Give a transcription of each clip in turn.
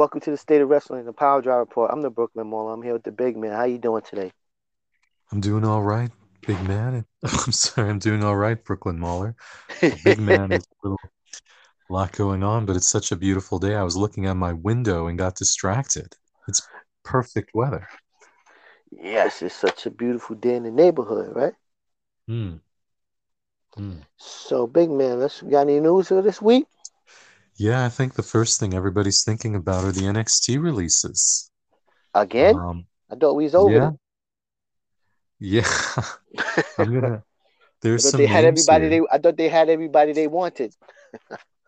Welcome to the State of Wrestling, the Power Drive Report. I'm the Brooklyn Mauler. I'm here with the big man. How you doing today? I'm doing all right, big man. I'm sorry, I'm doing all right, Brooklyn Mauler. Big man is a little lot going on, but it's such a beautiful day. I was looking out my window and got distracted. It's perfect weather. yes, it's such a beautiful day in the neighborhood, right? Hmm. Hmm. So, big man, let's got any news for this week? Yeah, I think the first thing everybody's thinking about are the NXT releases. Again? Um, I thought we was over. yeah, yeah. I'm gonna. There's thought some they had everybody here. they I thought they had everybody they wanted.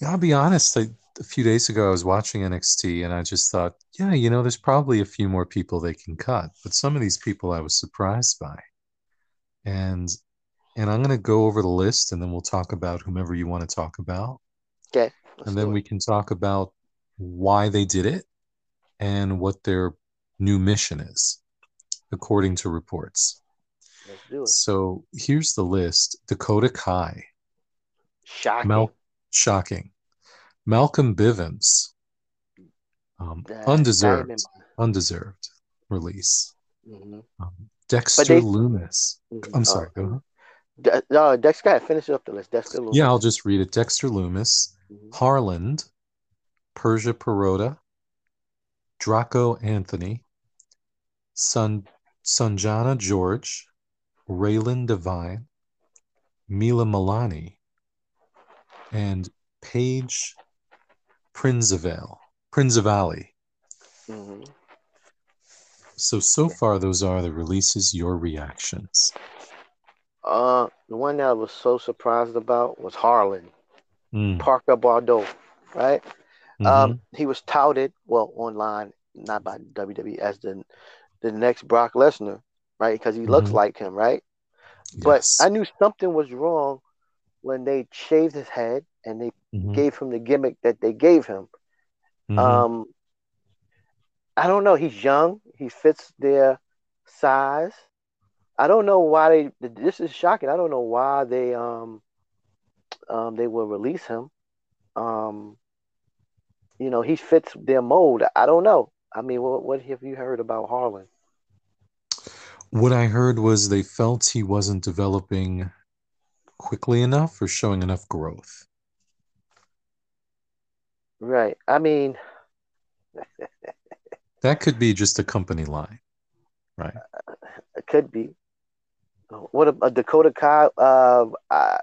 Yeah, I'll be honest. I, a few days ago, I was watching NXT, and I just thought, yeah, you know, there's probably a few more people they can cut, but some of these people I was surprised by, and and I'm gonna go over the list, and then we'll talk about whomever you want to talk about, Okay. And then we can talk about why they did it and what their new mission is, according to reports. Let's do it. So here's the list: Dakota Kai, Shocking. Shocking, Malcolm Bivens, um, undeserved, Diamond- undeserved release. Mhm. Um, Dexter they- Lumis. Mhm. I'm Oh, sorry. Ahead. De- no, Dex got finish up the list. Dexter Lumis. Yeah, I'll just read it. Dexter Lumis, Mhm. Harland, Persia Pirotta, Draco Anthony, Sun Sanjana George, Raelyn Divine, Mila Malani, and Paige Prinzivalli. Prinzivalli. Mhm. So so far those are the releases. Your reactions. Uh, the one that I was so surprised about was Harland Mm, Parker Boudreaux, right? mhm, Um, he was touted well online, not by WWE, as the the next Brock Lesnar, right? Because he looks Mhm. like him, right? Yes. But. I knew something was wrong when they shaved his head and they Mhm, gave him the gimmick that they gave him. mhm. Um, I don't know. He's young. He fits their size. I don't know why they. This is shocking. I don't know why they um um they will release him. Um, you know, he fits their mold. I don't know. I mean, what what have you heard about Harland? What I heard was they felt he wasn't developing quickly enough or showing enough growth. Right. I mean, That could be just a company line, right? it could be. What a, a Dakota Kai? Uh, I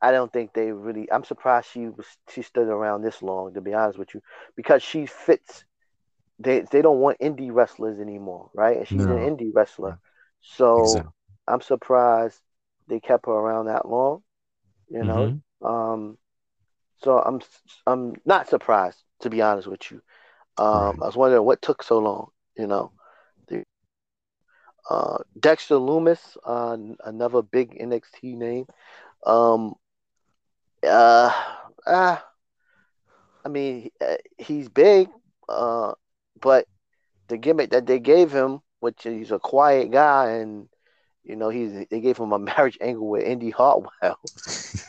I don't think they really. I'm surprised she was she stood around this long. To be honest with you, because she fits. They they don't want indie wrestlers anymore, right? And she's No. an indie wrestler, so Exactly. I'm surprised they kept her around that long. You know, Mhm. um, so I'm I'm not surprised to be honest with you. Um, Right. I was wondering what took so long. You know, the, uh, Dexter Lumis, uh, another big NXT name. Um, uh, uh, I mean, uh, he's big, uh, but the gimmick that they gave him, which he's a quiet guy, and you know, he's they gave him a marriage angle with Indi Hartwell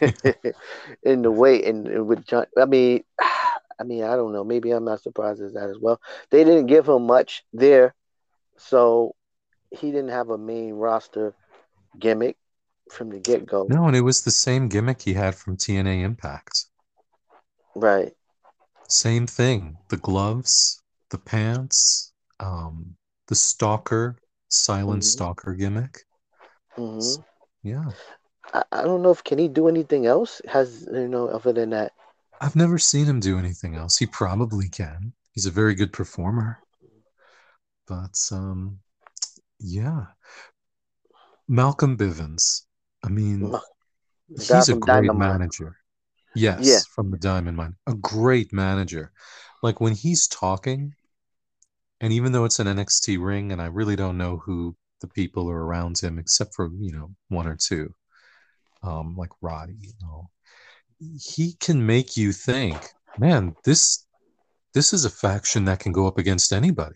in the way, and, and with John. I mean, I mean, I don't know. Maybe I'm not surprised at that as well. They didn't give him much there, so he didn't have a main roster gimmick from the get go. no, and it was the same gimmick he had from TNA Impact. Right. Same thing. The gloves, the pants, um, the stalker, silent Mhm. stalker gimmick. Hmm Yeah. I, I don't know if can he do anything else. Has you know other than that? I've never seen him do anything else. He probably can. He's a very good performer. But um yeah. Malcolm Bivens. I mean, he's a great manager. Yes, Yeah. from the Diamond Mine. A great manager. Like when he's talking, and even though it's an NXT ring, and I really don't know who the people are around him except for, you know, one or two, um, like Roddy, you know, he can make you think, man, this this is a faction that can go up against anybody.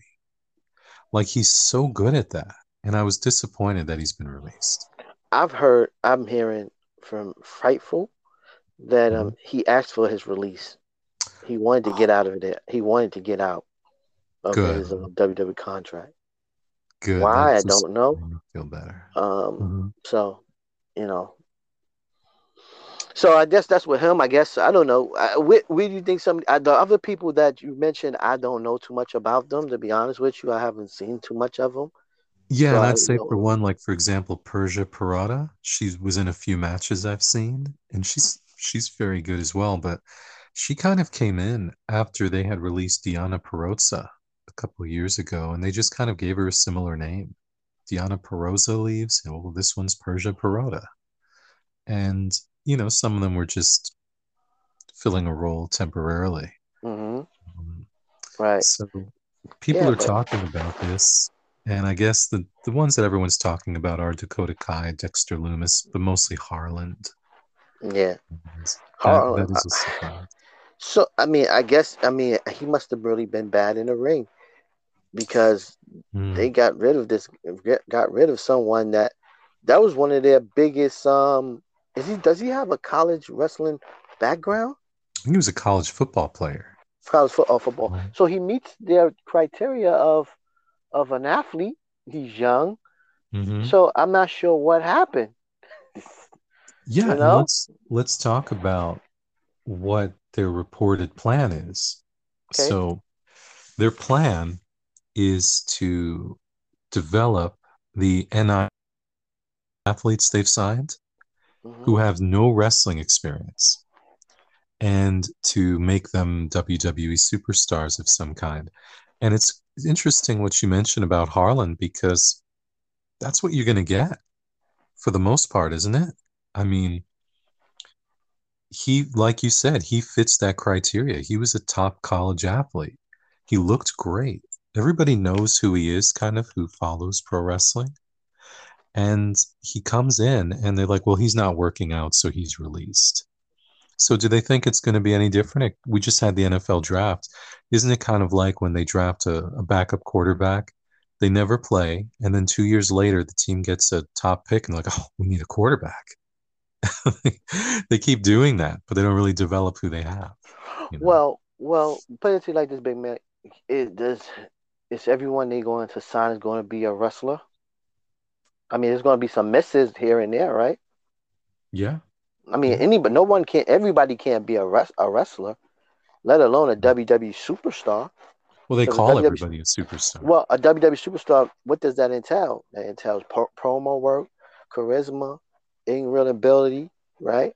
Like he's so good at that. And I was disappointed that he's been released. I've heard, I'm hearing from Fightful that um he asked for his release. He wanted to get out of it. He wanted to get out of Good. his uh, WWE contract. Good. Why, That I don't know. Feel better. Um, Mhm. so you know. So I guess that's with him. I guess I don't know. I, where, where do you think some uh, the other people that you mentioned? I don't know too much about them. To be honest with you, I haven't seen too much of them. Yeah, So and I'd say don't for one, like for example, Persia Pirotta, she was in a few matches I've seen, and she's she's very good as well. But she kind of came in after they had released Deonna Purrazzo a couple of years ago, and they just kind of gave her a similar name. Deonna Purrazzo leaves, and well, this one's Persia Pirotta. And you know, some of them were just filling a role temporarily. hmm Um, Right. so people Yeah, are but talking about this, and I guess the the ones that everyone's talking about are Dakota Kai, Dexter Lumis, but mostly Harland. yeah. That Harland. that is a surprise. So I mean, I guess I mean he must have really been bad in the ring because Hmm. they got rid of this. Got rid of someone that that was one of their biggest. Um, is he? Does he have a college wrestling background? He was a college football player. college foot, or football. Mhm. So he meets their criteria of of an athlete. He's young, Mhm. so I'm not sure what happened. Yeah, You know? let's let's talk about what their reported plan is. Okay. So their plan is to develop the NIL athletes they've signed Mhm. who have no wrestling experience and to make them WWE superstars of some kind. And it's interesting what you mentioned about Harland because that's what you're going to get for the most part, isn't it? I mean, he, like you said, he fits that criteria. He was a top college athlete. He looked great. Everybody knows who he is, kind of who follows pro wrestling. And he comes in and they're like, well, he's not working out, so he's released. So do they think it's going to be any different? We just had the NFL draft. Isn't it kind of like when they draft a, a backup quarterback? They never play, and then two years later, the team gets a top pick, and like, oh, we need a quarterback. they keep doing that, but they don't really develop who they have. you know? Well, well, put it to you like this, big man. It does. Is everyone they going to sign is going to be a wrestler? I mean, there's going to be some misses here and there, right? Yeah. I mean, anybody, no one can, everybody can't be a, res, a wrestler, let alone a WWE superstar. Well, they call WWE everybody a superstar. Well, a WWE superstar, what does that entail? That entails pro- promo work, charisma, in real ability, right?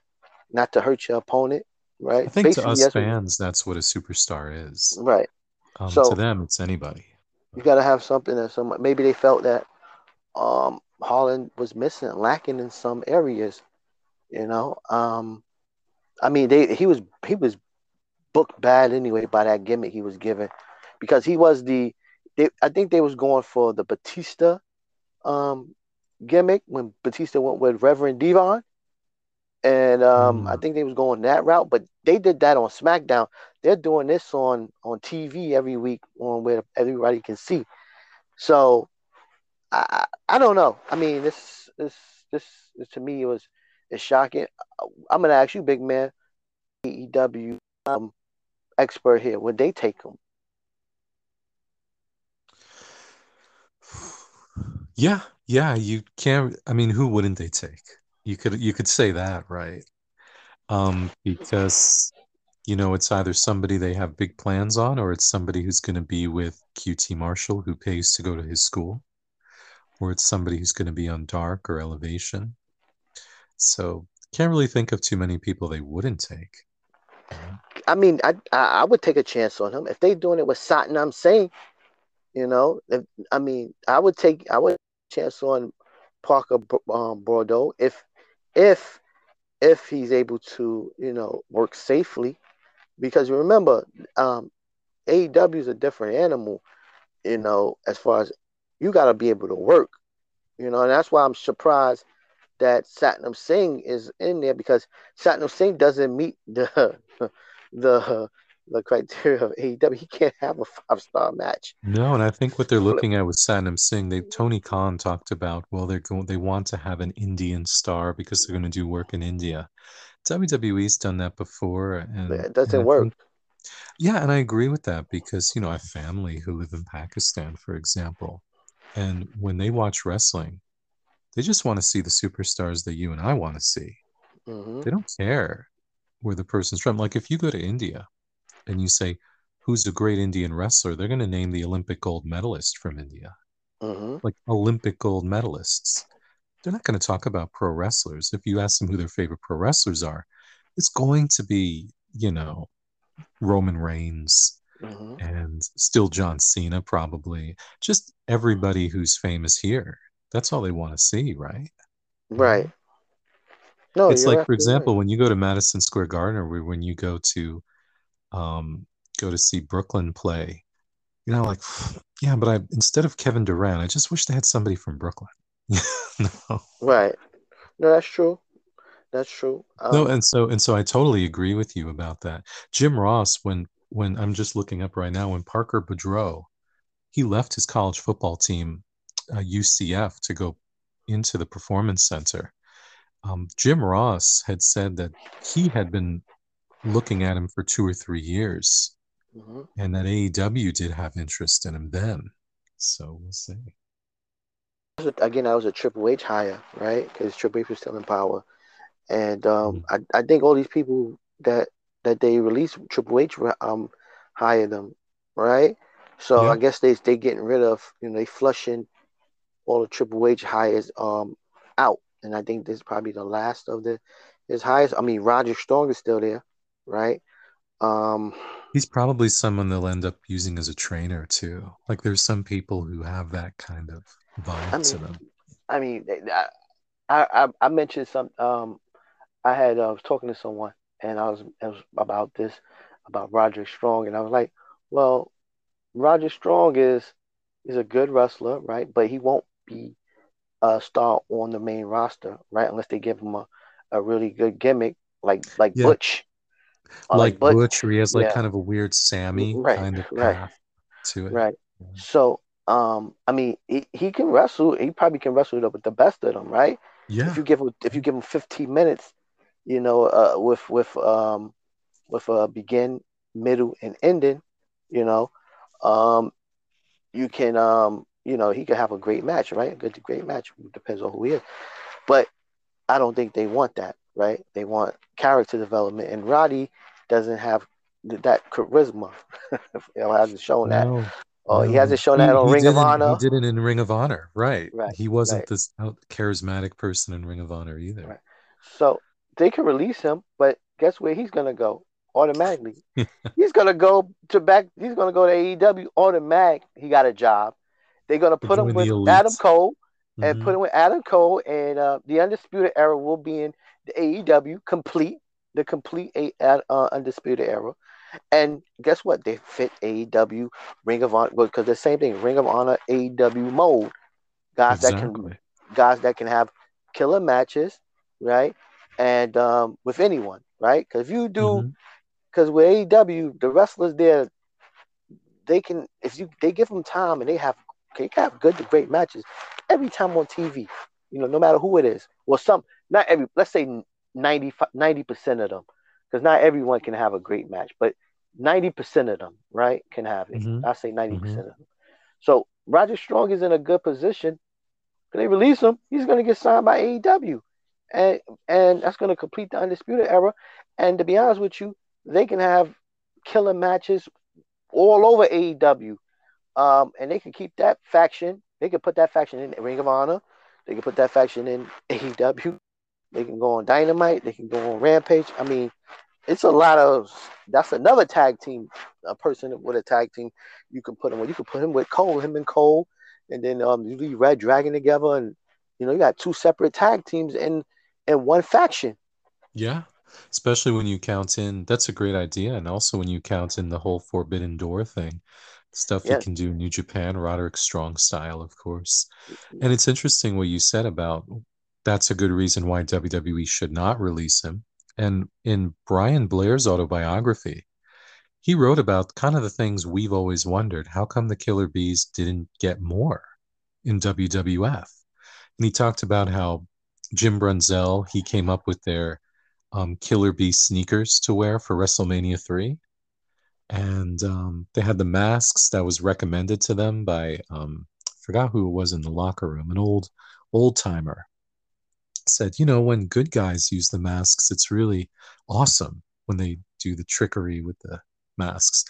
Not to hurt your opponent, right? I think to us fans, that's what a superstar is. right. Um, So- to them, it's anybody. You got to have something that some maybe they felt that um Holland was missing, lacking in some areas. You know, um, I mean, they he was he was booked bad anyway by that gimmick he was given because he was the. They, I think they was going for the Batista um gimmick when Batista went with Reverend D-Von. And um, I Mm. think they was going that route, but they did that on SmackDown. They're doing this on on TV every week on where everybody can see. So I I I don't know. I mean, this this this, this to me it was is shocking. I'm gonna ask you, big man, AEW um, expert here. Would they take him? Yeah, yeah, you can't. I mean, who wouldn't they take? You could you could say that, right? Um, because you know it's either somebody they have big plans on, or it's somebody who's going to be with QT Marshall who pays to go to his school, or it's somebody who's going to be on Dark or Elevation. So can't really think of too many people they wouldn't take. I mean, I, I would take a chance on him if they're doing it with Satnam Singh. You know, if, I mean, I would take I would chance on Parker um, Boudreaux if if if he's able to you know work safely, because remember, um, AEW is a different animal. You know, as far as you got to be able to work. You know, and that's why I'm surprised that Satnam Singh is in there because Satnam Singh doesn't meet the the the criteria of AEW. He can't have a five star match. No, and I think what they're looking at with Satnam Singh, they Tony Khan talked about. Well, they're going, they want to have an Indian star because they're going to do work in India. WWE's done that before, and It doesn't I work. think Yeah, and I agree with that because, you know, I have family who live in Pakistan, for example. And when they watch wrestling, they just want to see the superstars that you and I want to see. hmm They don't care where the person's from. Like if you go to India and you say, who's a great Indian wrestler, they're going to name the Olympic gold medalist from India, hmm like Olympic gold medalists. They're not going to talk about pro wrestlers. If you ask them who their favorite pro wrestlers are, it's going to be, you know, Roman Reigns, hmm and still John Cena, probably. Just everybody who's famous here. That's all they want to see, right? Right. No, It's like, for absolutely right. example, when you go to Madison Square Garden or when you go to um, go to see Brooklyn play, you know, like, yeah, but I instead of Kevin Durant, I just wish they had somebody from Brooklyn. no, Right. No, that's true. That's true. no, Um, and so and so I totally agree with you about that. Jim Ross, when when I'm just looking up right now, when Parker Boudreaux, he left his college football team, uh, UCF, to go into the performance center. Um, Jim Ross had said that he had been looking at him for two or three years, mhm. and that AEW did have interest in him then. So we'll see. Again, I was a Triple H hire, right? Because Triple H was still in power, and um, Mhm. I, I think all these people that that they released Triple H um hired them, right? So Yeah. I guess they they getting rid of you know they flushing all the Triple H hires um out, and I think this is probably the last of the his hires. I mean, Roderick Strong is still there, right? Um, He's probably someone they'll end up using as a trainer too. Like there's some people who have that kind of vibe I to mean, them. I mean, I I, I mentioned some um I had I was talking to someone and I was, it was about this about Roderick Strong and I was like, well, Roderick Strong is is a good wrestler, right? But he won't be a star on the main roster, right? Unless they give him a, a really good gimmick like like Yeah, Butch. Like like Butch. Butch, he has like Yeah. kind of a weird Sammy Right, kind of right, path to it. right. So um I mean he, he can wrestle, he probably can wrestle it up with the best of them, right? Yeah. If you give him if you give him 15 minutes, you know, uh, with with um with a begin, middle, and ending, you know, um, you can um, you know, he could have a great match, right? A good great match. Depends on who he is. But I don't think they want that, right? They want character development, and Roddy doesn't have that charisma. you know, hasn't shown that. no, Oh, he hasn't shown He that on he Ring of didn't he Honor. didn't in Ring of Honor, right? Right, He wasn't right, this out- charismatic person in Ring of Honor right. either. So they can release him, but guess where he's gonna go? Automatically. He's gonna go to back. He's gonna go to AEW automatic. He got a job. They're gonna put him with Adam. Cole and hmm put him with Adam Cole, and uh, the Undisputed Era will be in the AEW complete, the complete A, uh, Undisputed Era. And guess what? They fit AEW, Ring of Honor, because the same thing, Ring of Honor, AEW mode. Guys that can guys that can have killer matches, right? And um, with anyone, right? Because if you do because with AEW, the wrestlers there, they can if you they give them time and they have they can have good to great matches every time on TV. You know, no matter who it is. Well, some not every. Let's say 90 percent of them, because not everyone can have a great match, but ninety percent of them, right, can have it. hmm I say ninety hmm percent of them. So Roderick Strong is in a good position. If they release him, he's going to get signed by AEW, and and that's going to complete the undisputed era. And to be honest with you, they can have killer matches all over AEW. Um, and they can keep that faction. They can put that faction in Ring of Honor. They can put that faction in AEW. They can go on Dynamite. They can go on Rampage. I mean, it's a lot of. That's another tag team. A person with a tag team you can put him with. You can put him with Cole, him and Cole, and then um, you leave Red Dragon together, and you know you got two separate tag teams in in one faction. Yeah, especially when you count in, that's a great idea. And also when you count in the whole Forbidden Door thing, stuff you can do in New Japan, Roderick Strong style, of course. And it's interesting what you said about that's a good reason why WWE should not release him. And in Brian Blair's autobiography, he wrote about kind of the things we've always wondered. How come the Killer Bees didn't get more in WWF? And he talked about how Jim Brunzell, he came up with their um, Killer Bee sneakers to wear for WrestleMania 3. And um, they had the masks that was recommended to them by, um, I forgot who it was in the locker room, an old old timer said, you know, when good guys use the masks, it's really awesome when they do the trickery with the masks.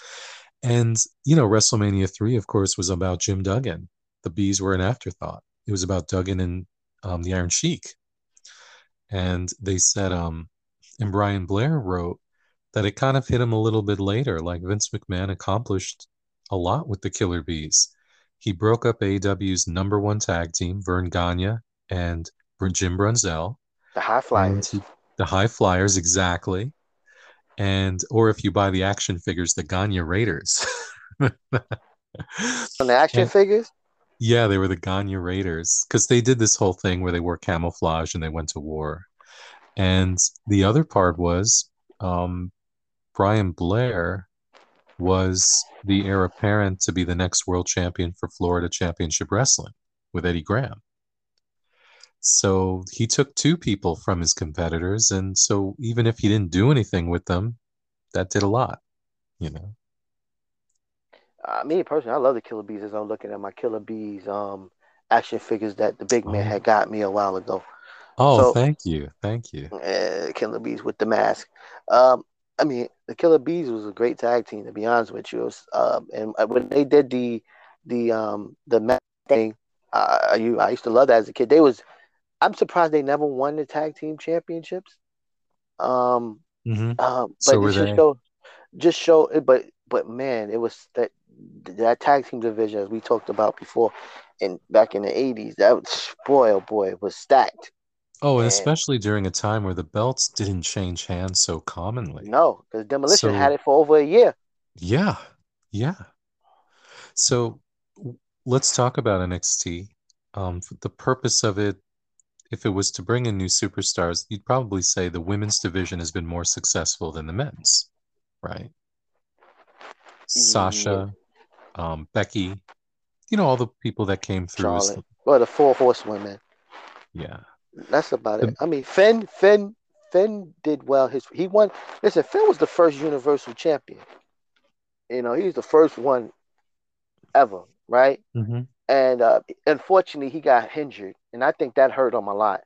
And, you know, WrestleMania 3, of course, was about Jim Duggan. The bees were an afterthought. It was about Duggan and um, the Iron Sheik. And they said, um, and Brian Blair wrote that it kind of hit him a little bit later, like Vince McMahon accomplished a lot with the Killer Bees. He broke up AEW's number one tag team, Vern Gagne and Jim Brunzell. The High Flyers. The High Flyers, exactly. And or if you buy the action figures, the Gagne Raiders. On the action And- figures? Yeah, they were the Gagne Raiders because they did this whole thing where they wore camouflage and they went to war. And the other part was um, Brian Blair was the heir apparent to be the next world champion for Florida Championship Wrestling with Eddie Graham. So he took two people from his competitors, and so even if he didn't do anything with them, that did a lot, you know. Uh, me personally, I love the Killer Bees as I'm looking at my Killer Bees um action figures that the big man Oh. had got me a while ago. Oh, So- thank you, thank you. Uh, Killer Bees with the mask. Um, I mean, the Killer Bees was a great tag team to be honest with you. Was, um, and when they did the the um the mask thing, uh, you I used to love that as a kid. They was, I'm surprised they never won the tag team championships. Um, hmm um, but it just they- show, just show it. But but man, it was that that tag team division as we talked about before, and back in the '80s. That was, boy, oh boy, it was stacked. Oh, and And- especially during a time where the belts didn't change hands so commonly. No, because Demolition So- had it for over a year. Yeah, yeah. So let's talk about NXT. Um, the purpose of it, if it was to bring in new superstars, you'd probably say the women's division has been more successful than the men's, right? Sasha, um, Becky, you know, all the people that came through. as. Well, the four horsewomen. yeah. That's about The- it. I mean, Finn, Finn, Finn did well. His he won. Listen, Finn was the first Universal Champion. You know, he was the first one ever, right? hmm And uh, unfortunately, he got injured, and I think that hurt him a lot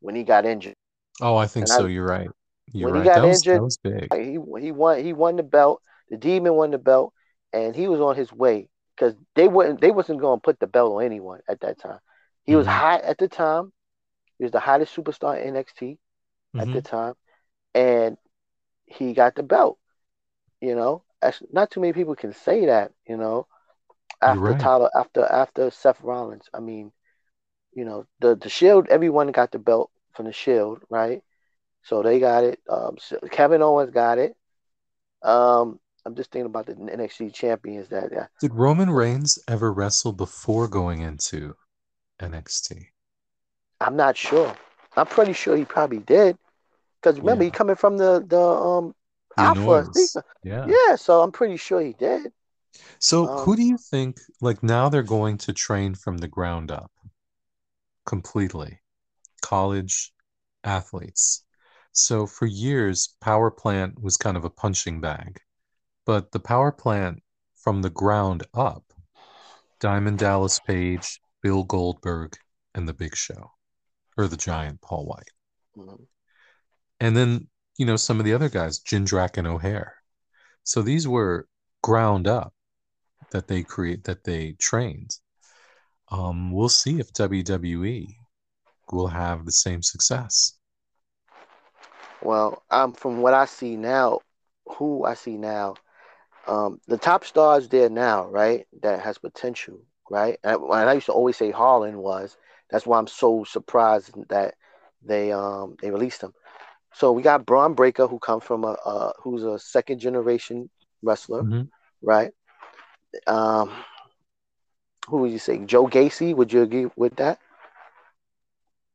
when he got injured. Oh, I think And I- so. You're right. You're when he right. got That was, that injured, was big. He he won he won the belt. The Demon won the belt, and he was on his way because they wouldn't they wasn't going to put the belt on anyone at that time. He was Mhm. hot at the time. He was the hottest superstar in NXT at Mhm. the time, and he got the belt. You know, not too many people can say that. You know, after right. Tyler, after after Seth Rollins. I mean, you know, the the Shield. Everyone got the belt from the Shield, right? So they got it. Um, so Kevin Owens got it. Um, I'm just thinking about the NXT champions that. Uh, Did Roman Reigns ever wrestle before going into NXT? I'm not sure. I'm pretty sure he probably did, because remember Yeah. he coming from the the um The Alpha. Yeah. Yeah, so I'm pretty sure he did. So Um, who do you think, like now they're going to train from the ground up completely? College athletes. So for years, Power Plant was kind of a punching bag. But the Power Plant from the ground up, Diamond Dallas Page, Bill Goldberg, and The Big Show, or the Giant Paul White. Mhm. And then, you know, some of the other guys, Jindrak and O'Haire. So these were ground up that they create that they trained. Um, we'll see if WWE will have the same success. Well, um, from what I see now, who I see now, um, the top stars there now, right? That has potential, right? And I, and I used to always say Harland was. That's why I'm so surprised that they um they released him. So we got Bron Breakker, who comes from a uh, who's a second generation wrestler, Mhm. right? Um, who would you say? Joe Gacy? Would you agree with that?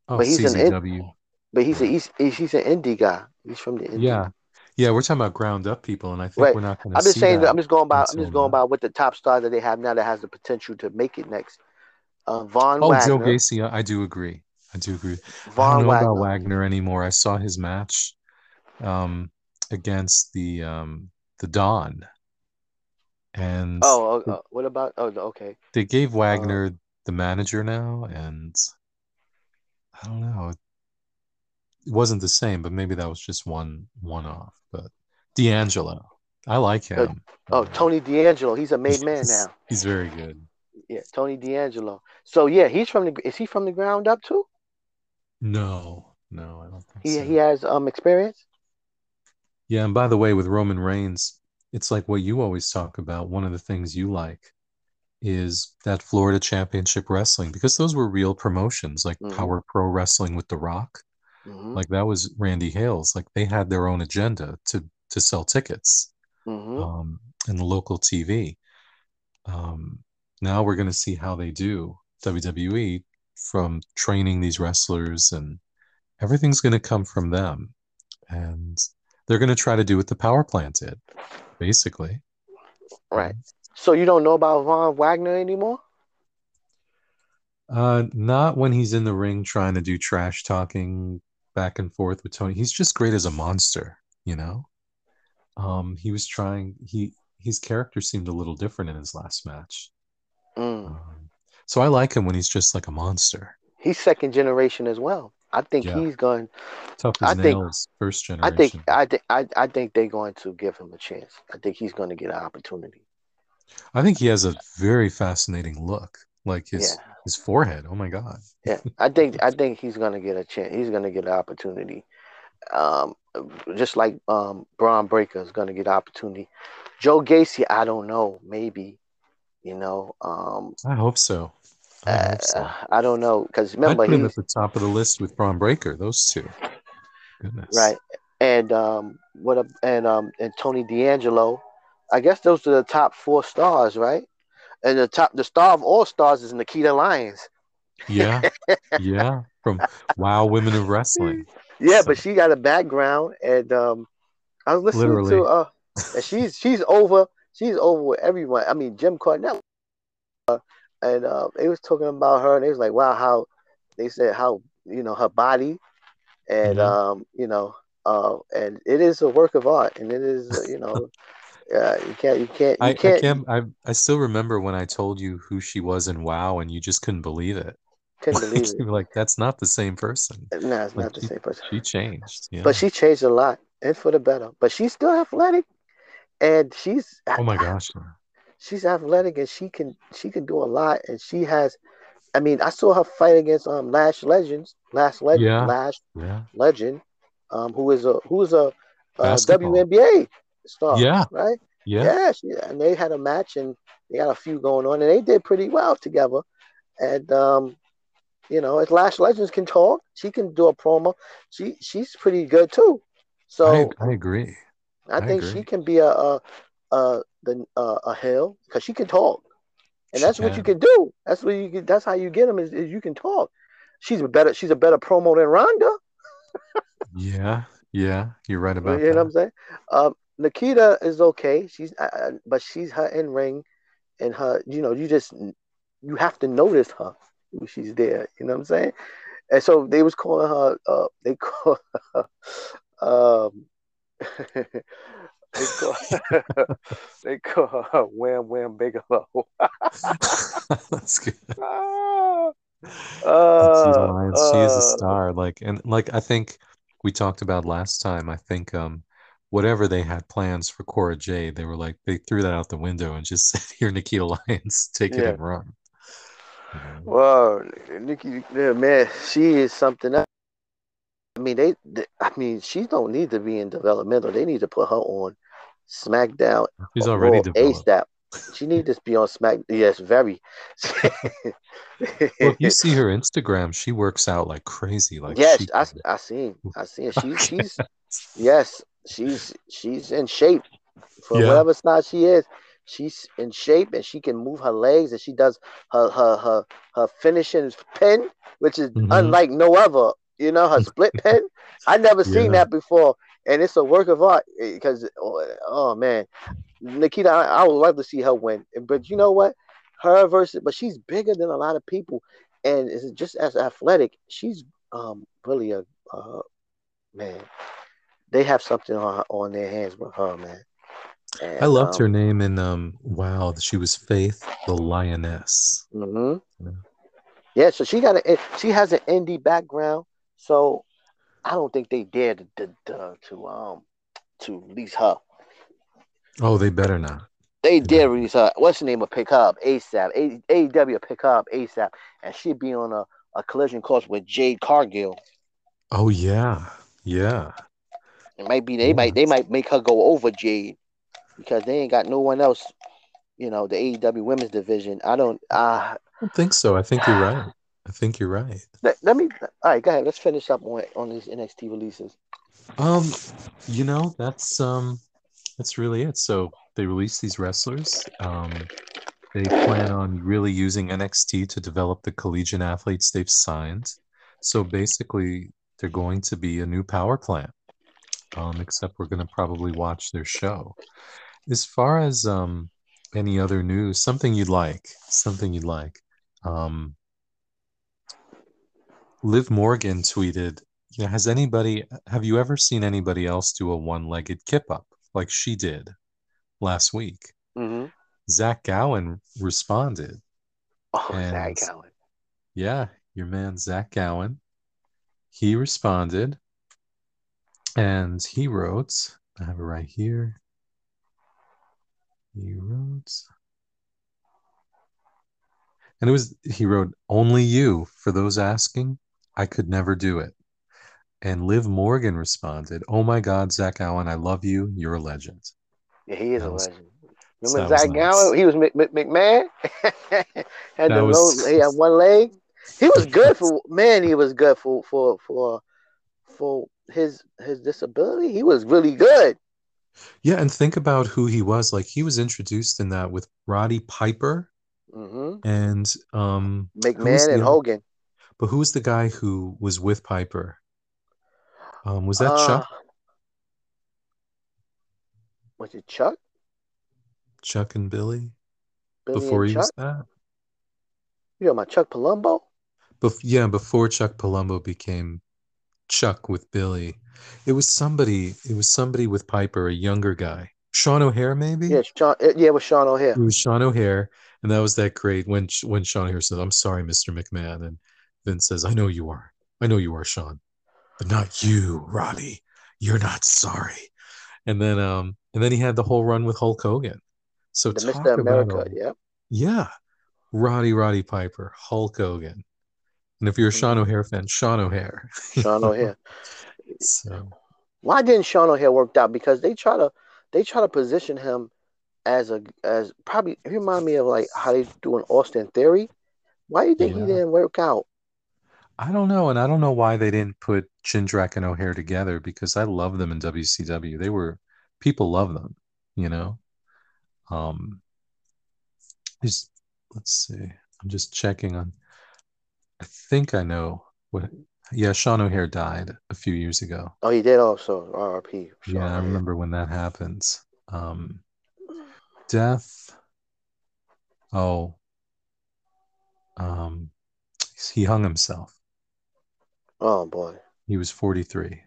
Oh, But he's an in- But he's a he's, he's an indie guy. He's from the indie. Yeah. Yeah, we're talking about ground up people, and I think Right. we're not going to I'm just saying. that. I'm just going by. I'm just going now. by what the top star that they have now that has the potential to make it next. Uh, Von Oh, Wagner. Joe Gacy, I do agree. I do agree. I don't know Wagner. about Wagner anymore. I saw his match um, against the um, the Don, and Oh, uh, uh, what about? Oh, okay. they gave Uh, Wagner the manager now, and I don't know. It wasn't the same, but maybe that was just one one off. But D'Angelo, I like Uh, him. oh, Tony D'Angelo. He's a made man now. he's very good. Yeah, Tony D'Angelo. So yeah, he's from the. Is he from the ground up too? No, no, I don't think He so. he has um experience. Yeah, and by the way, with Roman Reigns, it's like what you always talk about. One of the things you like is that Florida Championship Wrestling because those were real promotions, like Mhm. Power Pro Wrestling with The Rock. hmm Like that was Randy Hales. Like they had their own agenda to to sell tickets hmm um, and the local TV. Um, now we're going to see how they do WWE from training these wrestlers, and everything's going to come from them. And they're going to try to do what the power plant did, basically. Right. So you don't know about Von Wagner anymore? Uh, not when he's in the ring trying to do trash talking back and forth with Tony. He's just great as a monster, you know. Um, he was trying. He his character seemed a little different in his last match. Mm. Um, so I like him when he's just like a monster, He's second generation as well. I think Yeah. he's going. tough as I think- nails. First I think. I think. I, I think they're going to give him a chance. I think he's going to get an opportunity. I think he has a very fascinating look, like his Yeah. his forehead. Oh my god. Yeah, I think I think he's gonna get a chance. He's gonna get an opportunity. Um, just like um, Bron Breakker is gonna get an opportunity. Joe Gacy, I don't know, maybe. You know, um, I hope so. I uh, so. I don't know because I'd put him at the top of the list with Bron Breakker. Those two. Goodness. right, and um, what a, and um and Tony D'Angelo. I guess those are the top four stars, right? And the top, the star of all stars is Nikita Lyons. Yeah. yeah. From Wow Women of Wrestling. Yeah, So- but she got a background, and um, I was listening Literally. to uh, and she's she's over, she's over with everyone. I mean, Jim Cornette, uh, and uh, they was talking about her, and they was like, wow, how they said how you know her body, and Mhm. um, you know, uh, and it is a work of art, and it is uh, you know, uh, you can't you can't you I, I can't, can't I I still remember when I told you who she was in WoW and you just couldn't believe it. couldn't Like, believe it. like, that's not the same person. No, it's Like, not the she- same person. She changed. Yeah. But she changed a lot, and for the better. But she's still athletic, and she's oh my gosh. She's athletic and she can she can do a lot and she has I mean I saw her fight against um Lash Legends Lash Legend Yeah. Lash Yeah. Legend um who is a who is a, a Basketball. WNBA star Yeah. right Yeah. yeah she, and they had a match and they got a few going on and they did pretty well together and um you know if Lash Legends can talk she can do a promo she she's pretty good too so I, I agree. I, I think agree. she can be a a a, the, uh, a hell because she can talk, and that's what you can. do. That's what you can, that's how you get them is, is you can talk. She's a better she's a better promo than Ronda. Yeah. Yeah. You're right about you know what I'm saying? Um, Nikita is okay. She's uh, uh, but she's her in ring, and her you know you just you have to notice her when she's there. You know what I'm saying? And so they was calling her. Uh, they call her. Um, they call they call her Wham Wham Bigelow. That's good. Uh, Lyons, she is a uh, star. Like and like I think we talked about last time. I think um whatever they had plans for Cora Jade, they were like they threw that out the window and just said, "Here, Nikita Lyons, take it and run." Well, Nikki, man, she is something else. I mean, they, they, I mean, she don't need to be in developmental. They need to put her on SmackDown She's already developed. ASAP. She needs to be on Smack. Yes, very. Well, if you see her Instagram, she works out like crazy. Like yes, she I, I seen, I seen. She's, she's, yes, she's, she's in shape for Yeah. whatever size she is. She's in shape and she can move her legs and she does her her her her finishing pin, which is Mhm. unlike no other. You know her split pin. I never seen Yeah. that before and it's a work of art because oh, oh, man, Nikita, I, I, would love to see her win, but you know what? Her versus, but she's bigger than a lot of people, and is just as athletic. She's um really a uh, man. They have something on on their hands with her, man. And, I loved um, her name in um wow, she was Faith the Lioness. Mm-hmm. Yeah. yeah, so she got a she has an indie background, so I don't think they dare to, to, to, um to release her. Oh, they better not. They did release her. What's the name of pick up ASAP? AEW pick up ASAP, and she'd be on a, a collision course with Jade Cargill. Oh yeah, yeah. It might be they might they might make her go over Jade because they ain't got no one else. You know the AEW women's division. I don't. Uh, I don't think so. I think you're right. I think you're right. Let, let me. All right, go ahead. Let's finish up on on these NXT releases. Um, you know that's um that's really it. So they release these wrestlers. Um, they plan on really using NXT to develop the collegiate athletes they've signed. So basically, they're going to be a new power plant. Um, except we're going to probably watch their show. As far as um, any other news, something you'd like, something you'd like. Um, Liv Morgan tweeted, you know, has anybody, have you ever seen anybody else do a one legged kip up like she did last week? Mm-hmm. Zach Gowen responded. Oh, and, Zach Gowen. Yeah, your man, Zach Gowen. He responded and he wrote, I have it right here. He wrote, and it was, he wrote, only you, for those asking, I could never do it. And Liv Morgan responded, Oh my God, Zach Gowen, I love you. You're a legend. Yeah, he is that a was, legend. Remember Zach nice. Gowen? He was McMahon. had the was, low, he had one leg. He was good for man. He was good for for for for his his disability. He was really good. Yeah, and think about who he was. Like he was introduced in that with Roddy Piper mm-hmm. and um McMahon and Hogan. But who was the guy who was with Piper? Um, was that uh, Chuck? Was it Chuck? Chuck and Billy. Billy before and he Chuck? was that. You know my Chuck Palumbo. Bef- yeah, before Chuck Palumbo became Chuck with Billy. It was somebody. It was somebody with Piper, a younger guy. Sean O'Haire, maybe. Yeah, Sean. Yeah, it was Sean O'Haire. It was Sean O'Haire, and that was that great when when Sean O'Haire said, "I'm sorry, Mr. McMahon," and Vince says, "I know you are. I know you are, Sean, but not you, Roddy. You're not sorry." And then, um, and then he had the whole run with Hulk Hogan. So the Mr. America, a, yeah, yeah, Roddy Roddy Piper, Hulk Hogan. And if you're a Sean O'Haire fan, Sean O'Haire. Sean O'Haire. so why didn't Sean O'Haire work out? Because they try to they try to position him as a as probably he remind me of like how they do an Austin Theory. Why do you think yeah. he didn't work out? I don't know, and I don't know why they didn't put Jindrak and O'Haire together because I love them in WCW. They were people love them, you know. Um, just let's see. I'm just checking on I think I know what. Yeah, Sean O'Haire died a few years ago. Oh, he did also. RRP. Sean yeah, I remember when that happens. Um, death. Oh. Um, he hung himself. Oh boy. He was 43.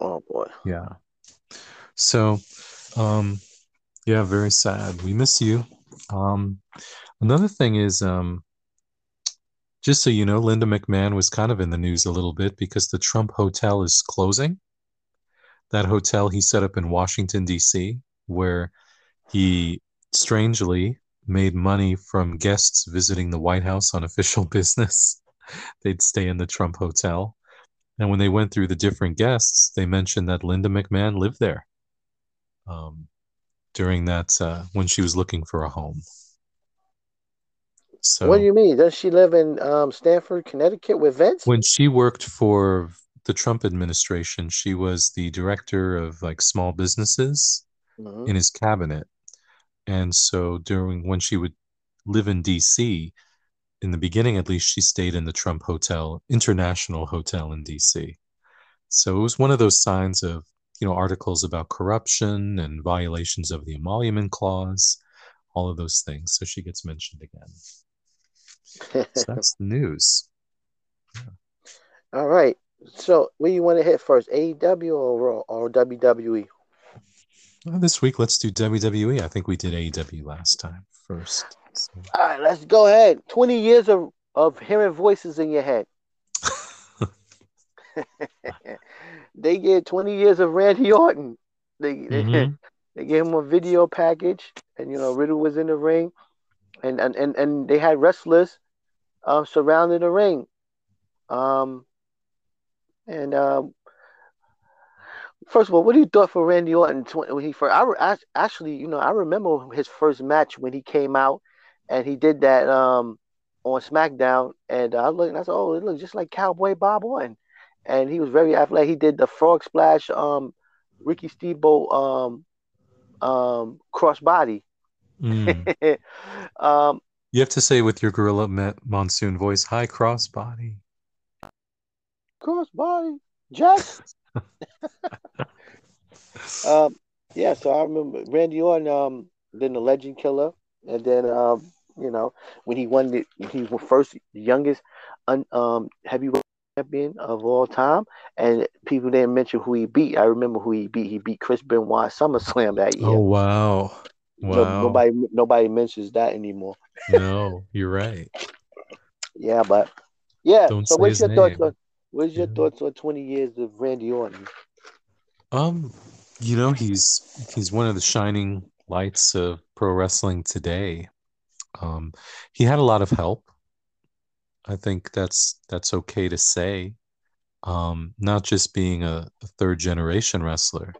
Oh boy. Yeah. So, um, yeah, very sad. We miss you. Um, another thing is, um, just so you know, Linda McMahon was kind of in the news a little bit because the Trump Hotel is closing. That hotel he set up in Washington, D.C., where he strangely made money from guests visiting the White House on official business. They'd stay in the Trump Hotel. And when they went through the different guests, they mentioned that Linda McMahon lived there um, during that uh, when she was looking for a home. So what do you mean? Does she live in um, Stamford, Connecticut with Vince? When she worked for the Trump administration, she was the director of like small businesses mm-hmm. in his cabinet. And so during when she would live in DC, in the beginning at least, she stayed in the Trump Hotel, International Hotel in DC. So it was one of those signs of, you know, articles about corruption and violations of the emolument clause, all of those things. So she gets mentioned again. So that's the news. All right. So, where do you want to hit first, AEW or Raw or WWE? Well, this week, let's do WWE. I think we did AEW last time first. All right, let's go ahead. Twenty years of of hearing voices in your head. they get twenty years of Randy Orton. They Mhm. they gave him a video package, and you know Riddle was in the ring, and and and, and they had wrestlers um, surrounding the ring. Um, and um, first of all, what do you thought for Randy Orton when he first? I, act- actually, you know, I remember his first match when he came out, and he did that um on SmackDown, and I looked, and I said, oh, it looks just like Cowboy Bob Orton, and he was very athletic. He did the frog splash, um, Ricky Steamboat, um, um, crossbody. Mm. um, You have to say with your Gorilla Monsoon voice, "Hi, crossbody." crossbody, Jack. um, yeah, so I remember Randy Orton, um, then the Legend Killer, and then um, you know when he won the he was first youngest un, um heavyweight champion of all time, and people didn't mention who he beat. I remember who he beat. He beat Chris Benoit SummerSlam that year. Oh wow, wow! nobody nobody mentions that anymore. No, you're right. Yeah, but yeah. Don't so say what's his your thoughts name. on what's your Yeah. thoughts on twenty years of Randy Orton? Um, you know, he's he's one of the shining lights of pro wrestling today. Um, he had a lot of help. I think that's that's okay to say. Um, not just being a, a third generation wrestler,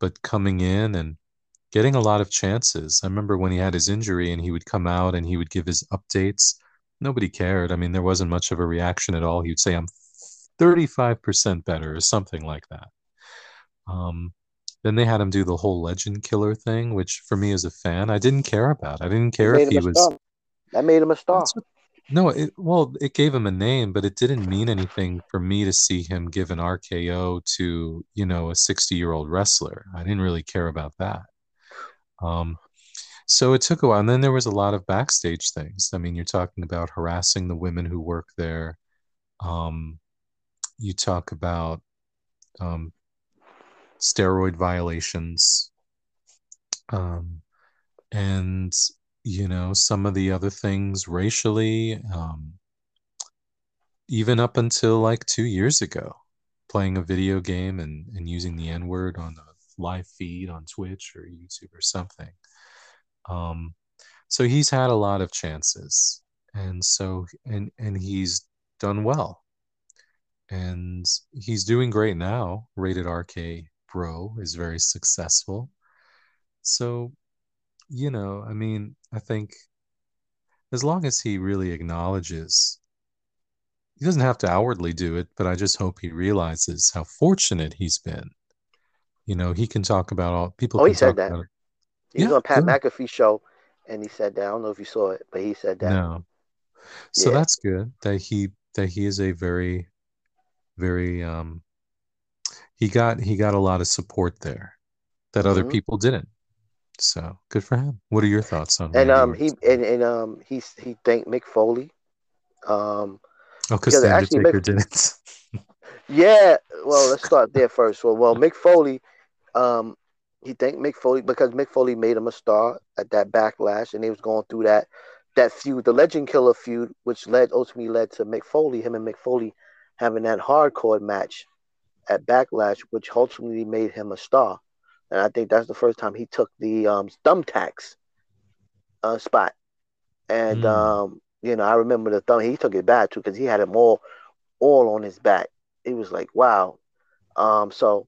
but coming in and getting a lot of chances. I remember when he had his injury and he would come out and he would give his updates. Nobody cared. I mean, there wasn't much of a reaction at all. He would say, I'm 35% better or something like that. Um, then they had him do the whole legend killer thing, which for me as a fan, I didn't care about. I didn't care if he was. star. That made him a star. What- no, it, well, it gave him a name, but it didn't mean anything for me to see him give an RKO to, you know, a 60 year old wrestler. I didn't really care about that. Um, so it took a while. And then there was a lot of backstage things. I mean, you're talking about harassing the women who work there. Um, you talk about um, steroid violations. Um, and you know some of the other things racially um, even up until like two years ago playing a video game and, and using the n-word on a live feed on twitch or youtube or something. Um, so he's had a lot of chances. And so and and he's done well. And he's doing great now rated rk bro is very successful so you know, I mean, I think as long as he really acknowledges, he doesn't have to outwardly do it, but I just hope he realizes how fortunate he's been. You know, he can talk about all people. Oh, he said that. He was on Pat. McAfee show, and he said that. I don't know if you saw it, but he said that. No, so Yeah. that's good that he that he is a very, very um. He got he got a lot of support there that other Mhm. people didn't. So good for him. What are your thoughts on And um, he and, and um, he he thanked Mick Foley. Um, oh, because the actually Undertaker Mick- didn't. yeah. Well, let's start there first. Well, well, Mick Foley, um, he thanked Mick Foley because Mick Foley made him a star at that backlash, and he was going through that that feud, the Legend Killer feud, which led ultimately led to Mick Foley, him and Mick Foley having that hardcore match at Backlash, which ultimately made him a star. And I think that's the first time he took the um, thumbtacks uh, spot. And Mm. um, you know, I remember the thumb. He took it bad too because he had them all, all on his back. It was like wow. Um, so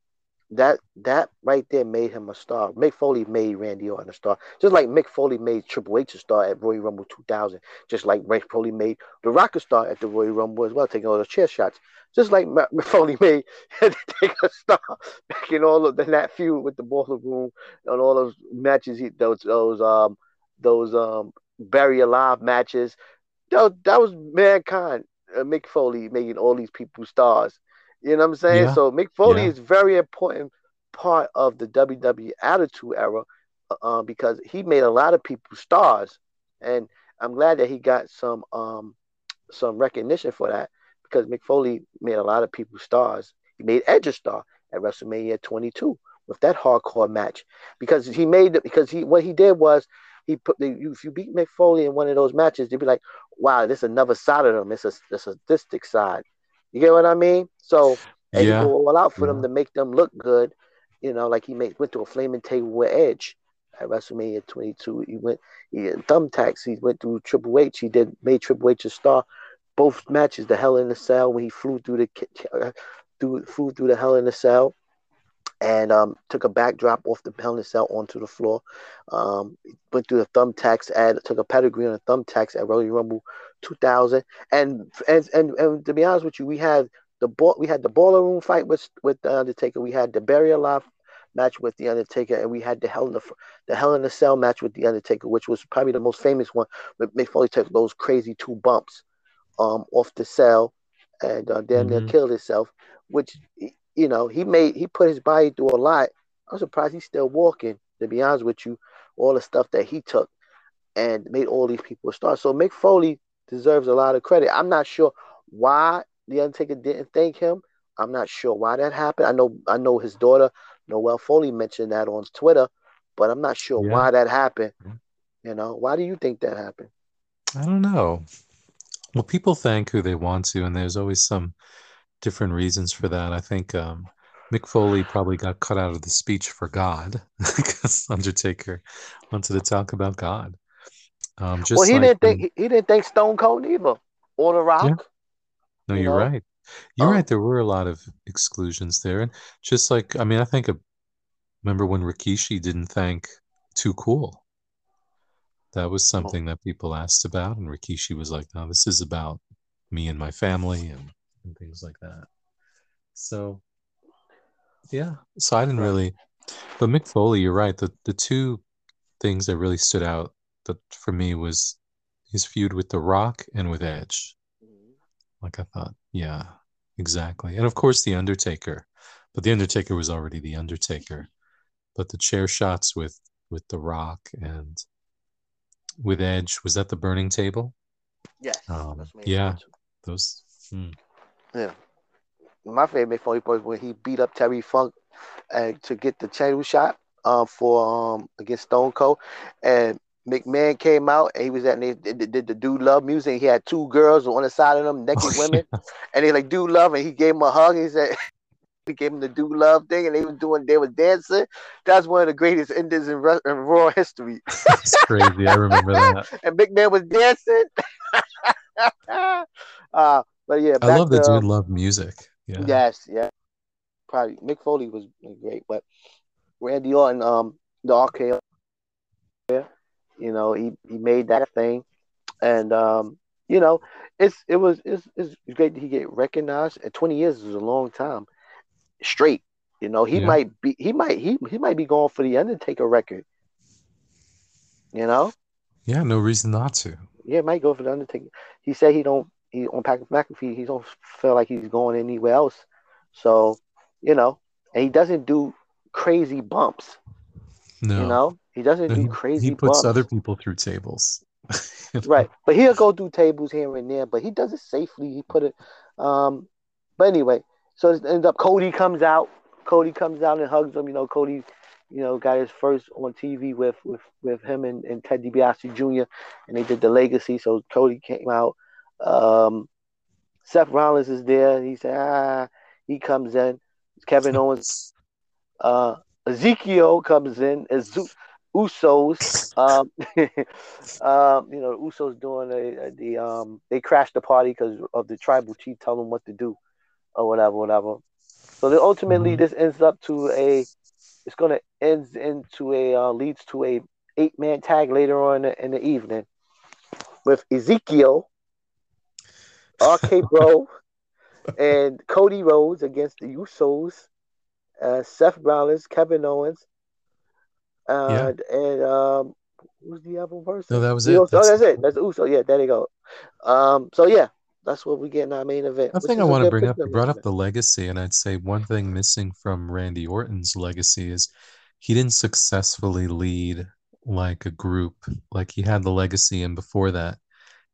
that that right there made him a star. Mick Foley made Randy Orton a star, just like Mick Foley made Triple H a star at Royal Rumble 2000. Just like Mick Foley made The Rock a star at the Royal Rumble as well, taking all those chair shots. Just like Mick Foley made Taker a star back in all of the that feud with the Boiler Room and all those matches. He those those um those um Buried Alive matches. That, that was mankind. Uh, Mick Foley making all these people stars You know what I'm saying? Yeah. So Mick Foley Yeah. is very important part of the WWE Attitude Era uh, because he made a lot of people stars, and I'm glad that he got some um some recognition for that because Mick Foley made a lot of people stars. He made Edge a star at WrestleMania 22 with that hardcore match because he made it because he what he did was he put the if you beat Mick Foley in one of those matches, they'd be like, wow, this is another side of him. It's a, it's a sadistic side. You get what I mean? So and Yeah. he go all out for them to make them look good. You know, like he made went to a flaming table with Edge at WrestleMania 22. He went he had thumbtacks. He went through Triple H. He did made Triple H a star. Both matches, the Hell in the Cell when he flew through the uh, through flew through the Hell in the Cell, and um, took a backdrop off the Hell in Cell onto the floor. Um, went through the thumbtacks at took a pedigree on the thumbtacks at Royal Rumble 2000. And and and, and to be honest with you, we had the ball we had the baller room fight with with the Undertaker. We had the burial alive match with the Undertaker, and we had the Hell in the the Hell in the Cell match with the Undertaker, which was probably the most famous one. But Mick Foley took those crazy two bumps um off the cell, and uh, damn near Mhm. killed himself. Which you know he made he put his body through a lot. I'm surprised he's still walking. To be honest with you, all the stuff that he took and made all these people start. So Mick Foley deserves a lot of credit. I'm not sure why the Undertaker didn't thank him. I'm not sure why that happened. I know I know his daughter Noelle Foley mentioned that on Twitter, but I'm not sure Yeah. why that happened. You know, why do you think that happened? I don't know. Well, people thank who they want to, and there's always some different reasons for that. I think um, Mick Foley probably got cut out of the speech for God because Undertaker wanted to talk about God. Um, just well, he like didn't think he, he didn't think Stone Cold either, or The Rock. Yeah. No, you you're know? right. You're Um, right. There were a lot of exclusions there, and just like I mean, I think of, remember when Rikishi didn't thank Too Cool. That was something that people asked about, and Rikishi was like, "No, this is about me and my family and, and things like that." So, yeah. So I didn't really, but Mick Foley, you're right. The the two things that really stood out that for me was his feud with The Rock and with Edge. Like I thought, yeah, exactly. And of course, The Undertaker, but The Undertaker was already The Undertaker. But the chair shots with with The Rock and with Edge was that the burning table? Yes. Um, yeah. Those. hmm. Yeah. My favorite Mick Foley was when he beat up Terry Funk and to get the title shot um, for um, against Stone Cold, and McMahon came out and he was at and they did the, the dude love music. He had two girls on the side of them, naked Oh, women, and they like dude love, and he gave him a hug. He said. He gave him the do love thing, and they were doing. They was dancing. That's one of the greatest endings in, re- in Raw history. It's crazy. I remember that. and McMahon was dancing. uh, but yeah, I love to, dude um, love music. Yeah. Yes, yeah. Probably Mick Foley was great, but Randy Orton, um, the RKO, yeah, you know, he, he made that thing, and um, you know, it's it was it's, it's great that he get recognized. And twenty years is a long time straight. You know, he Yeah. might be he might he he might be going for the Undertaker record. You know, Yeah, no reason not to. yeah, might go for the Undertaker. He said he don't he on Patrick McAfee. He don't feel like he's going anywhere else. So, you know, and he doesn't do crazy bumps. No. You know, he doesn't No, do crazy he puts bumps. other people through tables. Right, but he'll go through tables here and there. But he does it safely. He put it. Um, but anyway, so it ends up Cody comes out. Cody comes out and hugs him. You know, Cody, you know, got his first on TV with with with him and, and Ted DiBiase Jr. and they did the legacy. So Cody came out. Um, Seth Rollins is there. He said, ah, he comes in. Kevin Owens, uh, Ezekiel comes in as Usos. Um, um, you know, the Usos doing a, the um, they crashed the party because of the tribal chief telling them what to do or whatever, whatever. So then ultimately, Mhm. this ends up to a. It's gonna ends into a uh, leads to a eight man tag later on in the, in the evening with Ezekiel, RK Bro, and Cody Rhodes against the Usos, uh, Seth Rollins, Kevin Owens, uh, and um, who's the other person? No, that was it. Usos- That's- oh, that's it. That's Uso. Yeah, there you go. Um, so yeah, That's what we get in our main event. One thing I want to bring up, you brought up the legacy, and I'd say one thing missing from Randy Orton's legacy is he didn't successfully lead like a group. Like he had the legacy, and before that,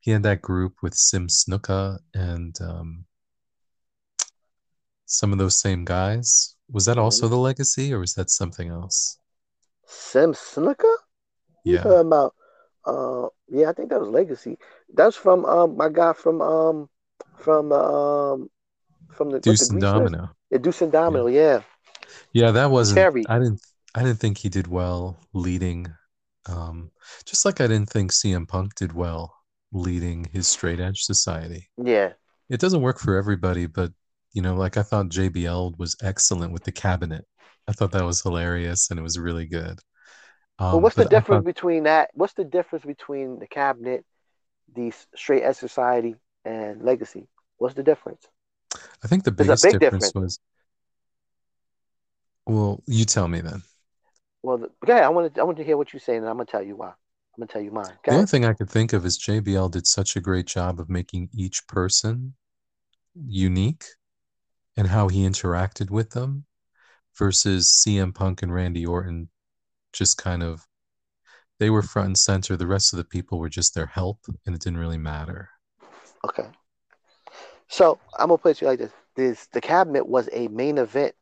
he had that group with Sim Snuka and um, some of those same guys. Was that also the legacy, or was that something else? Sim Snuka? Yeah. talking about? Uh, yeah, I think that was Legacy. That's from um my guy from um from um from the Deuce and? Domino. Yeah, Deuce and Domino. Yeah, Yeah, that wasn't. Cherry. I didn't. I didn't think he did well leading. Um, just like I didn't think CM Punk did well leading his straight edge society. yeah. It doesn't work for everybody, but you know, like I thought JBL was excellent with the cabinet. I thought that was hilarious and it was really good. But Um, what's the difference thought- between that? What's the difference between the cabinet, the straight edge society, and Legacy? What's the difference? I think the biggest big difference difference. was. Well, you tell me then. Well, okay, I want to I want to hear what you're saying, and I'm gonna tell you why. I'm gonna tell you mine. The Okay. only thing I could think of is JBL did such a great job of making each person unique and how he interacted with them versus CM Punk and Randy Orton just kind of they were front and center. The rest of the people were just their help and it didn't really matter. Okay. So I'm gonna put it to you like this: this the cabinet was a main event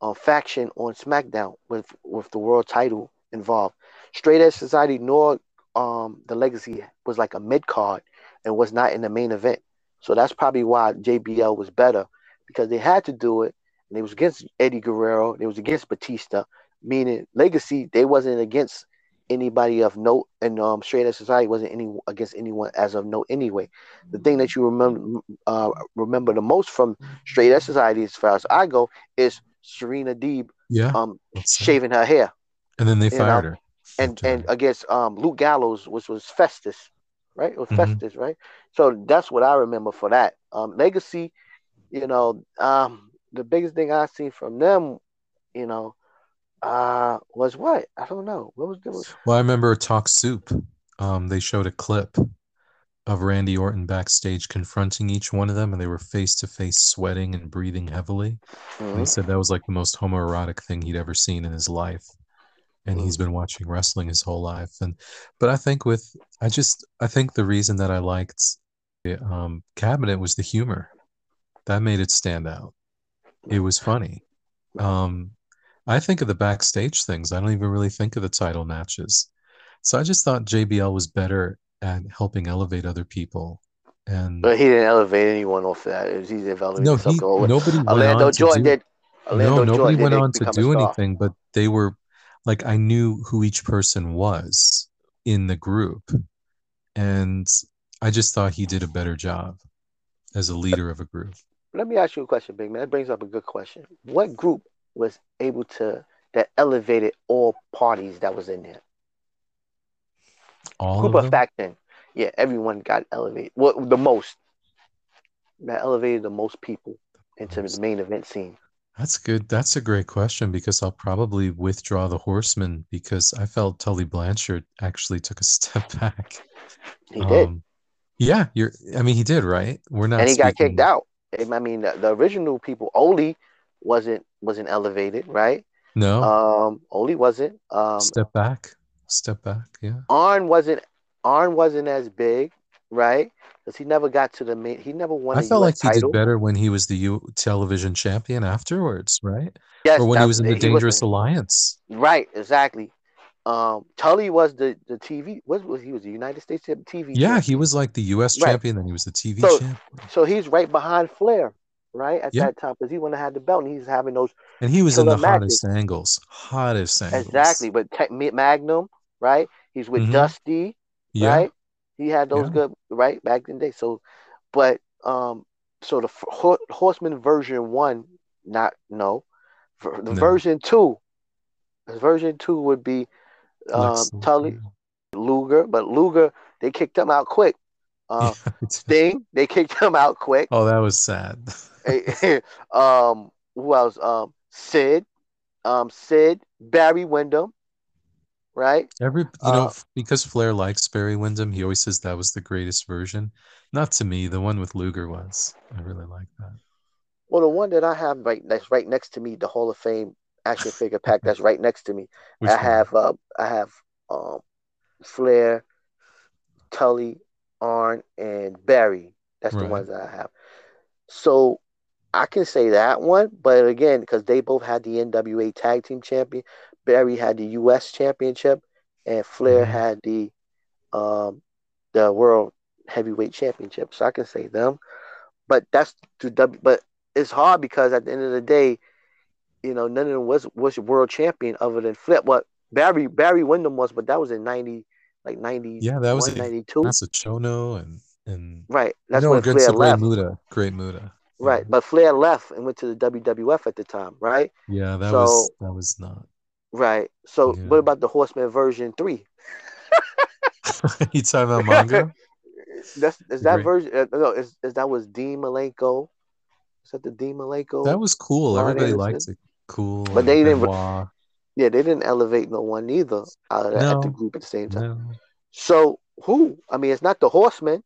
uh, faction on SmackDown with with the world title involved. Straight Edge Society nor um the Legacy was like a mid card and was not in the main event. So that's probably why JBL was better because they had to do it and it was against Eddie Guerrero, it was against Batista, meaning Legacy they wasn't against anybody of note and um Straight Edge Society wasn't any against anyone as of note anyway the thing that you remember uh, remember the most from Straight Edge Society, as far as I go, is Serena Deeb Yeah. um shaving her hair, And then they fired know, her. And and against um Luke Gallows, which was Festus, right? It was Mhm. Festus, right? So that's what I remember for that. Um, Legacy, you know, um, the biggest thing I seen from them, you know, uh, was what I don't know. What was the Well, I remember Talk Soup. Um, they showed a clip of Randy Orton backstage confronting each one of them, and they were face to face, sweating and breathing heavily. And he Mhm. said that was like the most homoerotic thing he'd ever seen in his life. And he's been watching wrestling his whole life. And but I think with I just I think the reason that I liked the um, Cabinet was the humor. That made it stand out. It was funny. Um, I think of the backstage things. I don't even really think of the title matches. So I just thought JBL was better at helping elevate other people. And But he didn't elevate anyone off that. It was elevate no, he nobody went Orlando on to do did. Orlando no, nobody went on to do anything, but they were like I knew who each person was in the group, and I just thought he did a better job as a leader of a group. Let me ask you a question, big man. That brings up a good question. What group was able to that elevated all parties that was in there? All group of of faction. Yeah, everyone got elevated. What the most? That elevated the most people into the main event scene. That's good. That's a great question because I'll probably withdraw the Horseman because I felt Tully Blanchard actually took a step back. He did, Um, yeah, you're. I mean, he did, right? We're not. and he got kicked out. I mean, the, the original people, Ole wasn't wasn't elevated, right? No, Um, Ole wasn't. Um, step back. Step back. Yeah. Arn wasn't. Arn wasn't as big, right? Because he never got to the main. He never won. I felt like US he title. did better when he was the U television champion afterwards, right? Yes, or when that- he was in the Dangerous Alliance. Right, exactly. Um, Tully was the the TV. What was he? Was the United States TV? Yeah, champion. he was like the U.S. Right. champion, then he was the TV So- champion, So he's right behind Flair, right at Yeah. that time, because he wouldn't have had the belt, and he's having those and he was in the killer hottest angles, hottest angles. exactly. But Magnum, right? He's with Mhm. Dusty, Yeah, right? He had those Yeah. good right back in the day. So, but um, so the Ho- Horseman version one, not no, For the No. version two, version two would be um, Tully Luger, but Luger they kicked him out quick. Uh, Sting they kicked him out quick. oh, that was sad. um, who else? Um, Sid, um, Sid, Barry Windham, right? Every you know Uh, f- because Flair likes Barry Windham, he always says that was the greatest version. Not to me, the one with Luger was. I really like that. Well, the one that I have right that's right next to me, the Hall of Fame action figure pack that's right next to me. Which I one? have uh, I have um, Flair, Tully, Arn, and Barry. That's the ones that I have. So I can say that one, but again, because they both had the NWA Tag Team Champion, Barry had the U.S. Championship, and Flair Mhm. had the um, the World Heavyweight Championship. So I can say them, but that's to W. But it's hard because at the end of the day, you know, none of them was was world champion other than Flip. What Barry Barry Windham was, but that was in ninety like ninety Yeah, that was a- 92. That's a Chono and and Right. That's no when against Flair the Great left. Muta. Great Muta. Right. But Flair left and went to the WWF at the time, right? Yeah, that So- was that was not. Right. So Yeah. what about the Horseman version three? you talking about manga? That's is that Agree. version? Uh, no, is, is that was Dean Malenko? Is that the Dean Malenko? That was cool. Everybody liked it. Cool. But they didn't- Benoit. yeah, they didn't elevate no one either out of that, at the group at the same time. No, So who? I mean, it's not the Horseman.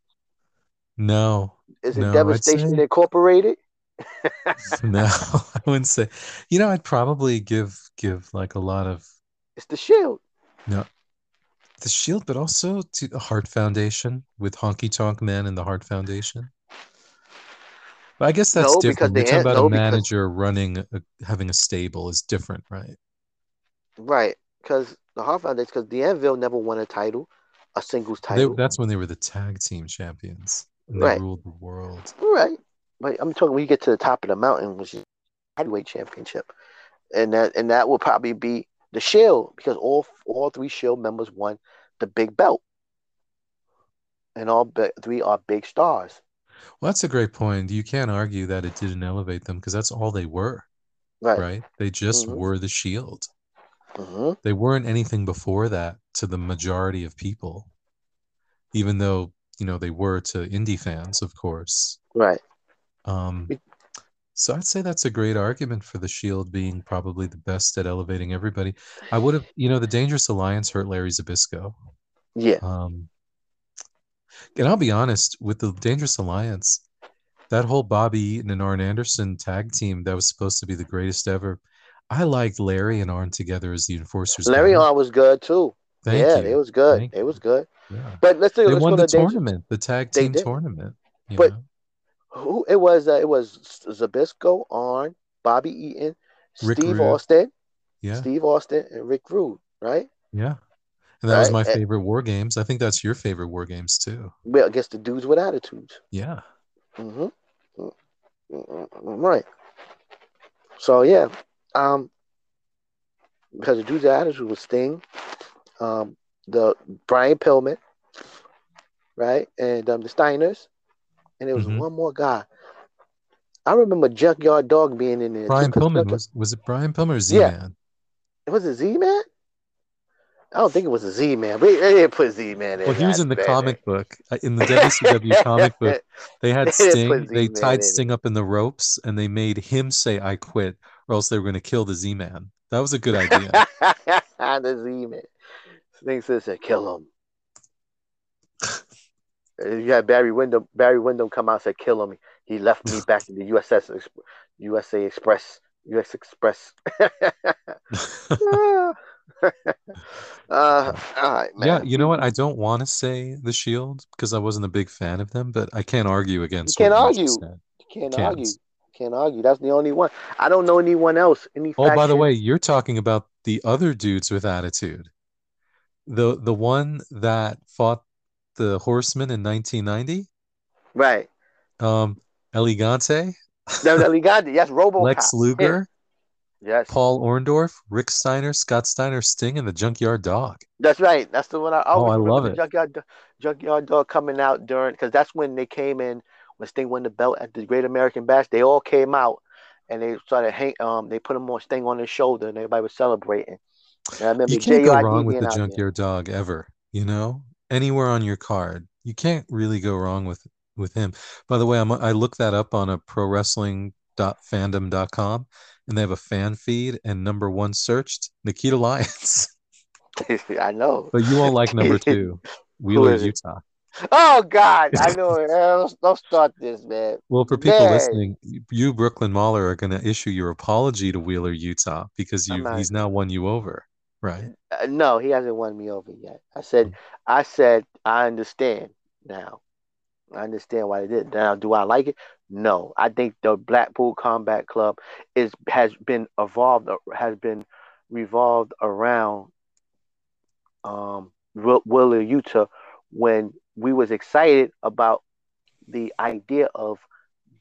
no, Is it No, Devastation Incorporated? no. I wouldn't say. You know, I'd probably give give like a lot of It's the Shield. No, the Shield, but also to the Hart Foundation with Honky Tonk Man and the Hart Foundation. But I guess that's No, different. the You're talking about no, a because- manager running, a, having a stable is different, right? Right. Because the Hart Foundation, because the Anvil never won a title, a singles They, title. that's when they were the tag team champions. And they Right. ruled the world. Right. But I'm talking when you get to the top of the mountain, which is heavyweight championship. And that and that will probably be the Shield because all all three Shield members won the big belt. And all bi- three are big stars. Well, that's a great point. You can't argue that it didn't elevate them because that's all they were, Right. right? They just Mhm. were the Shield. hmm They weren't anything before that to the majority of people, even though, you know, they were to indie fans, of course. Right. Um, so I'd say that's a great argument for the Shield being probably the best at elevating everybody. I would have, you know, the Dangerous Alliance hurt Larry Zbyszko. Yeah. Um, and I'll be honest, with the Dangerous Alliance, that whole Bobby Eaton and Arn Anderson tag team that was supposed to be the greatest ever. I liked Larry and Arn together as the enforcers. Larry. Arn was good too. Thank yeah, you. they was good. Thank you. was good. Yeah. But let's They let's won the tournament, the tag team tournament. you But- know? Who it was? Uh, it was Zbyszko, Arn, Bobby Eaton, Rick Steve Rude. Austin, yeah, Steve Austin, and Rick Rude. Right. yeah. And that was Right, my and- favorite War Games. I think that's your favorite War Games too. Well, I guess the dudes with attitudes. Yeah. Mm-hmm. Right. So yeah, um, because the dude's attitude was Sting, um, the Brian Pillman, right, and um, the Steiners, and there was Mhm. one more guy. I remember Junkyard Dog being in there. Brian Pillman was was it Brian Pillman or Z Yeah. Man? was it Z Man? I don't think it was a Z Man. They, they didn't put Z Man in. Well, he was in the bad. comic book. Uh, In the WCW comic book, they had They Sting. put They tied. Sting up in the ropes, and they made him say "I quit," or else they were going to kill the Z Man. That was a good idea. the Z Man. Sting says, "Kill him." And You had Barry Windham. Barry Windham come out and say, "Kill him." He left me back in the USS USA Express. US Express. uh, all right, man. yeah, you know what? I don't want to say the Shield because I wasn't a big fan of them, but I can't argue against. You can't argue. You can't Can't. argue. Can't argue. That's the only one. I don't know anyone else. Any Oh, by the way, you're talking about the other dudes with attitude. The the one that fought the Horseman in 1990, right? um, El Gigante, No, we. Yes, Robo. Lex Luger, Yes, Paul Orndorff, Rick Steiner, Scott Steiner, Sting, and the Junkyard Dog. that's right. That's the one I Oh, I love it. Junkyard, Junkyard Dog coming out during because that's when they came in when Sting won the belt at the Great American Bash. They all came out and they started hang. Um, they put him on Sting on his shoulder and everybody was celebrating. And I remember You can't go wrong with the there. Junkyard Dog ever. You know, anywhere on your card, you can't really go wrong with with him. By the way, I'm I looked that up on a pro wrestling fandom.com and they have a fan feed and number one searched Nikita Lyons. I know. But you won't like number two, Wheeler. Yuta. Oh God, I know it. Don't, don't start this, man. Well, for people Man. listening, you, Brooklyn Mahler, are going to issue your apology to Wheeler, Yuta, because you he's now won you over, right? Uh, no, he hasn't won me over yet. I said, I said, I understand now. I understand why they did. Now, do I like it? No. I think the Blackpool Combat Club is has been evolved, has been revolved around um Will- Wheeler Yuta when we was excited about the idea of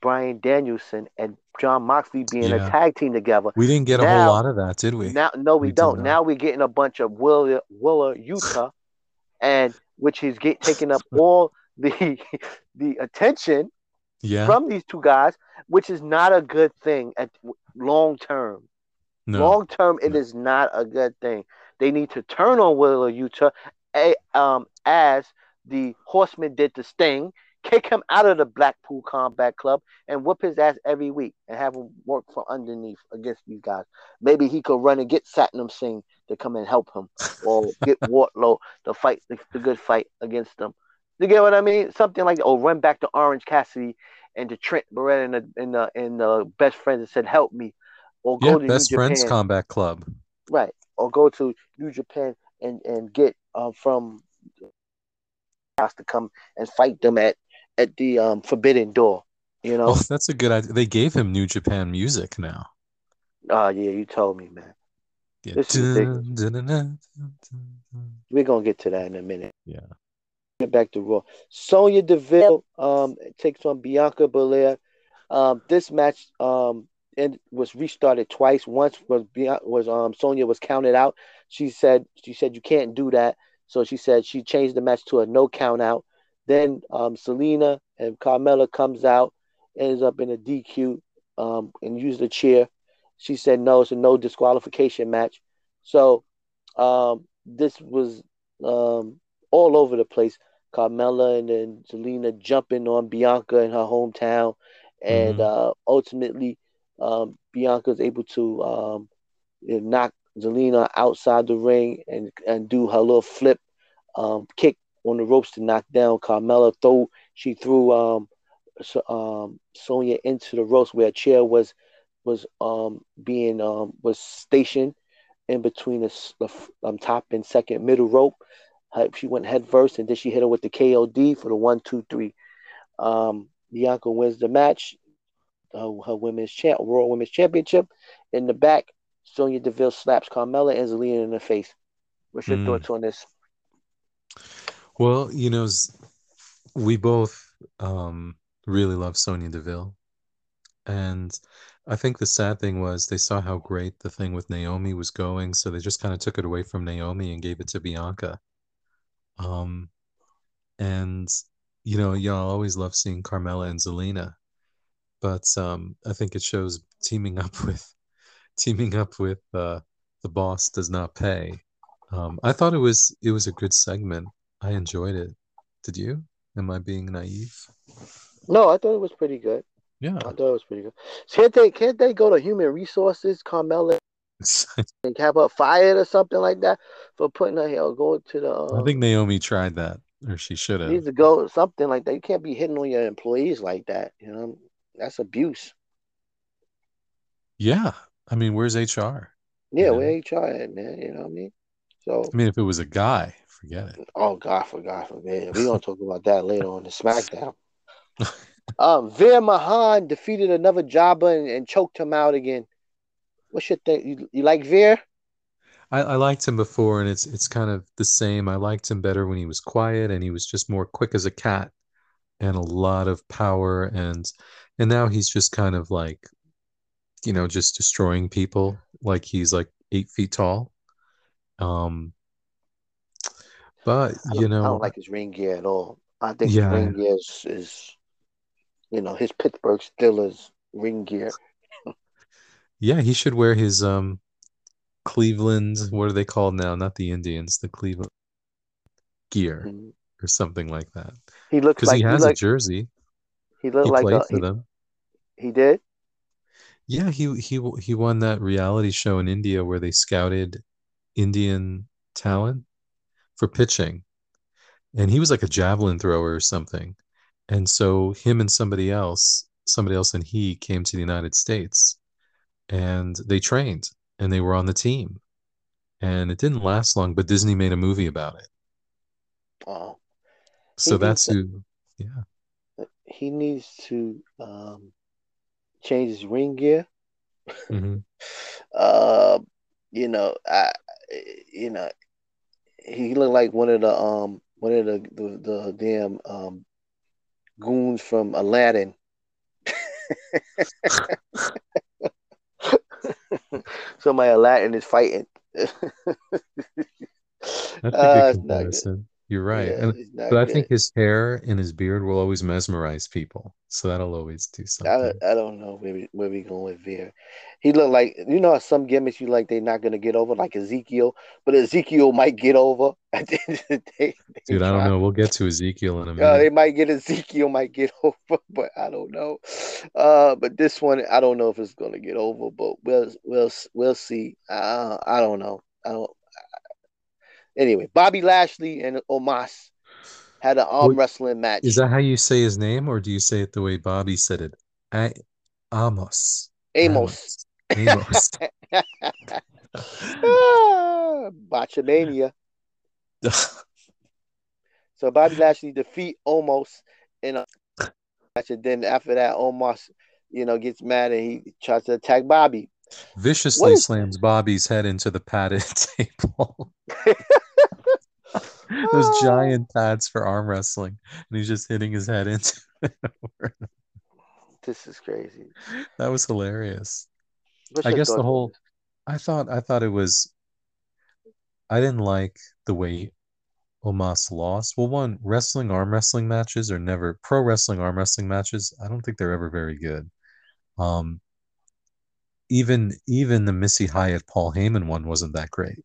Bryan Danielson and Jon Moxley being Yeah. a tag team together. We didn't get a whole lot of that, did we? Now, no, we, We don't. Now we're getting a bunch of Willa, Wheeler Yuta, and which is get taking up all the the attention yeah. from these two guys, which is not a good thing at long term. no. Long term, it No. is not a good thing. They need to turn on Wheeler Yuta, a, um, as the Horsemen did to Sting, kick him out of the Blackpool Combat Club, and whoop his ass every week, and have him work from underneath against these guys. Maybe he could run and get Satnam Singh to come and help him, or get Wardlow to fight the, the good fight against them. You get what I mean? Something like that. Or run back to Orange Cassidy and to Trent Beretta and the and the, and the best friends and said, "Help me," or go yeah, to Best New Friends Japan. Combat Club. Right. Or go to New Japan and and get um from to come and fight them at at the um Forbidden Door. You know? Oh, that's a good idea. They gave him New Japan music now. Oh yeah, you told me, man. Yeah. This. Dun, dun, dun. We're gonna get to that in a minute. Yeah. Get back to Raw. Sonya Deville um takes on Bianca Belair. Um, this match um and was restarted twice. Once was was um Sonya was counted out. She said she said you can't do that. So she said she changed the match to a no count out. Then um Zelina and Carmella comes out, ends up in a DQ um and used a chair. She said no, it's a no disqualification match. So um this was um all over the place. Carmella and then Zelina jumping on Bianca in her hometown, and Mhm. uh, ultimately um, Bianca's able to um, knock Zelina outside the ring and and do her little flip um, kick on the ropes to knock down Carmella. Throw she threw um, so, um, Sonya into the ropes where a chair was was um, being um, was stationed in between the, the um, top and second middle rope. She went head first, and then she hit her with the KOD for the one, two, three. Um, Bianca wins the match, uh, her women's champ, Raw Women's Championship. In the back, Sonya Deville slaps Carmella and Zelina in the face. What's your Mm. thoughts on this? Well, you know, we both um, really love Sonya Deville. And I think the sad thing was they saw how great the thing with Naomi was going, so they just kind of took it away from Naomi and gave it to Bianca. Um, and you know, y'all always love seeing Carmella and Zelina, but um, I think it shows teaming up with teaming up with uh, the boss does not pay. Um, I thought it was it was a good segment. I enjoyed it. Did you? Am I being naive? No, I thought it was pretty good. Yeah. I thought it was pretty good. Can't they? Can't they go to Human Resources, Carmella, and have her fired or something like that for putting her here or go to the? I Um, think Naomi tried that, or she should have. needs to go something like that. You can't be hitting on your employees like that. You know, that's abuse. Yeah. I mean, where's HR? Yeah, Yeah. where HR at, man? You know what I mean? So, I mean, if it was a guy, forget it. oh God, for God forbid, we're gonna talk about that later on the SmackDown. Um, Veer Mahaan defeated another jobber and, and choked him out again. What's your thing? You, you like Veer? I, I liked him before, and it's it's kind of the same. I liked him better when he was quiet and he was just more quick as a cat, and a lot of power, and and now he's just kind of like, you know, just destroying people. Like he's like eight feet tall. Um, but you don't, I don't like his ring gear at all. I think Yeah. his ring gear is, is, you know, his Pittsburgh Steelers ring gear. yeah, he should wear his um Cleveland. What are they called now? Not the Indians, the Cleveland gear Mhm. or something like that. He looks Because like he he, has like, a jersey. he looked He like played a, for he, them. he did. Yeah, he he he won that reality show in India where they scouted Indian talent for pitching, and he was like a javelin thrower or something. And so him and somebody else, somebody else and he came to the United States, and they trained and they were on the team. And it didn't last long, but Disney made a movie about it. Oh, So He that's needs who. Yeah. he needs to um, change his ring gear. hmm Uh, you know, I, you know, he looked like one of the um one of the the, the damn um goons from Aladdin. Somebody Aladdin is fighting. That's a Uh, good it's not good. comparison. You're right. Yeah, And but I good. think his hair and his beard will always mesmerize people. So that'll always do something. I don't know where we where we going with Veer. He looked like you know some gimmicks you like they're not gonna get over, like Ezekiel, but Ezekiel might get over at the end of the day. They Dude, I don't know. We'll get to Ezekiel in a Uh, minute. they might get Ezekiel might get over, but I don't know. Uh, but this one I don't know if it's gonna get over, but we'll we'll we'll see. Uh, I don't know. I don't. Anyway, Bobby Lashley and Omos had an arm Wait, wrestling match. Is that how you say his name, or do you say it the way Bobby said it? A- Amos. Amos. Amos. ah, Botchamania. So Bobby Lashley defeat Omos in a match, and then after that, Omos, you know, gets mad and he tries to attack Bobby. Viciously is- slams Bobby's head into the padded table. Those Ah. giant pads for arm wrestling, and he's just hitting his head into it. This is crazy. that was hilarious. I guess the whole? I thought I thought it was I didn't like the way Omos lost. Well, one, wrestling arm wrestling matches are never pro wrestling arm wrestling matches. I don't think they're ever very good. Um even even the Missy Hyatt Paul Heyman one wasn't that great.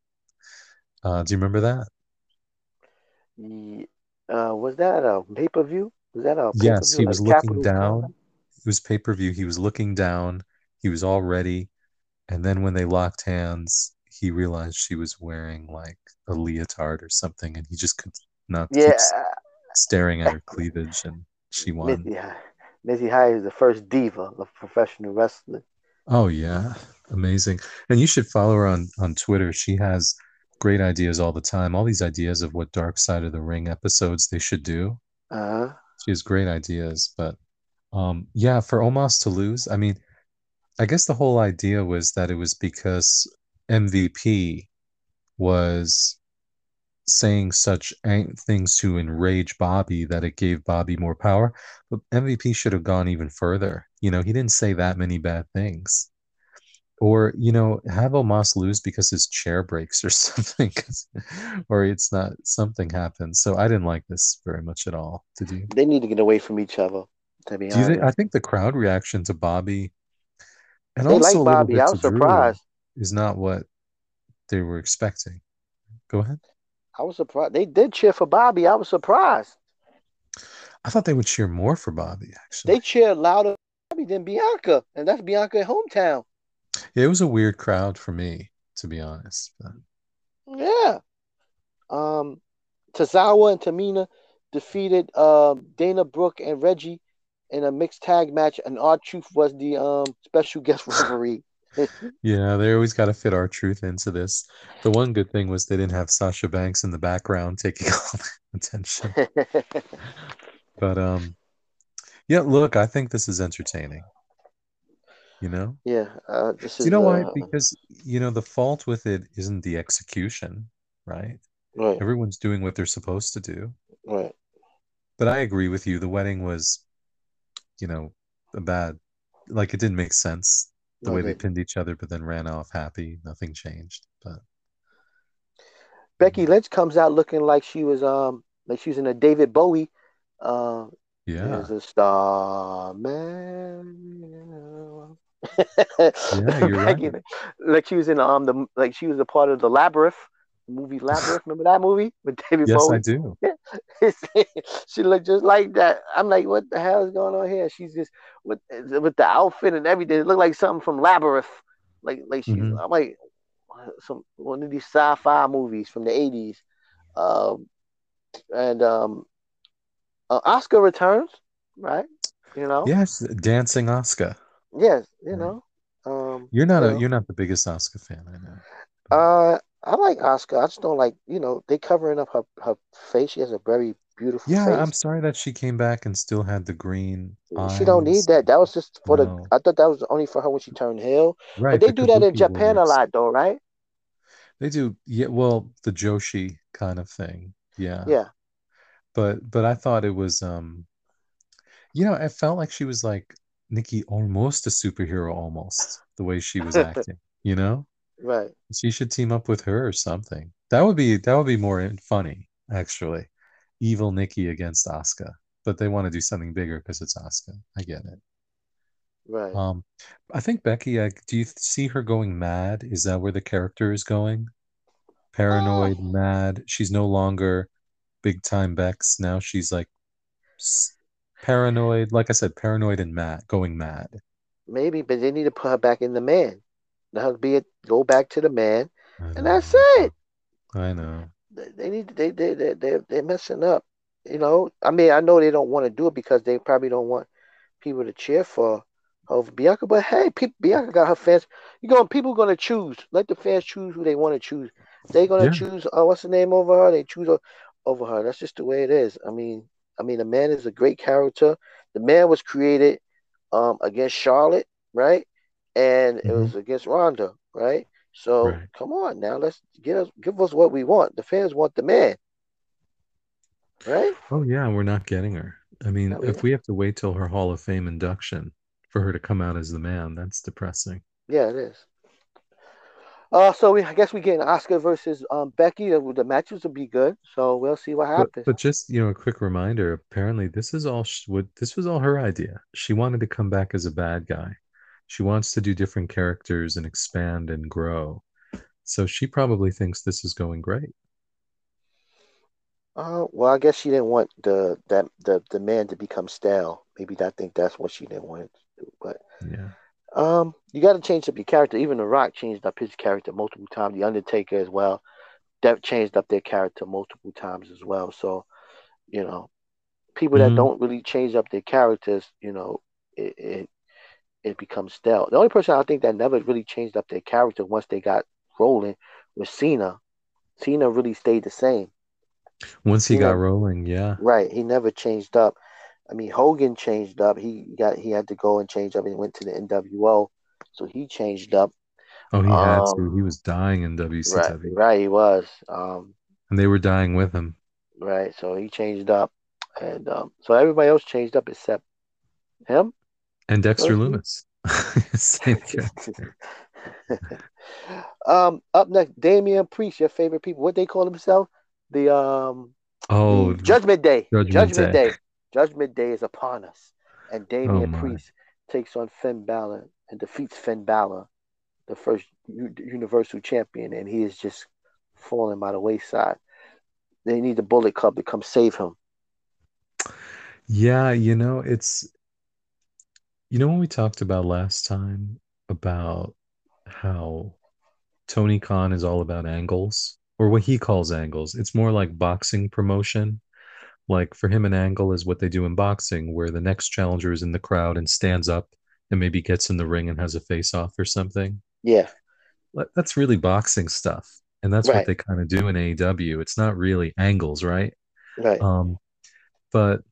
Uh, do you remember that? Uh, was that a pay per view? Was that a Yes, he like was looking down. It was pay per view. He was looking down. He was all ready. And then when they locked hands, he realized she was wearing like a leotard or something, and he just could not Yeah, staring at her cleavage, and she won. Missy, Missy Hyatt is the first diva of professional wrestling. Oh yeah, amazing. And you should follow her on on Twitter. She has great ideas all the time. All these ideas of what Dark Side of the Ring episodes they should do. Uh-huh. She has great ideas, but um yeah, for Omos to lose, I mean, I guess the whole idea was that it was because MVP was saying such things to enrage Bobby that it gave Bobby more power. But MVP should have gone even further. You know, he didn't say that many bad things. Or, you know, have Omos lose because his chair breaks or something, or it's not, something happens. So I didn't like this very much at all. Did you? They need to get away from each other, to be Do honest. think, I think the crowd reaction to Bobby and they also like Bobby. I was Drew surprised. is not what they were expecting. Go ahead. I was surprised. They did cheer for Bobby. I was surprised. I thought they would cheer more for Bobby, actually. They cheered louder Bobby than Bianca, and that's Bianca hometown. Yeah, it was a weird crowd for me, to be honest. But Yeah. Um, Tozawa and Tamina defeated um Dana Brooke and Reggie in a mixed tag match, and R Truth was the um special guest referee. yeah, they always got to fit R Truth into this. The one good thing was they didn't have Sasha Banks in the background taking all the attention. But um, yeah, look, I think this is entertaining. You know, yeah, uh, this is you know why? uh, Because you know the fault with it isn't the execution, right? right, Everyone's doing what they're supposed to do. right. But I agree with you. The wedding was, you know, a bad. Like it didn't make sense the way they pinned each other, but then ran off happy. Nothing changed. But Becky Lynch comes out looking like she was um like she was in a David Bowie uh yeah, There's a star man. Yeah, you're right. Like she was in um the like she was a part of the Labyrinth movie Labyrinth. Remember that movie with David yes, Bowie? I do. she looked just like that. I'm like, what the hell is going on here? She's just with with the outfit and everything. It looked like something from Labyrinth. Like like she's. Mhm. I'm like, some one of these sci-fi movies from the eighties. Um, and um, uh, Asuka returns, right? You know. Yes, dancing Asuka. Yes, you Right. know. Um, You're not you a know. you're not the biggest Asuka fan, I know. Uh, I like Asuka. I just don't like, you know, they covering up her her face. She has a very beautiful Yeah, face. I'm sorry that she came back and still had the green She don't need that. That was just for the. I thought that was only for her when she turned heel. Right, But they the do that in Japan a lot, though, right? They do, yeah, well, the Joshi kind of thing. Yeah. Yeah. But but I thought it was um you know, it felt like she was like Nikki almost a superhero almost, the way she was acting, you know? Right. She should team up with her or something. That would be that would be more funny, actually. Evil Nikki against Asuka. But they want to do something bigger because it's Asuka. I get it. Right. Um, I think Becky, I, do you see her going mad? Is that where the character is going? Paranoid, mad. She's no longer big time Bex. Now she's like paranoid. Like I said, paranoid and mad, going mad. Maybe, but they need to put her back in the man. Her be it. Go back to the man, and that's it. I know. They they need. They they they they they're messing up. You know. I mean, I know they don't want to do it because they probably don't want people to cheer for over Bianca. But hey, people, Bianca got her fans. You going people going to choose. Let the fans choose who they want to choose. They're going to Yeah. choose. Uh, what's the name over her? They choose o- over her. That's just the way it is. I mean, I mean, the man is a great character. The man was created um against Charlotte, right? And it Mhm. was against Ronda, right? So Right. come on now, let's get us give us what we want. The fans want the man, right? Oh yeah, we're not getting her. I mean, No, if we have to wait till her Hall of Fame induction for her to come out as the man, that's depressing. Yeah, it is. Uh, so we I guess we get an Asuka versus um Becky. The, the matches will be good. So we'll see what happens. but just you know, a quick reminder. Apparently, this is all sh- what this was all her idea. She wanted to come back as a bad guy. She wants to do different characters and expand and grow. So she probably thinks this is going great. Uh, well, I guess she didn't want the that the the man to become stale. Maybe I think that's what she didn't want to do. But Yeah. Um, you got to change up your character. Even The Rock changed up his character multiple times. The Undertaker as well. That changed up their character multiple times as well. So, you know, people that Mhm. don't really change up their characters, you know, it, it it becomes stale. The only person I think that never really changed up their character once they got rolling was Cena. Cena really stayed the same. Once he You got rolling, yeah. Right. He never changed up. I mean, Hogan changed up. He got he had to go and change up and went to the NWO. So he changed up. Oh, he had to. Um, He was dying in Right. WCW, Right, he was. Um, and they were dying with him. right. So he changed up. And um, so everybody else changed up except him. And Dexter. Lumis, same character. um, up next, Damian Priest, your favorite people. What they call themselves? The um Oh, Judgment Day. Judgment Day. Day. Judgment Day is upon us. And Damian oh, my. Priest takes on Finn Balor and defeats Finn Balor, the first U- Universal Champion, and he is just falling by the wayside. They need the Bullet Club to come save him. Yeah, you know, it's you know when we talked about last time about how Tony Khan is all about angles, or what he calls angles. It's more like boxing promotion. Like for him, an angle is what they do in boxing, where the next challenger is in the crowd and stands up and maybe gets in the ring and has a face off or something. Yeah, That's really boxing stuff. And that's Right. what they kind of do in AEW. It's not really angles, right? right. Um, but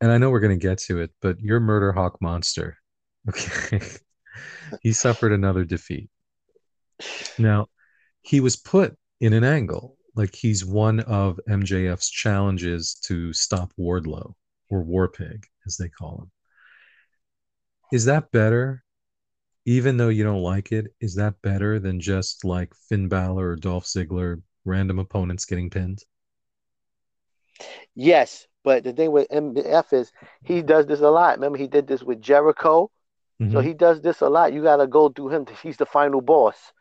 and I know we're going to get to it, but your Murder Hawk monster, okay, he suffered another defeat. Now, he was put in an angle, like he's one of MJF's challenges to stop Wardlow or Warpig, as they call him. Is that better? Even though you don't like it, is that better than just like Finn Balor or Dolph Ziggler, random opponents getting pinned? Yes, but the thing with MF is he does this a lot. Remember, he did this with Jericho. So Mhm. he does this a lot. You got to go through him. He's the final boss.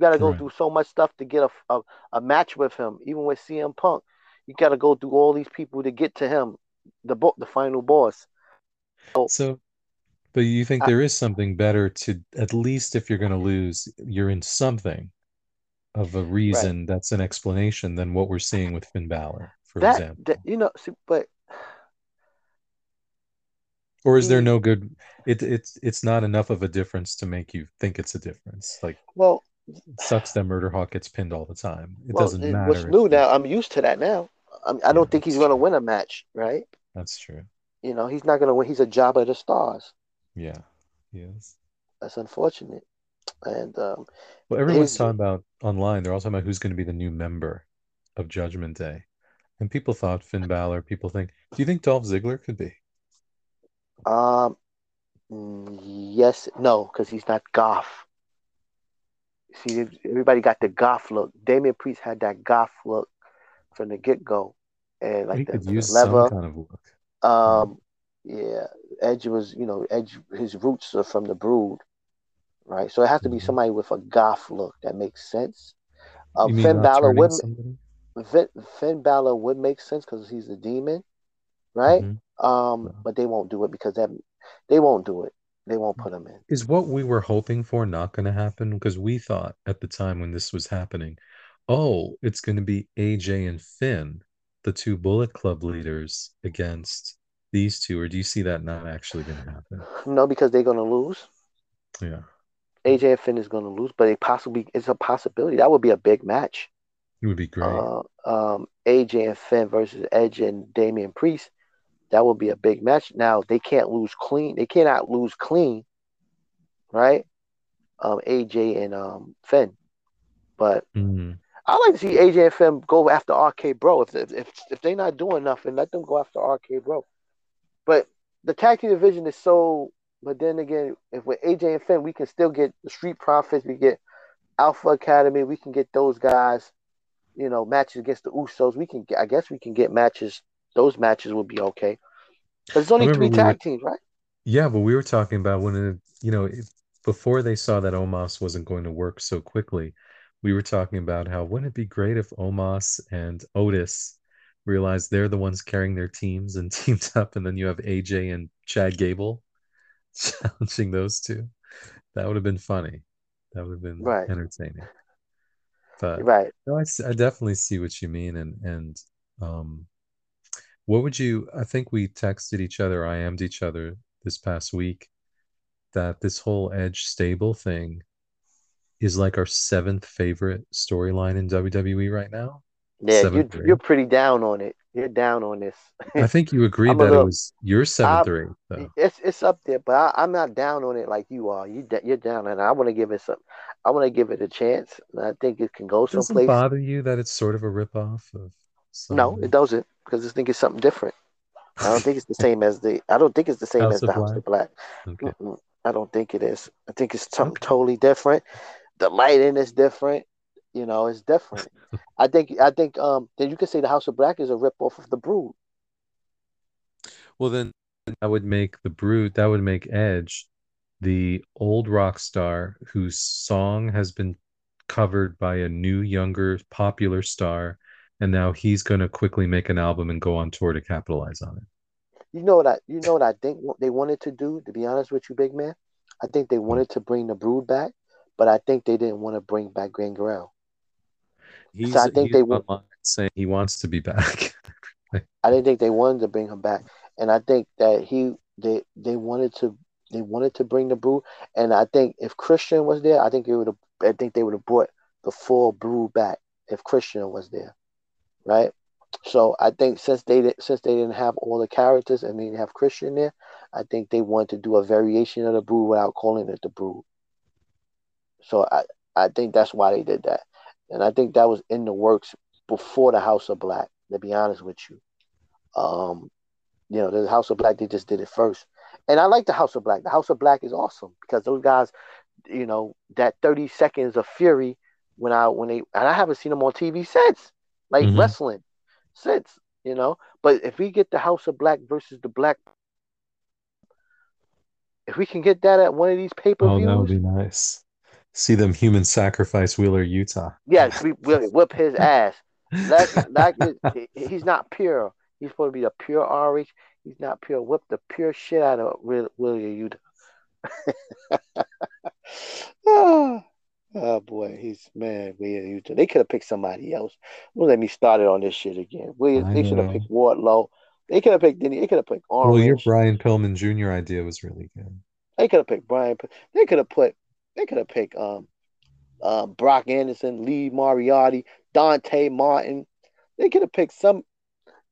You got to go Correct. through so much stuff to get a, a, a match with him. Even with CM Punk, you got to go through all these people to get to him, the bo- the final boss. So But you think I- there is something better to at least if you're going to lose, you're in something of a reason that's an explanation than what we're seeing with Finn Balor, for that, example. that you know, see, but Or is there mm. no good? It it's it's not enough of a difference to make you think it's a difference. Like well, sucks that Murder Hawk gets pinned all the time. It well, doesn't matter. what's new now? I'm used to that now. I, I don't think he's going to win a match, right? That's true. You know, he's not going to win. He's a job of the stars. Yeah. Yes. That's unfortunate. And um, Well, everyone's His- talking about online. They're all talking about who's going to be the new member of Judgment Day, and people thought Finn Balor. People think. Do you think Dolph Ziggler could be? um, mm, yes, no, because he's not goth. See, everybody got the goth look. Damian Priest had that goth look from the get go, and like he the, could the use leather. kind of look. Um, yeah, Edge was, you know, Edge. His roots are from the Brood, right? So it has to be Mhm. somebody with a goth look that makes sense. Uh, Finn Balor would, somebody? Finn, Finn Balor would make sense because he's a demon, right? Mhm. Um, Yeah. but they won't do it because that they won't do it. They won't put him in. Is what we were hoping for not going to happen? Because we thought at the time when this was happening, oh, it's going to be AJ and Finn, the two Bullet Club leaders, against these two. Or do you see that not actually going to happen? No, because they're gonna lose. Yeah, AJ and Finn is gonna lose, but it possibly it's a possibility. That would be a big match. it would be great. Uh, um, AJ and Finn versus Edge and Damian Priest. That would be a big match. Now they can't lose clean. They cannot lose clean, right? Um, AJ and um Finn, but Mhm. I like to see AJ and Finn go after RK Bro. If if if, if they're not doing nothing, let them go after RK Bro. But the tag team division is so. But then again, if with AJ and Finn, we can still get the Street Profits. We get Alpha Academy. We can get those guys. You know, matches against the Usos. We can. I guess we can get matches. Those matches would be okay. Because it's only three we tag were- teams, right? Yeah, but we were talking about when it, you know, if, before they saw that Omos wasn't going to work so quickly, we were talking about how wouldn't it be great if Omos and Otis realized they're the ones carrying their teams and teamed up, and then you have AJ and Chad Gable challenging those two. That would have been funny. That would have been Right. entertaining. But Right. no, I, I definitely see what you mean, and and um, what would you? I think we texted each other, I ammed each other this past week that this whole Edge stable thing is like our seventh favorite storyline in WWE right now. Yeah, you're you're pretty down on it. You're down on this. I think you agreed that it was your seventh I'm- or eighth, though. It's it's up there, but I, I'm not down on it like you are. You you're down, and I want to give it some. I want to give it a chance. And I think it can go someplace. bother you that it's sort of a ripoff of some No, it doesn't, because I think it's something different. I don't think it's the same as the. I don't think it's the same House as the House of Black. Okay. I don't think it is. I think it's something Okay. totally different. The lighting is different. You know, it's different. I think. I think. Um. Then you could say the House of Black is a rip off of the Brood. Well, then that would make the Brood, that would make Edge the old rock star whose song has been covered by a new, younger, popular star. And now he's going to quickly make an album and go on tour to capitalize on it. You know what I? You know what I think they wanted to do. To be honest with you, big man, I think they wanted to bring the Brood back, but I think they didn't want to bring back Gangrel. He's, I think he's they online saying he wants to be back. I didn't think they wanted to bring him back, and I think that he they they wanted to they wanted to bring the Brood, and I think if Christian was there, I think they would have I think they would have brought the full Brood back if Christian was there, right? So I think since they since they didn't have all the characters and they didn't have Christian there, I think they wanted to do a variation of the Brood without calling it the Brood. So I I think that's why they did that, and I think that was in the works before the House of Black. To be honest with you, um, you know, the House of Black they just did it first, and I like the House of Black. The House of Black is awesome because those guys, you know, that thirty seconds of fury when I when they and I haven't seen them on TV since, like Mhm. wrestling, since you know. But if we get the House of Black versus the Black, if we can get that at one of these pay per oh, that would be nice. See them human sacrifice Wheeler, Yuta. yes, we will whip his ass. That, that he's not pure. He's supposed to be a pure RH. He's not pure. Whip the pure shit out of Wheeler Yuta. oh, oh, boy, he's man. Yuta. They could have picked somebody else. Don't let me start it on this shit again. They should have picked Wardlow. They could have picked. They could have picked Orange. Well, your Brian Pillman Jr. idea was really good. They could have picked Brian. They could have put. They could have picked um, um, Brock Anderson, Lee Moriarty, Dante Martin. They could have picked some.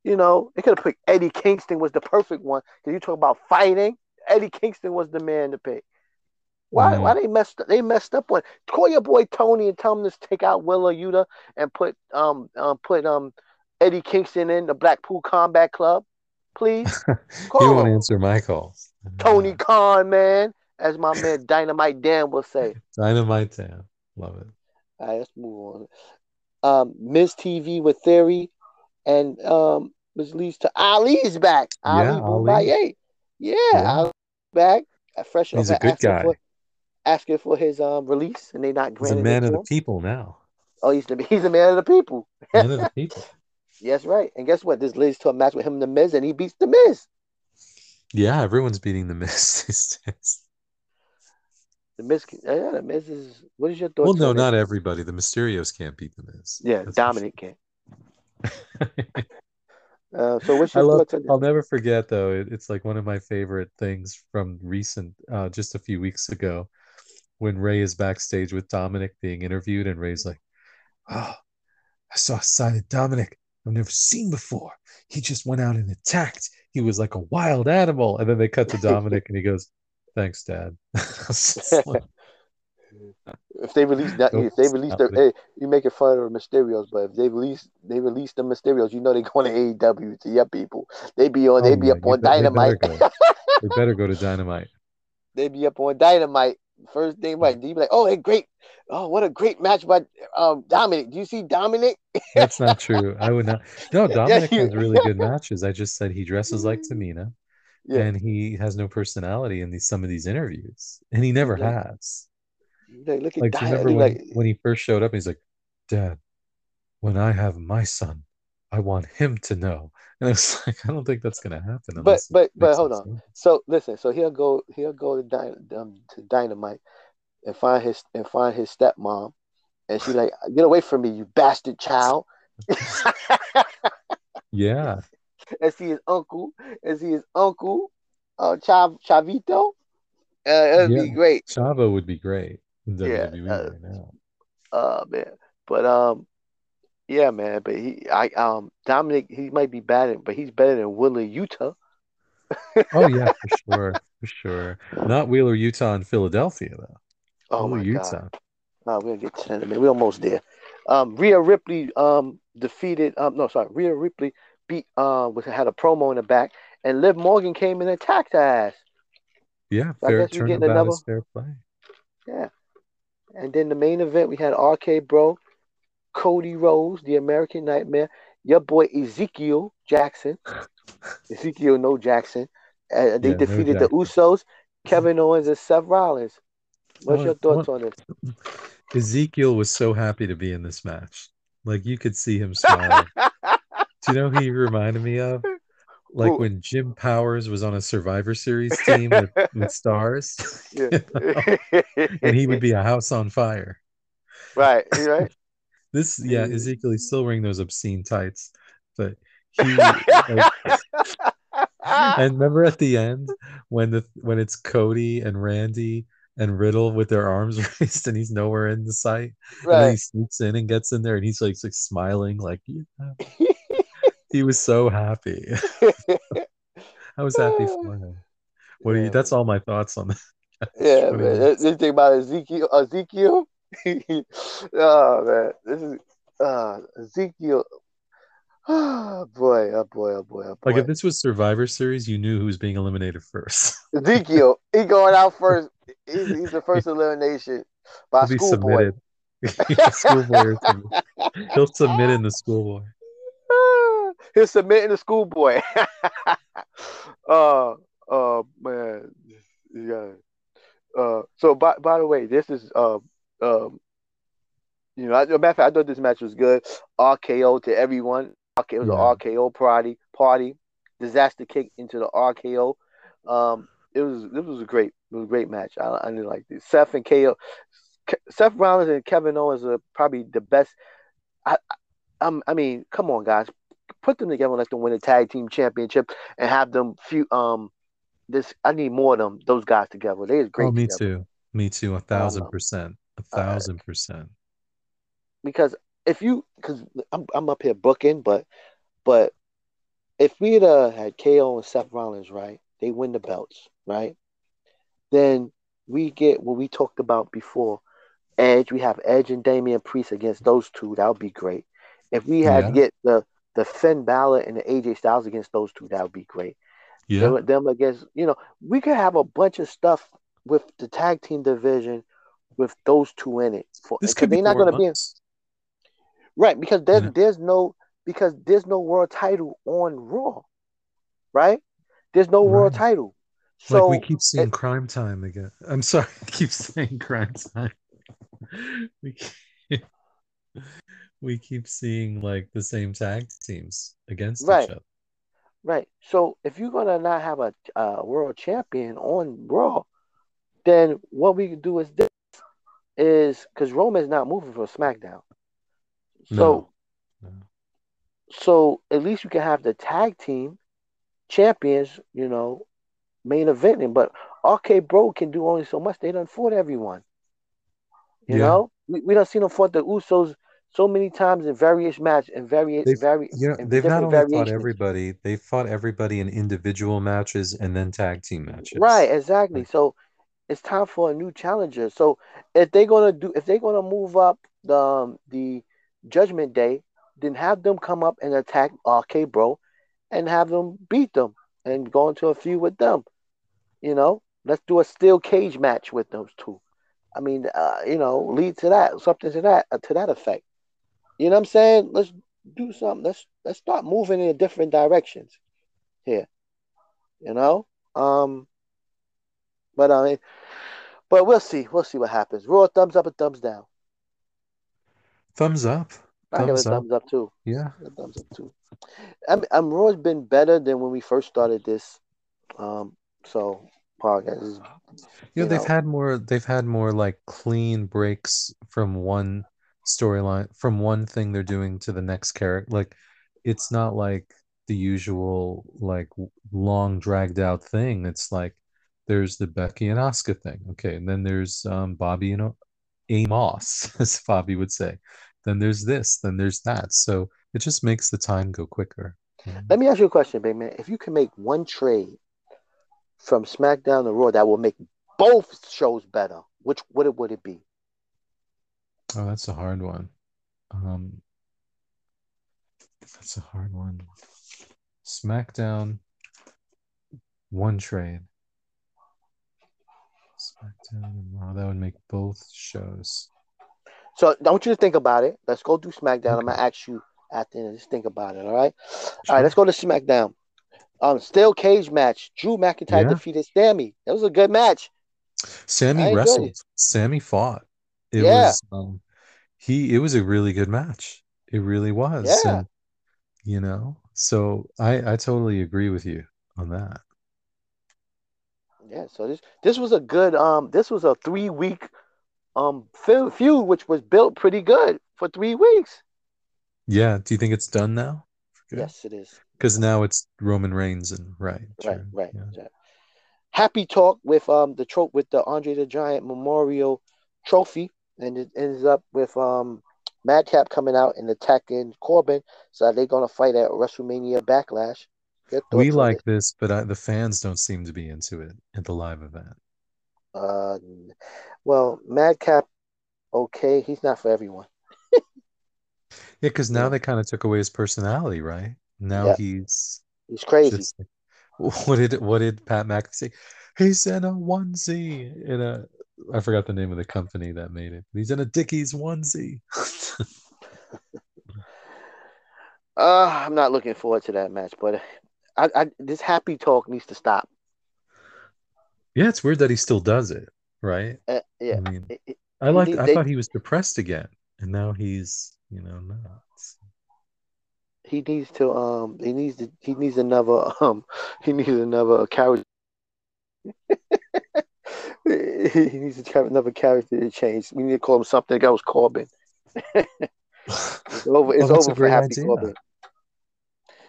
You know, they could have picked Eddie Kingston was the perfect one because you talk about fighting. Eddie Kingston was the man to pick. Why? Mm. Why they messed? They messed up on. Call your boy Tony and tell him to take out Wheeler Yuta and put um um put um Eddie Kingston in the Blackpool Combat Club, please. Call won't him. answer my calls. Tony Khan, man, as my man Dynamite Dan will say. Dynamite Tam. Love it. All right, let's move on. Um, Miz TV with Theory, and um, which leads to Ali's back. Ali Yeah, Ali. Yeah, Yeah. Ali back. Fresh He's a good guy. For, asking for his um release, and they not He's a granting man of the him. people now. Oh, he's the he's a man of the people. Man of the people. Yes, right. And guess what? This leads to a match with him and the Miz, and he beats the Miz. Yeah, everyone's beating the Miz these days. The Miz, yeah, the Miz is. What is your thoughts? Well, no, on it? not everybody. The Mysterios can't beat the Miz. Yeah, That's for Dominic can. sure. Uh, so what's I your love. thoughts on this? I'll never forget though. It, it's like one of my favorite things from recent, uh, just a few weeks ago, when Ray is backstage with Dominic being interviewed, and Ray's like, "Oh, I saw a side of Dominic I've never seen before. He just went out and attacked. He was like a wild animal." And then they cut to Dominic, and he goes, "Thanks, Dad." I was just like, If they release that, if they release not the, it. hey, you making fun of the Mysterios, but if they release, they release the Mysterios, you know they're going to AEW to your people. They be on, Oh, they be up on bet- they better Dynamite. they better go to Dynamite. they be up on Dynamite. First thing, right? Do you be like, oh, hey, great, oh, what a great match by um Dominic. Do you see Dominic? That's not true. I would not. No, Dominic has really good matches. I just said he dresses like Tamina, Yeah. and he has no personality in these some of these interviews, and he never Yeah. has. Like, look at Like, remember when like, when he first showed up? He's like, "Dad, when I have my son, I want him to know." And it's like, I don't think that's gonna happen. but but but hold some on. sense. So listen, so he'll go he'll go to Dyn- um, to Dynamite and find his and find his stepmom, and she like, get away from me, you bastard child. Yeah, and see his uncle, and see his uncle, uh, Chav Chavito. Uh, it'd be great. Chavo would be great in Yeah, WWE uh, right now. Uh man. But um yeah, man, but he I um Dominic he might be bad, but he's better than Wheeler Yuta. Oh yeah, for sure, for sure. Not Wheeler, Yuta, and Philadelphia though. Oh Wheeler, my Yuta. god. No, we'll get to that in a minute. We're almost there. Um Rhea Ripley um defeated um no sorry, Rhea Ripley beat uh was had a promo in the back and Liv Morgan came and attacked her ass. Yeah, So I fair guess we're getting another- fair play. Yeah. And then the main event, we had RK Bro, Cody Rhodes, the American Nightmare, your boy Ezekiel Jackson, Ezekiel No Jackson. Uh, they Yeah, No defeated the Usos, Kevin Owens, and Seth Rollins. What's What- your thoughts what- on this? Ezekiel was so happy to be in this match. Like you could see him smiling. Do you know who he reminded me of? Like Who? when Jim Powers was on a Survivor Series team with, with stars, yeah. and he would be a house on fire. right, you right. This, yeah. Ezekiel is still wearing those obscene tights, but he. like, and remember at the end when the when it's Cody and Randy and Riddle with their arms raised and he's nowhere in the sight, and then he sneaks in and gets in there and he's like, like smiling like yeah. he was so happy. I was happy for him. What Yeah, you? That's all my thoughts on that. Yeah, man. is- This this thing about Ezekiel, Ezekiel. oh man, this is uh Ezekiel. Oh boy, oh boy, oh boy, oh boy. Like if this was Survivor Series, you knew who was being eliminated first. Ezekiel, he going out first. He's, he's the first elimination by He'll schoolboy. schoolboy. He'll submit in the schoolboy. He's submitting the schoolboy. uh, uh, man, yeah. Uh, so by by the way, this is uh, um, you know, as a matter of fact, I thought this match was good. RKO to everyone. RK, it was Yeah. an RKO party. Party. Disaster kick into the RKO. Um, it was it was a great. It was a great match. I, I didn't like this. Seth and KO. Ke- Seth Rollins and Kevin Owens are probably the best. I, I, I mean, come on, guys, put them together and let them win a tag team championship and have them few. Um, this I need more of them. Those guys together. They is great. oh, me together. too. Me too. A thousand percent. A Uh, thousand percent. because if you because I'm I'm up here booking, but but if we'd uh, had KO and Seth Rollins, right, they win the belts, right? Then we get what we talked about before. Edge, we have Edge and Damian Priest against those two. That would be great. If we had Yeah. get the the Finn Balor and the AJ Styles against those two, that would be great. Yeah. Them, them against, you know, we could have a bunch of stuff with the tag team division with those two in it. For, This could be they're not going to be in, right because there's Yeah. there's no because there's no world title on Raw, right? There's no world title. So like we keep seeing crime time again. I'm sorry, I keep saying crime time. We keep, we keep seeing like the same tag teams against Right. each other. Right. So if you're gonna not have a uh, world champion on Raw, then what we can do is this is because Roman's not moving for SmackDown. So No. No. so at least you can have the tag team champions, you know, main eventing. But RK Bro can do only so much. They done fought everyone. You Yeah. know, we, we done seen them fought the Usos so many times in various matches and various They've- vari You know, they've not different only fought everybody, they fought everybody in individual matches and then tag team matches. Right, exactly. Right. So it's time for a new challenger. So if they're gonna do, if they're gonna move up the um, the Judgment Day, then have them come up and attack RK Bro, and have them beat them and go into a feud with them. You know, let's do a steel cage match with those two. I mean, uh, you know, lead to that, something to that, uh, to that effect. You know what I'm saying? Let's do something. Let's let's start moving in different directions here. You know, um, but I mean, but we'll see. We'll see what happens. Raw thumbs up or thumbs down. Thumbs up. I give it a Thumbs up. too. Yeah. Thumbs up too. I'm, I'm Raw's been better than when we first started this. Um, so podcast is Yeah, they've know. had more they've had more like clean breaks from one storyline from one thing they're doing to the next character. Like it's not like the usual like long dragged out thing. It's like there's the Becky and Asuka thing. Okay, and then there's um Bobby and Amos, as Bobby would say. Then there's this, then there's that. So it just makes the time go quicker. Let me ask you a question, big man. If you can make one trade from SmackDown to Raw that will make both shows better, which what it would it be? Oh, that's a hard one. Um, that's a hard one. SmackDown, one trade. SmackDown and Raw, that would make both shows. So I want you to think about it. Let's go do SmackDown. I'm gonna ask you at the end. Just think about it. All right. All Sure. right. Let's go to SmackDown. Um, steel cage match. Drew McIntyre Yeah. defeated Sammy. That was a good match. Sammy wrestled. Sammy fought. It Yeah. was um, he. It was a really good match. It really was. Yeah. And you know, so I I totally agree with you on that. Yeah. So this this was a good um. This was a three week um feud, which was built pretty good for three weeks. Yeah. Do you think it's done now? Yes, it is. Because now it's Roman Reigns and right. Right, right. yeah. right. Happy talk with um the trope with the Andre the Giant Memorial Trophy, and it ends up with um Madcap coming out and attacking Corbin. So they're gonna fight at WrestleMania Backlash. We like this, but I, the fans don't seem to be into it at the live event. Uh, well, Madcap, okay, he's not for everyone. Yeah, because now they kind of took away his personality, right? Now Yeah. he's He's crazy. just what did what did Pat McAfee say? He's in a onesie in a I forgot the name of the company that made it. He's in a Dickies onesie. Uh, I'm not looking forward to that match, but I, I this happy talk needs to stop. yeah, it's weird that he still does it, right? Uh, yeah, I mean, It- it- I. They- I thought he was depressed again, and now he's, you know, not. he needs to um he needs to he needs another um he needs another character he needs to have another character to change. We need to call him something else, Corbin. It's over. It's Well, over for Happy idea. Corbin.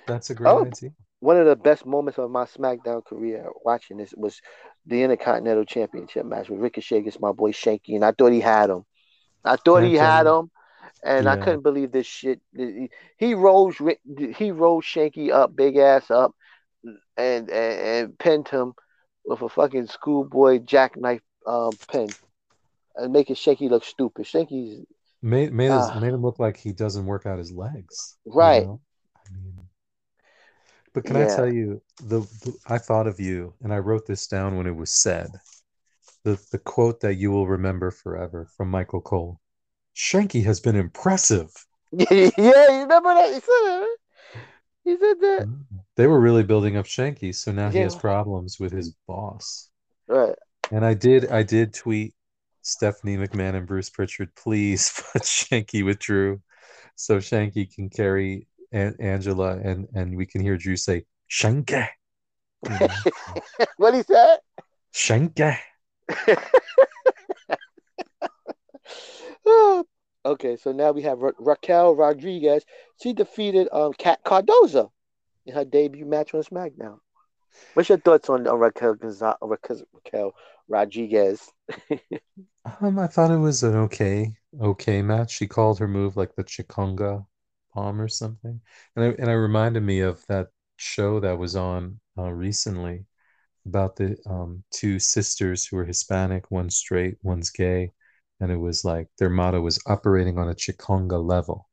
That's a great Oh. idea. One of the best moments of my SmackDown career watching this was the Intercontinental Championship match with Ricochet against my boy Shanky, and I thought he had him. I thought he had him, and I couldn't believe this shit. He- rolls, he rolls Shanky up, big ass up, and and, and pinned him with a fucking schoolboy jackknife um, pin, and making Shanky look stupid. Shanky's Made made, his, Ah. made him look like he doesn't work out his legs. you Right. know? I mean, but can I tell you the, the I thought of you and I wrote this down when it was said. The the quote that you will remember forever from Michael Cole. Shanky has been impressive. yeah, you remember that? He said that. He said that. Mm-hmm. They were really building up Shanky, so now he has problems with his boss. Right. And I did I did tweet Stephanie McMahon and Bruce Pritchard, please put Shanky with Drew so Shanky can carry An- Angela and and we can hear Drew say know, what he said? Shanky. okay, so now we have Ra- Raquel Rodriguez. She defeated um Kat Cardoza in her debut match on SmackDown. What's your thoughts on, on Raquel, Gonza- Raquel Raquel Rodriguez? Um, I thought it was an okay, okay match. She called her move like the Chingona bomb or something, and I, and it reminded me of that show that was on uh, recently about the um, two sisters who were Hispanic, one straight, one's gay, and it was like their motto was operating on a Chingona level.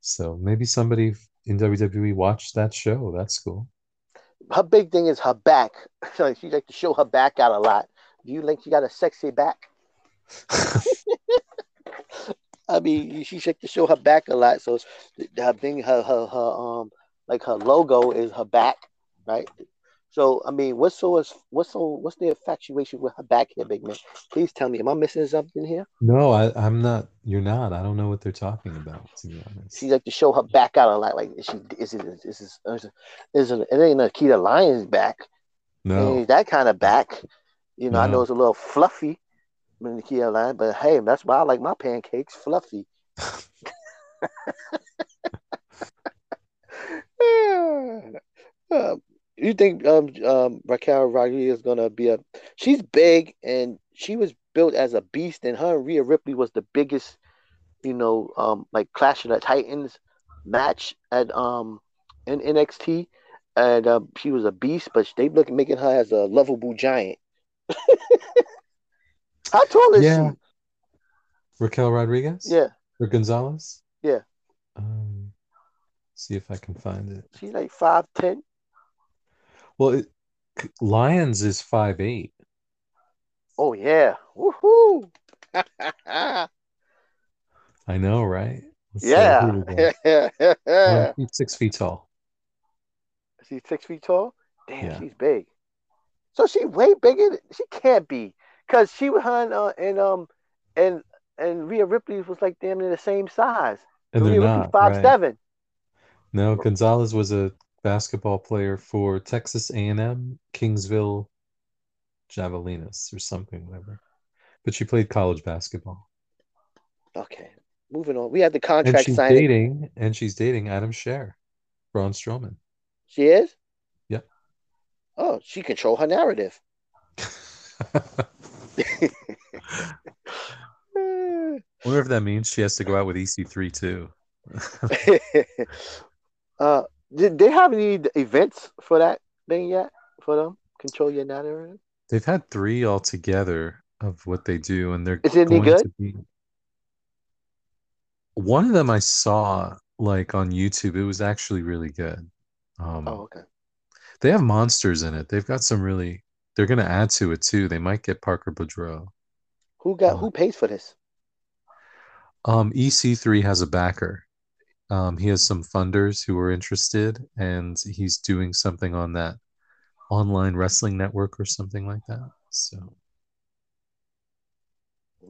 So maybe somebody in WWE watched that show. That's cool. Her big thing is her back. She like to show her back out a lot. Do you think she got a sexy back? I mean, she like to show her back a lot. So her thing, her her her um, like her logo is her back, right? So I mean, what's so what's so what's the infatuation with her back here, big man? Please tell me, am I missing something here? No, I, I'm not. You're not. I don't know what they're talking about, to be honest. She like to show her back out a lot. Like is she is it is is is it, is it, it ain't Nikkita Lyons' back? No. that kind of back. You know, I know it's a little fluffy, Nikkita Lyons, but hey, that's why I like my pancakes fluffy. Uh, you think um um Raquel Rodriguez is gonna be a? She's big and she was built as a beast, and her and Rhea Ripley was the biggest, you know, um like Clash of the Titans match at um in NXT, and um, she was a beast, but they look making her as a lovable giant. How tall is Yeah. Raquel Rodriguez? Yeah, Or Gonzalez? Yeah. Um, see if I can find it. she's like five ten. Well, it, Lyons is five eight. Oh yeah, woohoo! I know, right? Let's yeah, here we go. She's six feet tall. she's six feet tall. Damn, Yeah. she's big. So she way bigger. than- She can't be because she was her and, uh, and um and and Rhea Ripley was like damn near the same size. And Rhea Ripley's five right. seven. No, Gonzalez was a basketball player for Texas A&M, Kingsville Javelinas or something, whatever. But she played college basketball. Okay, moving on. We had the And contract she's signing. dating, and she's dating Adam Scherr, Braun Strowman. She is. Yep. Oh, she control her narrative. I wonder if that means she has to go out with EC3 too. uh, did they have any events for that thing yet? For them, control your narrative. They've had three altogether of what they do, and they're Is it any good? be. One of them I saw like on YouTube. It was actually really good. Um, Oh, okay. They have monsters in it. They've got some really. They're going to add to it too. They might get Parker Boudreaux. Who got Uh, who pays for this? Um, EC3 has a backer. Um, he has some funders who are interested, and he's doing something on that online wrestling network or something like that. So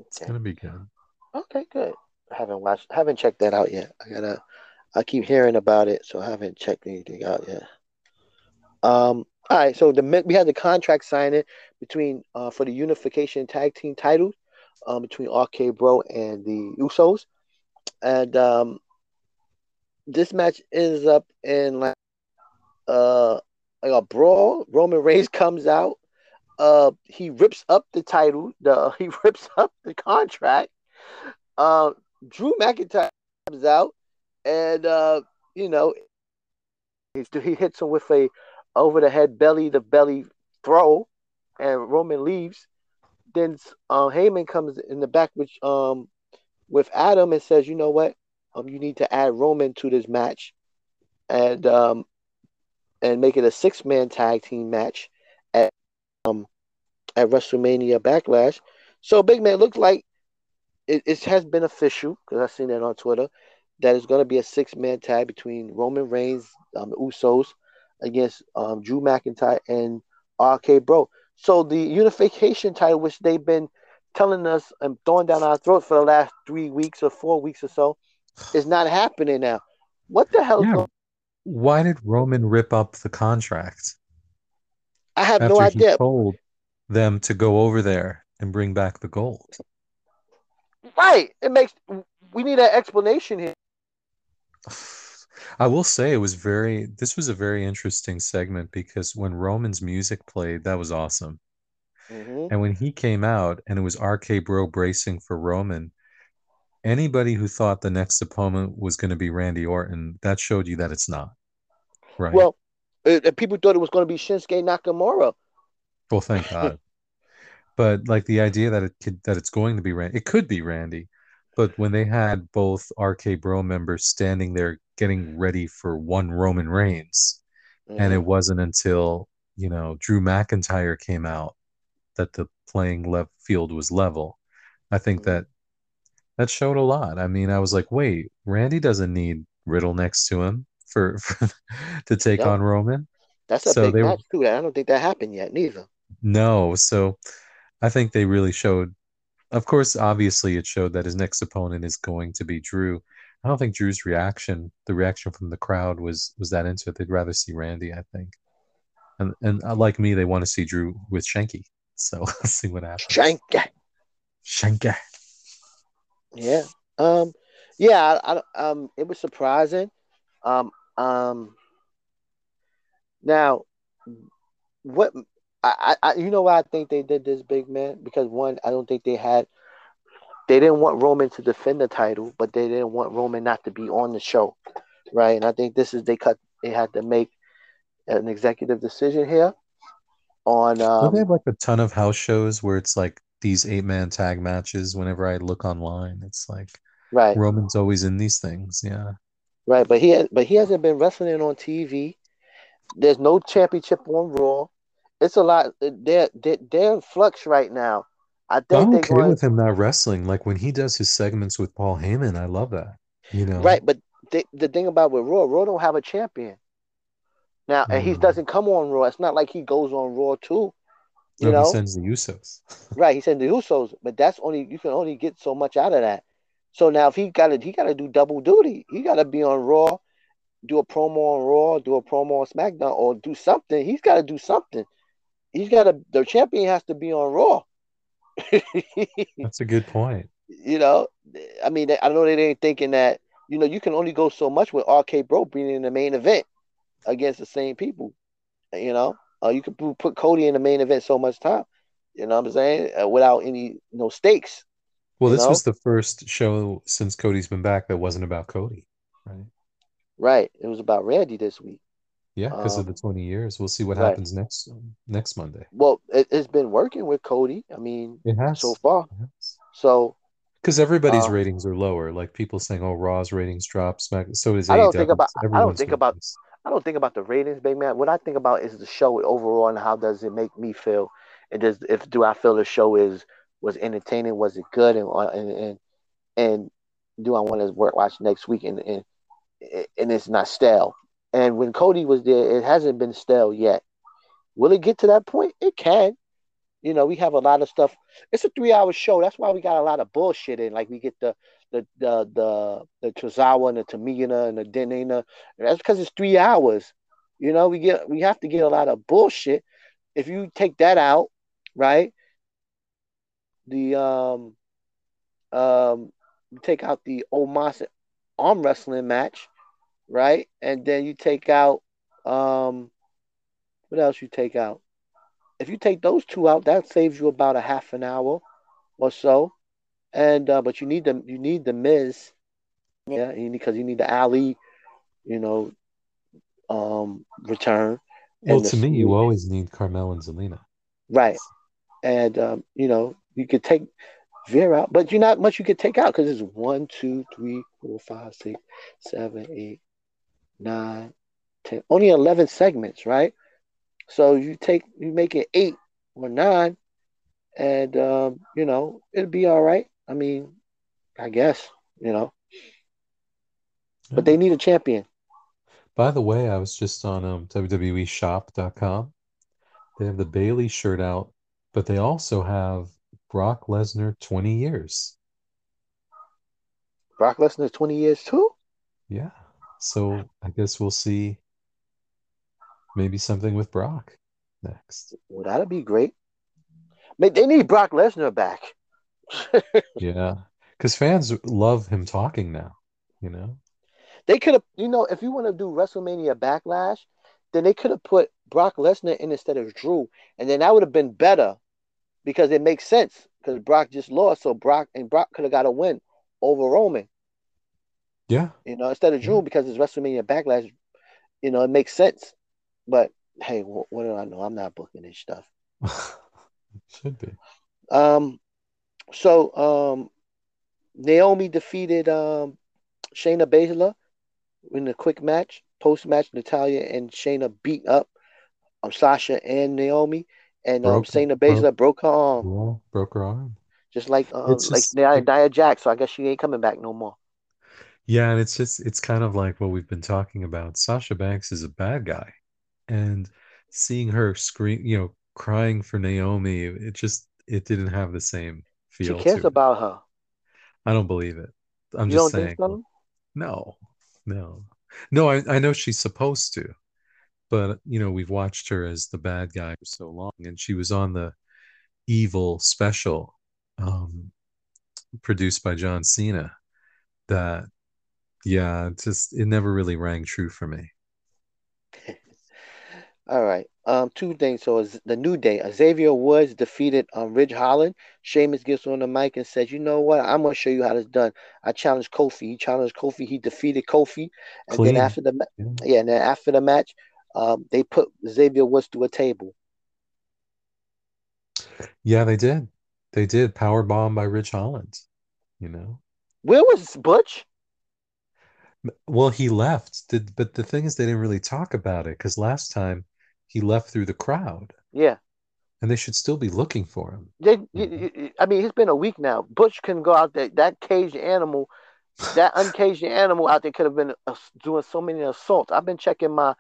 it's Okay. gonna be good. Okay, good. I haven't watched, haven't checked that out yet. I gotta, I keep hearing about it, so I haven't checked anything out yet. Um, All right, so the we had the contract signing between uh, for the unification tag team titles um, between RK Bro and the Usos, and um, this match ends up in like uh like a brawl. Roman Reigns comes out. Uh, he rips up the title. The he rips up the contract. Uh, Drew McIntyre comes out, and uh, you know, he he hits him with a over the head belly to belly throw, and Roman leaves. Then uh, Heyman comes in the back with um with Adam and says, "You know what? Um, you need to add Roman to this match, and um, and make it a six man tag team match at um at WrestleMania Backlash." So Big Man looks like it, it has been official because I've seen that on Twitter that it's going to be a six man tag between Roman Reigns, um, the Usos, against um, Drew McIntyre and RK Bro. So the unification title, which they've been telling us and throwing down our throats for the last three weeks or four weeks or so, is not happening now. What the hell? Yeah. Why did Roman rip up the contract I have after no he idea. told them to go over there and bring back the gold? Right. It makes we need an explanation here. I will say it was very this was a very interesting segment because when Roman's music played, that was awesome. Mhm. And when he came out and it was RK Bro bracing for Roman, anybody who thought the next opponent was going to be Randy Orton, that showed you that it's not. Right. Well, uh, uh, people thought it was going to be Shinsuke Nakamura. Well, thank God. but like the idea that it could that it's going to be Randy, it could be Randy. But when they had both RK Bro members standing there getting ready for one Roman Reigns, and it Mhm. wasn't until you know Drew McIntyre came out that the playing left field was level. I think Mhm. that that showed a lot. I mean, I was like, wait, Randy doesn't need Riddle next to him for, for to take Yep. on Roman. That's a So big they match too. I don't think that happened yet, neither. no, so I think they really showed. Of course, obviously, it showed that his next opponent is going to be Drew. I don't think Drew's reaction, the reaction from the crowd, was was that into it. They'd rather see Randy, I think. And and uh, like me, they want to see Drew with Shanky. So let's see what happens. Shank. Shanky. Yeah. Um. Yeah. I, I, um. It was surprising. Um. Um. Now, what? I, I. You know why I think they did this, big man? Because one, I don't think they had. They didn't want Roman to defend the title, but they didn't want Roman not to be on the show, right? And I think this is they cut. They had to make an executive decision here on. Don't Um, they have like a ton of house shows where it's like these eight man tag matches? Whenever I look online, it's like right. Roman's always in these things. Yeah. Right, but he but he hasn't been wrestling on TV. There's no championship on Raw. It's a lot. They're they're, they're in flux right now. I think I'm okay going with him not wrestling. Like when he does his segments with Paul Heyman, I love that. You know, right, but the thing about with Raw, Raw don't have a champion now, and he Mm. doesn't come on Raw. It's not like he goes on Raw too. You No, know, he sends the Usos. right? He sends the Usos, but that's only you can only get so much out of that. So now if he got to he got to do double duty. He got to be on Raw, do a promo on Raw, do a promo on SmackDown, or do something. He's got to do something. He's got to. The champion has to be on Raw. That's a good point. you know, I mean, I know they ain't thinking that. You know, you can only go so much with RK Bro being in the main event against the same people. You know, uh, you could put Cody in the main event so much time. You know what I'm saying? Uh, without any no stakes. Well, You this know? was the first show since Cody's been back that wasn't about Cody, right? Right. It was about Randy this week. Yeah, because of Um, the 20 years. We'll see what right. happens next next Monday. Well, it, it's been working with Cody. I mean, It has. so far. So Because everybody's Uh, ratings are lower. Like people saying, "Oh, Raw's ratings drop." Smack. So does I don't AEW. think about- I don't think about-. I don't think about the ratings, big man. What I think about is the show overall and how does it make me feel, and does if do I feel the show is was entertaining, was it good, and and and, and do I want to work watch next week, and and and it's not stale. And when Cody was there, it hasn't been stale yet. Will it get to that point? It can. You know, we have a lot of stuff. It's a three-hour show. That's why we got a lot of bullshit in. Like we get the the the the the Tozawa and the Tamina and the Denina. That's because it's three hours. You know, we get we have to get a lot of bullshit. If you take that out, right? The um um take out the Omos arm wrestling match, right? And then you take out um what else you take out? If you take those two out, that saves you about a half an hour or so. And uh, but you need the you need the Miz, yeah, because you need the Ali, you know, um return. Well, to me, you Smooth- always need Carmella and Zelina. Right. And um, you know, you could take Veer out, but you're not much you could take out because it's one, two, three, four, five, six, seven, eight, nine, ten. Only eleven segments, right? So you take you make it eight or nine, and um, you know, it'll be all right. I mean, I guess, you know. But they need a champion. By the way, I was just on um, WWEshop.com. They have the Bayley shirt out, but they also have Brock Lesnar 20 years. Brock Lesnar 20 years too? Yeah. So I guess we'll see maybe something with Brock next. Well, that'd be great. But they need Brock Lesnar back. Yeah. Because fans love him talking now, you know? They could have, you know, if you want to do WrestleMania Backlash, then they could have put Brock Lesnar in instead of Drew, and then that would have been better because it makes sense because Brock just lost, so Brock and Brock could have got a win over Roman, Yeah. you know, instead of Drew because it's WrestleMania Backlash. You know, it makes sense. But hey, wh- what do I know? I'm not booking this stuff. Should be. Um, so um, Naomi defeated um Shayna Baszler in a quick match. Post match, Natalya and Shayna beat up um, Sasha and Naomi, and um, Broke- Shayna Baszler broke her arm, broke her arm. just like uh, like just- Nia, Nia Jax. So I guess she ain't coming back no more. Yeah, and it's just it's kind of like what we've been talking about. Sasha Banks is a bad guy. And seeing her scream, you know, crying for Naomi, it just it didn't have the same feel. She cares about her. I don't believe it. I'm you just saying. so? No, no, no. I, I know she's supposed to, but you know we've watched her as the bad guy for so long, and she was on the evil special, um, produced by John Cena. That, yeah, just it never really rang true for me. All right. Um, two things. So is the new day, Xavier Woods defeated um Ridge Holland. Sheamus gets on the mic and says, "You know what? I'm gonna show you how this done. I challenged Kofi. He challenged Kofi. He defeated Kofi. And Clean. then after the ma- Yeah. yeah, and then after the match, um, they put Xavier Woods through a table. Yeah, they did. They did. Power bomb by Ridge Holland. You know. Where was Butch? Well, he left. Did but the thing is, they didn't really talk about it because last time he left through the crowd, Yeah, and they should still be looking for him. they. Mhm. y- I mean, it's been a week now. Butch can go out there. That caged animal, that uncaged animal out there could have been uh, doing so many assaults. I've been checking my,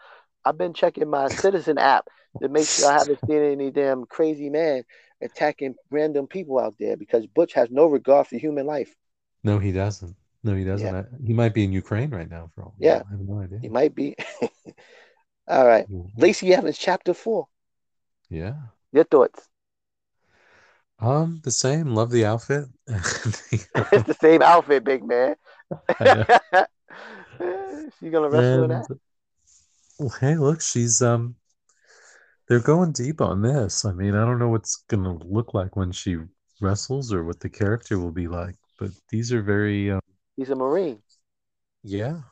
I've been checking my Citizen app to make sure I haven't seen any damn crazy man attacking random people out there because Butch has no regard for human life. No, he doesn't. No, he doesn't. I, he might be in Ukraine right now for all. Yeah. I have no idea. He might be. All right, Yeah. Lacey Evans, chapter four. Yeah. Your thoughts? Um, the same. Love the outfit. it's the same outfit, big man. I she gonna wrestle And, that? well, hey, look, she's um they're going deep on this. I mean, I don't know what's gonna look like when she wrestles or what the character will be like, but these are very um, He's a Marine, yeah.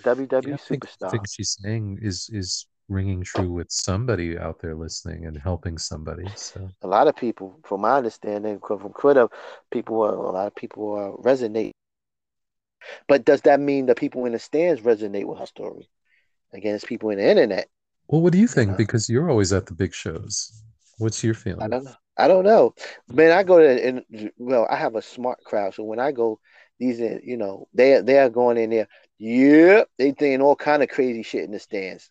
WWE Yeah, I think, superstar. I think she's saying is is ringing true with somebody out there listening and helping somebody. So A lot of people, from my understanding, from Twitter, people are a lot of people are resonate. But does that mean the people in the stands resonate with her story? Again, it's people in the internet. well, what do you think? know? Because you're always at the big shows. What's your feeling? I don't know. I don't know. Man, I go to and well, I have a smart crowd. So when I go, these are you know, they they are going in there. Yep, they thinking all kind of crazy shit in the stands,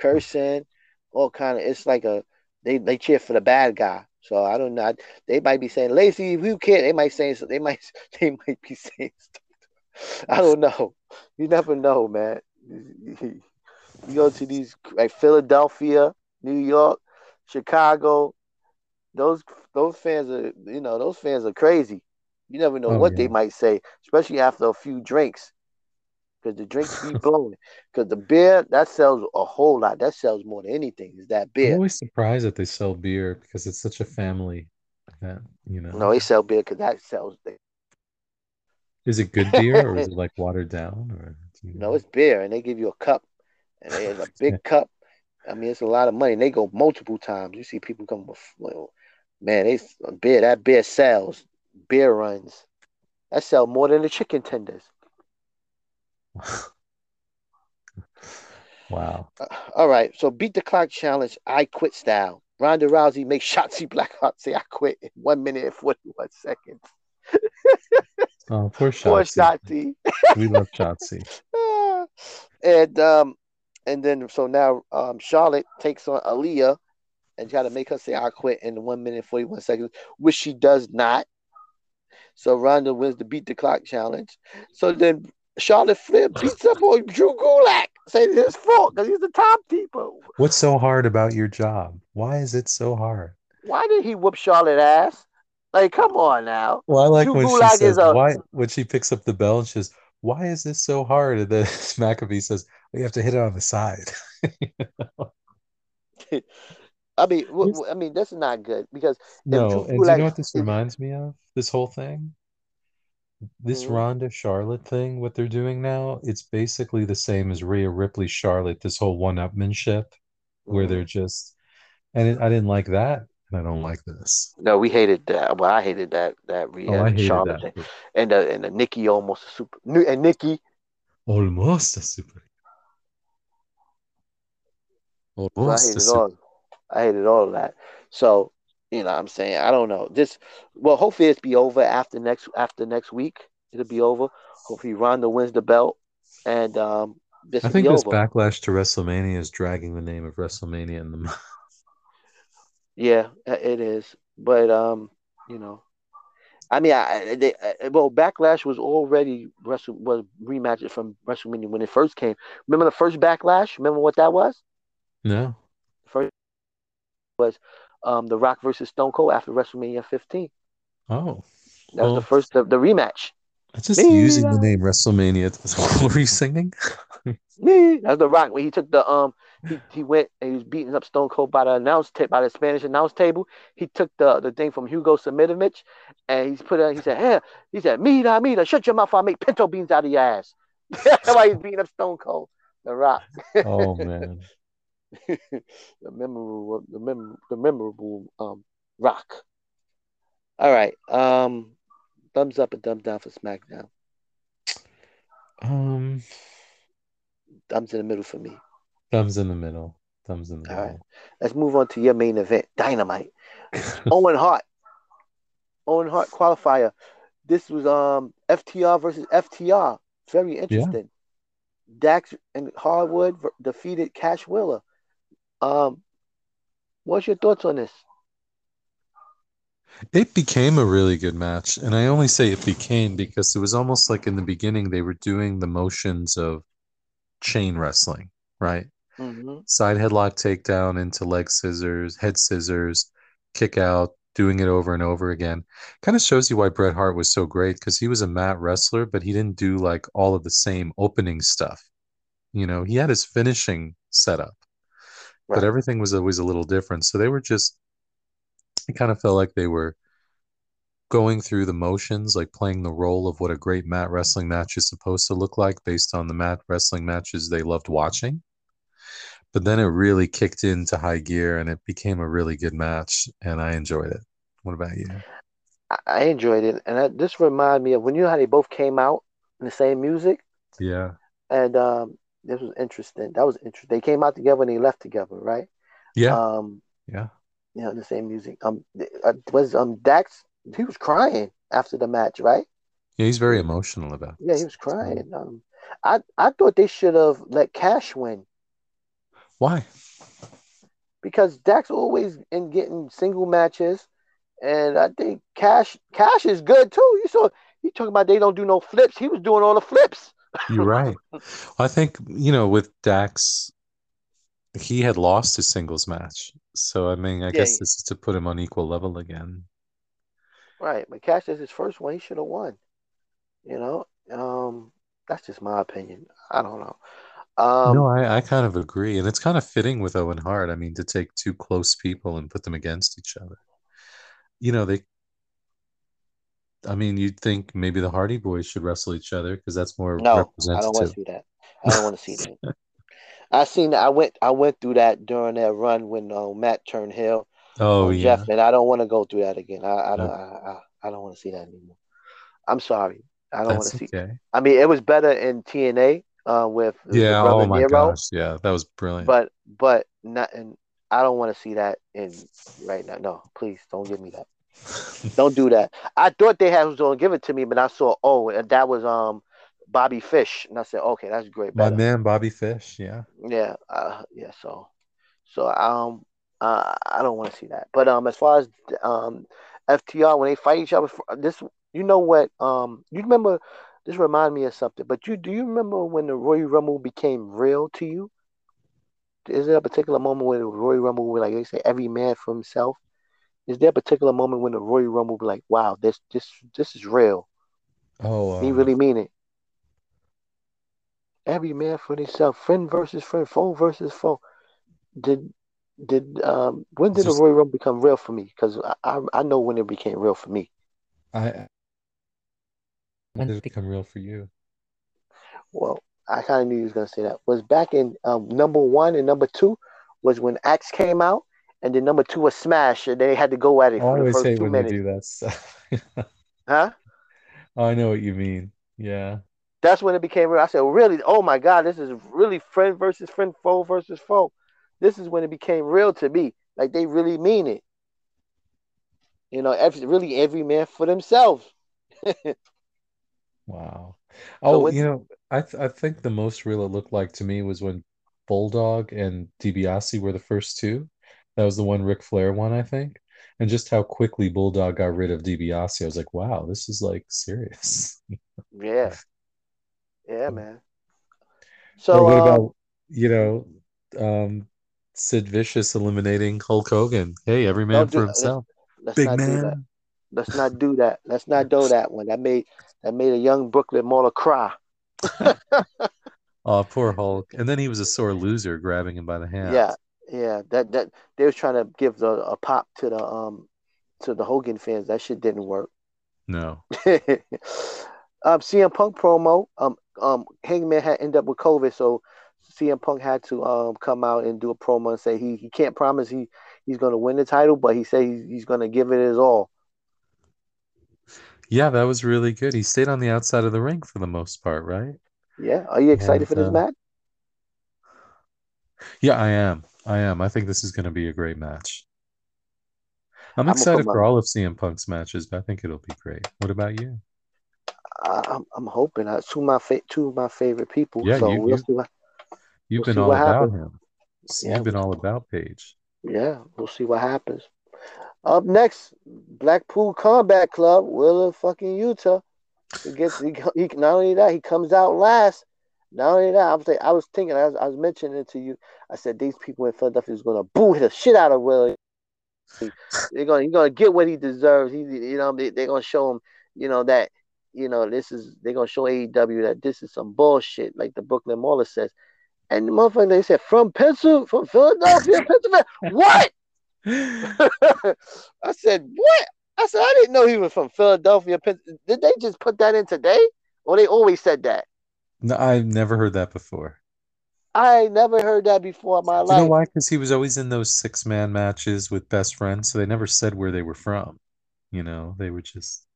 cursing, all kind of. It's like a they they cheer for the bad guy. So I don't know. They might be saying Lacey, who care? They might say they might they might be saying stuff. I don't know. You never know, man. You go to these like Philadelphia, New York, Chicago. Those those fans are you know those fans are crazy. You never know Oh, what they might say, especially after a few drinks, because the drinks be blowing. Because the beer that sells a whole lot. That sells more than anything. Is that beer? I'm always surprised that they sell beer because it's such a family event, you know. No, they sell beer because that sells. Is it good beer or is it like watered down or do you No, it's beer, and they give you a cup, and it's a big cup. I mean, it's a lot of money. And they go multiple times. You see people come with, well, man, they beer. That beer sells. Beer runs. That sell more than the chicken tenders. Wow. Uh, all right, so beat the clock challenge. I quit style. Ronda Rousey makes Shotzi Blackheart say I quit in one minute and forty one seconds. Oh, poor Shotzi. Poor Shotzi. We love Shotzi. And um and then so now um Charlotte takes on Aaliyah and try to make her say I quit in one minute forty one seconds, which she does not. So Ronda wins the beat the clock challenge. So then Charlotte Flair beats up on Drew Gulak, saying it's his fault because he's the top people. What's so hard about your job? Why is it so hard? Why did he whoop Charlotte ass? Like, come on now. Well, I like Drew when she Gulak is says a- why when she picks up the bell and she says, Why is this so hard? And then McAfee says, well, you have to hit it on the side. I mean, w- w- I mean, that's not good because No, and do you know what this reminds me of? This whole thing? This Mhm. Ronda Charlotte thing, what they're doing now, it's basically the same as Rhea Ripley Charlotte, this whole one-upmanship where Mhm. they're just and it, I didn't like that, and I don't like this. no, we hated that. Well, I hated that that Oh, Rhea hated Charlotte that. thing. and the and the Nikki almost a super and Nikki. Almost a super. Almost a super. I hated all of that. So you know, what I'm saying I don't know. This well, hopefully it's be over after next after next week. It'll be over. Hopefully Ronda wins the belt, and um, this I think this over. backlash to WrestleMania is dragging the name of WrestleMania in the mud. Yeah, it is. But um, you know, I mean, I, I- they, well, Backlash was already Wrestle was rematches from WrestleMania when it first came. Remember the first Backlash? Remember what that was? No. First was um The Rock versus Stone Cold after WrestleMania 15. Oh. That was the first the, the rematch. That's just Me, using the uh, name WrestleMania. What were you singing? Me, that's The Rock when he took the um he, he went and he was beating up Stone Cold by the announce ta- by the Spanish announce table. He took the the thing from Hugo Savinovich and he's put it. He said, "Hey," he said, "Mira, mira, shut your mouth! I make pinto beans out of your ass." That's why he's beating up Stone Cold, The Rock. Oh man. the memorable, the mem- the memorable um Rock. All right, um, thumbs up and thumbs down for SmackDown. Um, Thumbs in the middle for me. thumbs in the middle. Thumbs in the All right. middle. Let's move on to your main event, Dynamite. Owen Hart. Owen Hart qualifier. This was um FTR versus FTR. Very interesting. Dax and Harwood defeated Cash Wheeler. Um, what's your thoughts on this? It became a really good match, and I only say it became because it was almost like in the beginning they were doing the motions of chain wrestling, right? Mm-hmm. Side headlock takedown into leg scissors, head scissors, kick out, doing it over and over again. Kind of shows you why Bret Hart was so great because he was a mat wrestler, but he didn't do like all of the same opening stuff. You know, he had his finishing setup, but everything was always a little different. So they were just, it kind of felt like they were going through the motions, like playing the role of what a great mat wrestling match is supposed to look like based on the mat wrestling matches they loved watching. But then it really kicked into high gear and it became a really good match, and I enjoyed it. What about you? I, enjoyed it, and that, this reminded me of when you know how they both came out in the same music, Yeah. and um, this was interesting. That was interesting. They came out together and they left together, right? Yeah. Um, yeah. you know, the same music. Um, uh, was um Dax? He was crying after the match, right? Yeah. He's very emotional about Yeah, he was crying. Um, I I thought they should have let Cash win Why? because Dax always in getting single matches, and I think Cash Cash is good too. You saw he talking about they don't do no flips. He was doing all the flips. You're right. I think, you know, with Dax he had lost his singles match. So I mean, I Yeah, guess he- this is to put him on equal level again. Right, but Cash is his first one. He should have won. You know, um, that's just my opinion. I don't know. Um, no, I, I kind of agree. And it's kind of fitting with Owen Hart. I mean, to take two close people and put them against each other. You know, they I mean, you'd think maybe the Hardy Boys should wrestle each other because that's more no, I don't want to see that. I don't want to see that. I seen that. I went. I went through that during that run when uh, Matt turned heel Oh yeah. Jeff, and I don't want to go through that again. I, I don't. No. I, I, I don't want to see that anymore. I'm sorry. I don't want to see. okay. I mean, it was better in TNA uh, with Yeah, oh my Nero, gosh. Yeah, that was brilliant. but but not. And I don't want to see that in right now. No, please don't give me that. Don't do that. I thought they had was going to give it to me, but I saw oh, and that was um Bobby Fish, and I said okay, that's great. My Better. man Bobby Fish, yeah. Yeah, uh, yeah. So, so um, uh, I don't want to see that. But um, as far as um, FTR when they fight each other, this you know what um, you remember? This remind me of something. But you do you remember when the Royal Rumble became real to you? Is there a particular moment where the Royal Rumble, where like they say, every man for himself? Is there a particular moment when the Royal Rumble be like, wow, this this this is real? Oh, He um, really mean it. Every man for himself, friend versus friend, foe versus foe. Did did um when did the Just- Royal Rumble become real for me? Because I, I I know when it became real for me. I when did it become real for you? Well, I kind of knew he was gonna say that. Was back in um, number one and number two was when Axe came out, and then number two was Smash, and they had to go at it I for the always first hate two when minutes. they do that stuff. Huh? I know what you mean. Yeah. That's when it became real. I said, really? Oh my God, this is really friend versus friend, foe versus foe. This is when it became real to me. Like they really mean it. You know, every, really every man for themselves. Wow. Oh, when- you know, I th I think the most real it looked like to me was when Bulldog and DiBiase were the first two. That was the one Ric Flair won, I think. And just how quickly Bulldog got rid of DiBiase, I was like, wow, this is like serious. Yeah. Yeah, man. Or So what um, about, you know, um, Sid Vicious eliminating Hulk Hogan? Hey, every man for himself. let's Big do that. man. Let's not do that. Let's not do that one. That made that made a young Brooklyn Mauler cry. Oh, poor Hulk. And then he was a sore loser grabbing him by the hand. Yeah, yeah. That that they was trying to give the a pop to the um to the Hogan fans. That shit didn't work. No. um, CM Punk promo. Um, um, Hangman had ended up with COVID, so CM Punk had to um come out and do a promo and say he he can't promise he he's going to win the title, but he said he's, he's going to give it his all. Yeah, that was really good. He stayed on the outside of the ring for the most part, right? Yeah, are you excited And, for this uh, match? Yeah, I am. I am. I think this is going to be a great match. I'm put excited my- for all of CM Punk's matches, but I think it'll be great. What about you? I, I'm I'm hoping. Uh, two of my fa- two of my favorite people. Yeah, so you- we'll you- see what. You've We'll been all about happens. him. Yeah, You've been all about Paige. Yeah, we'll see what happens. Up next, Blackpool Combat Club, Wheeler fucking Yuta. He gets he, he not only that he comes out last. Not only that, I was I was thinking I was, I was mentioning it to you. I said these people in Philadelphia is gonna boo the shit out of Wheeler. They're gonna he's gonna get what he deserves. He you know they, they're gonna show him you know that you know this is they're gonna show AEW that this is some bullshit like the Brooklyn Mauler says. And the motherfucker they said from Pencil from Philadelphia, Pennsylvania. What? I said, what? I said, I didn't know he was from Philadelphia. Pen- Did they just put that in today? Or they always said that? No, I've never heard that before. I never heard that before in my Do you know why? Because he was always in those six man matches with best friends, so they never said where they were from. You know, they were just.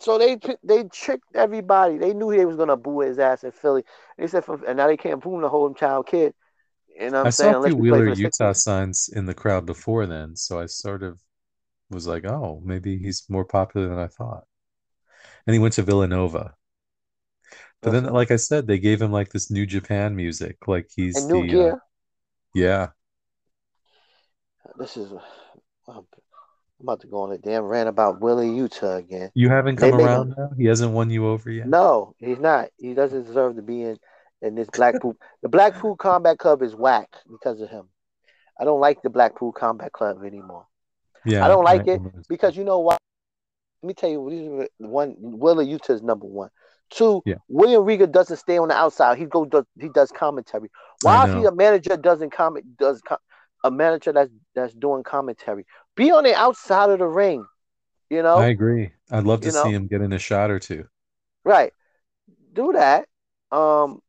So they they tricked everybody. They knew they was gonna boo his ass in Philly. They said, from, and now they can't boo him the whole child kid. You know what I'm I saying? saw a few you play for Wheeler Yuta signs in the crowd before then, so I sort of was like, oh, maybe he's more popular than I thought. And he went to Villanova. But then, like I said, they gave him like this New Japan music, like he's and new the uh, yeah. This is. I'm about to go on a damn rant about Wheeler Yuta again. You haven't come made around now. He hasn't won you over yet. No, he's not. He doesn't deserve to be in in this Blackpool, the Blackpool Combat Club is whack because of him. I don't like the Blackpool Combat Club anymore. Yeah, I don't like I- it because you know what? Let me tell you, these are the one Wheeler Yuta is number one. Two, Yeah. William Regal doesn't stay on the outside. He goes, does, he does commentary. Why I if he a manager doesn't comment does com- a manager that's that's doing commentary? Be on the outside of the ring. You know, I agree. I'd love to You know? see him get in a shot or two. right? Do that. Um,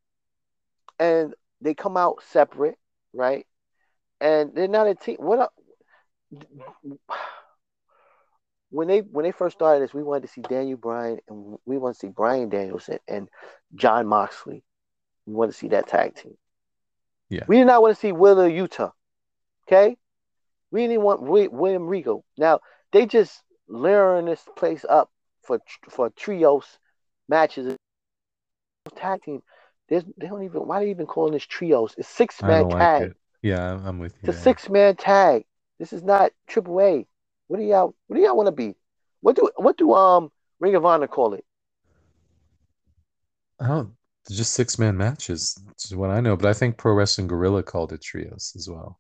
and they come out separate, right? And they're not a team. What? a- when they when they first started this, we wanted to see Daniel Bryan and we want to see Bryan Danielson and Jon Moxley. We want to see that tag team. Yeah. We did not want to see Wheeler Yuta. Okay. We didn't want William Regal. Now they just layering this place up for for trios matches. Tag team. There's, they don't even. Why are they even calling this trios? It's six man don't like tag. it. Yeah, I'm- I'm with you. It's a six man tag. This is not triple A. What do y'all what do y'all want to be? What do what do um Ring of Honor call it? I don't. Just six man matches. Which is what I know. But I think Pro Wrestling Guerrilla called it trios as well.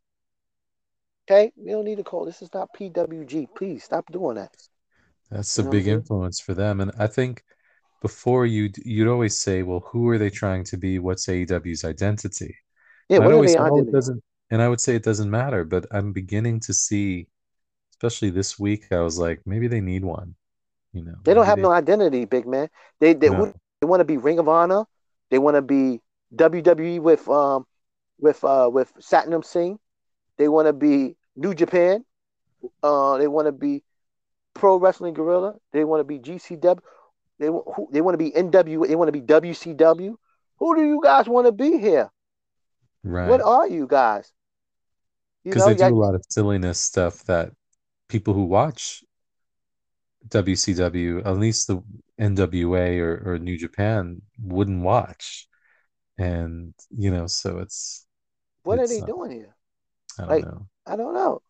Okay? We don't need to call this is not PWG. Please stop doing that. That's You a know big what I'm saying? influence for them. And I think before you'd you'd always say, well, who are they trying to be? What's AEW's identity? Yeah, And what are always they oh, doesn't. And I would say it doesn't matter. But I'm beginning to see, especially this week, I was like, maybe they need one. You know, They don't have no identity, big man. They they, No. they want to be Ring of Honor. They want to be WWE with um with uh with Satnam Singh. They want to be New Japan. Uh, they want to be Pro Wrestling Guerrilla. They want to be GCW. They who, they want to be NW. They want to be WCW. Who do you guys want to be here? right. What are you guys? You because they do yeah, a lot of silliness stuff that people who watch WCW, at least the NWA or, or New Japan, wouldn't watch. And you know, so it's what are they uh, doing here? I don't Like- know. I don't know.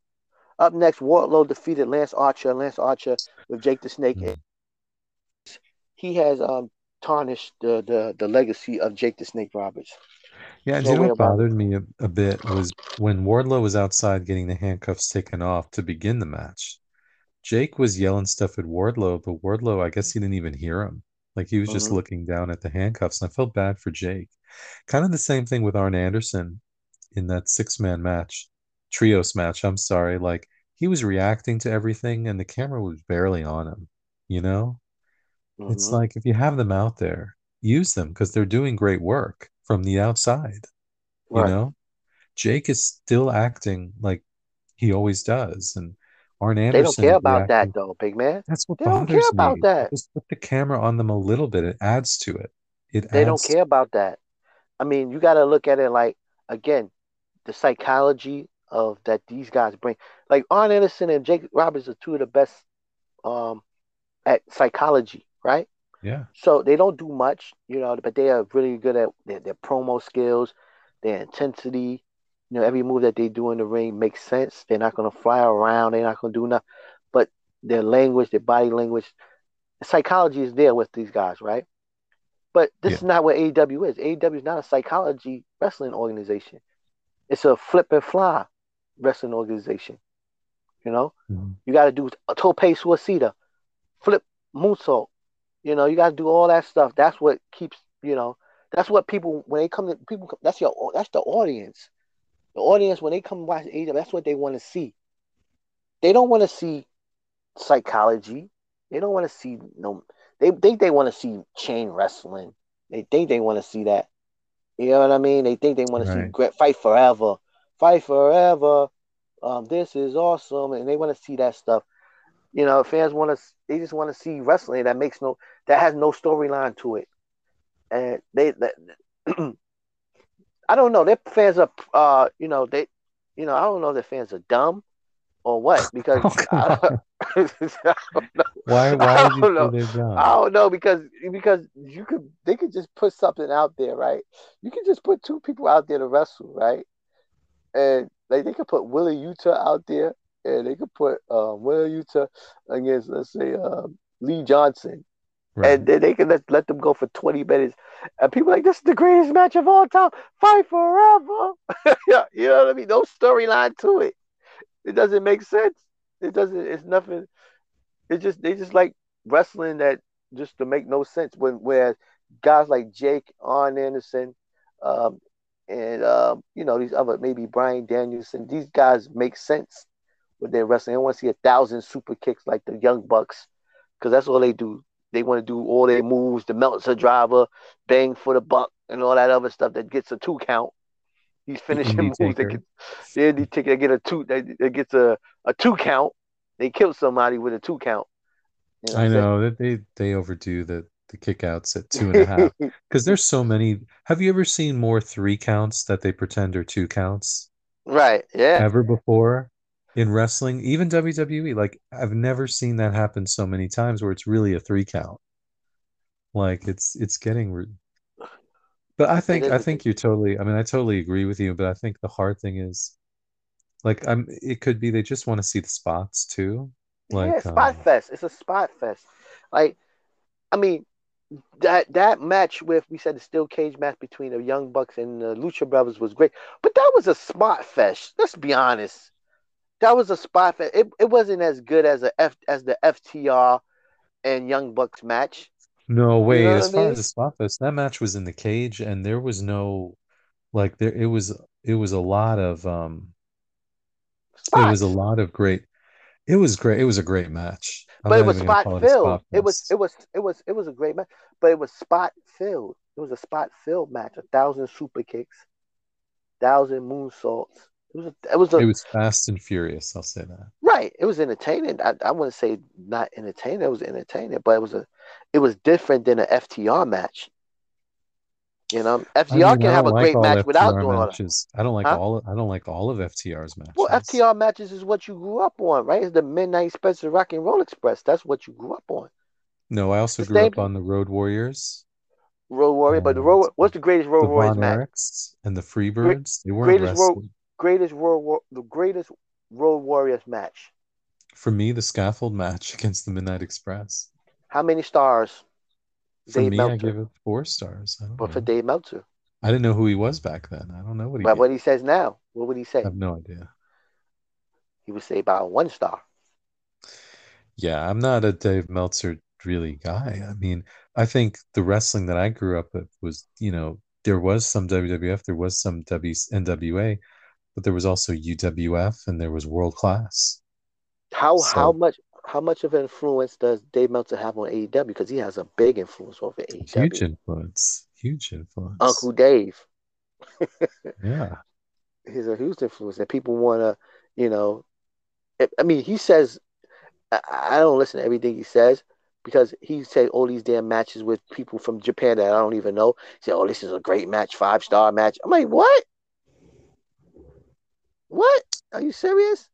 Up next, Wardlow defeated Lance Archer. Lance Archer with Jake the Snake. Mm. He has um tarnished the, the the legacy of Jake the Snake Roberts. Yeah, and you know what bothered me a, a bit was when Wardlow was outside getting the handcuffs taken off to begin the match. Jake was yelling stuff at Wardlow, but Wardlow, I guess he didn't even hear him. Like he was just Mhm. looking down at the handcuffs, and I felt bad for Jake. Kind of the same thing with Arn Anderson in that six-man match, trios match. I'm sorry, like he was reacting to everything, and the camera was barely on him. You know, it's Mhm. like if you have them out there, use them because they're doing great work from the outside. You know, Jake is still acting like he always does, and Arn Anderson. They don't care about that though, big man. That's what They don't care about me. that. Just put the camera on them a little bit. It adds to it. It They don't care about that. I mean, you got to look at it like again, the psychology of that these guys bring. Like Arn Anderson and Jake Roberts are two of the best um at psychology, right? Yeah, So they don't do much, you know, but they are really good at their, their promo skills, their intensity. You know, every move that they do in the ring makes sense. They're not going to fly around. They're not going to do nothing. But their language, their body language, psychology is there with these guys, right? But this Yeah. is not what AEW is. AEW is not a psychology wrestling organization. It's a flip and fly wrestling organization. You know, Mhm. you got to do a tope suicida, flip moonsault. You know, you got to do all that stuff. That's what keeps, you know, that's what people when they come to people. That's your that's the audience. The audience when they come watch AEW, that's what they want to see. They don't want to see psychology. They don't want to see no. They think they want to see chain wrestling. They think they want to see that. You know what I mean? They think they want to see great fight forever, fight forever. Um, this is awesome, and they want to see that stuff. You know, fans want to. They just want to see wrestling that makes no that has no storyline to it, and they. That, I don't know. Their fans are, uh, you know, they, you know, I don't know if their fans are dumb or what because Oh, I, I don't know. Why? I Why would don't know. I don't know because because you could they could just put something out there, right? You could just put two people out there to wrestle, right? And like they could put Wheeler Yuta out there, and they could put um, Wheeler Yuta against let's say um, Lee Johnson, Right. and then they can let let them go for twenty minutes, and people are like this is the greatest match of all time. Fight forever. yeah, you know what I mean? No storyline to it. It doesn't make sense. It doesn't. It's nothing. It's just they just like wrestling that just to make no sense. When whereas guys like Jake, Arn Anderson, um, and um, you know these other maybe Bryan Danielson, these guys make sense with their wrestling. I want to see a thousand super kicks like the Young Bucks because that's all they do. They want to do all their moves, the Meltzer driver, bang for the buck, and all that other stuff that gets a two count. These finishing moves that get, yeah, they take they get a two, they, they gets a, a two count. They kill somebody with a two count. You what I know that they they overdo the the kickouts at two and a half because there's so many. Have you ever seen more three counts that they pretend are two counts right? Yeah. ever before in wrestling? Even WWE, like I've never seen that happen so many times where it's really a three count. Like it's it's getting. Re- but I think I think you're totally. I mean, I totally agree with you. But I think the hard thing is, like, I'm. It could be they just want to see the spots too. yeah, Like, spot um, fest. It's a spot fest. Like, I mean, that that match with we said the steel cage match between the Young Bucks and the Lucha Brothers was great, but that was a spot fest. Let's be honest. That was a spot fest. It, it wasn't as good as a F as the FTR and Young Bucks match. No You way. know As I far mean? as the spot fest, that match was in the cage, and there was no like there. It was it was a lot of um. It was a lot of great. It was great. It was a great match. I'm But it was spot call it filled. spot It was it was it was it was a great match, but it was spot filled. It was a spot filled match. A thousand super kicks, thousand moonsaults. It was a, it was a It was fast and furious. I'll say that. right. It was entertaining. I, I wouldn't say not entertaining. It was entertaining, but it was a it was different than an FTR match. You know, I FTR mean, can have a like great match without FTR doing all that. matches. I don't like Huh? all. I don't like all of FTR's matches. Well. FTR matches is what you grew up on, right? It's the Midnight Express, the Rock and Roll Express. That's what you grew up on. No, I also The grew same up on the Road Warriors Road Warrior, but the Road what's the greatest Road the Warriors match? And the Freebirds. They weren't greatest road wrestling. Greatest world war the greatest road warriors match For me, the scaffold match against the Midnight Express. how many stars For dave me, I give it four stars. But for dave meltzer I didn't know who he was back then. I don't know what he but gave. what he says now what would he say? I have no idea. he would say about one star Yeah, I'm not a Dave Meltzer really guy. I mean, I think the wrestling that I grew up with was, you know, there was some WWF, there was some W NWA, but there was also UWF and there was world class. how how much how much of an influence does dave meltzer have on aew because he has a big influence over AEW. huge influence. Huge influence. uncle dave Yeah. he's a huge influence and people want to you know I- mean he says I, I don't listen to everything he says because he said all these damn matches with people from Japan that I don't even know. He said, "Oh, this is a great match, five star match." I'm like, "What? What? Are you serious?"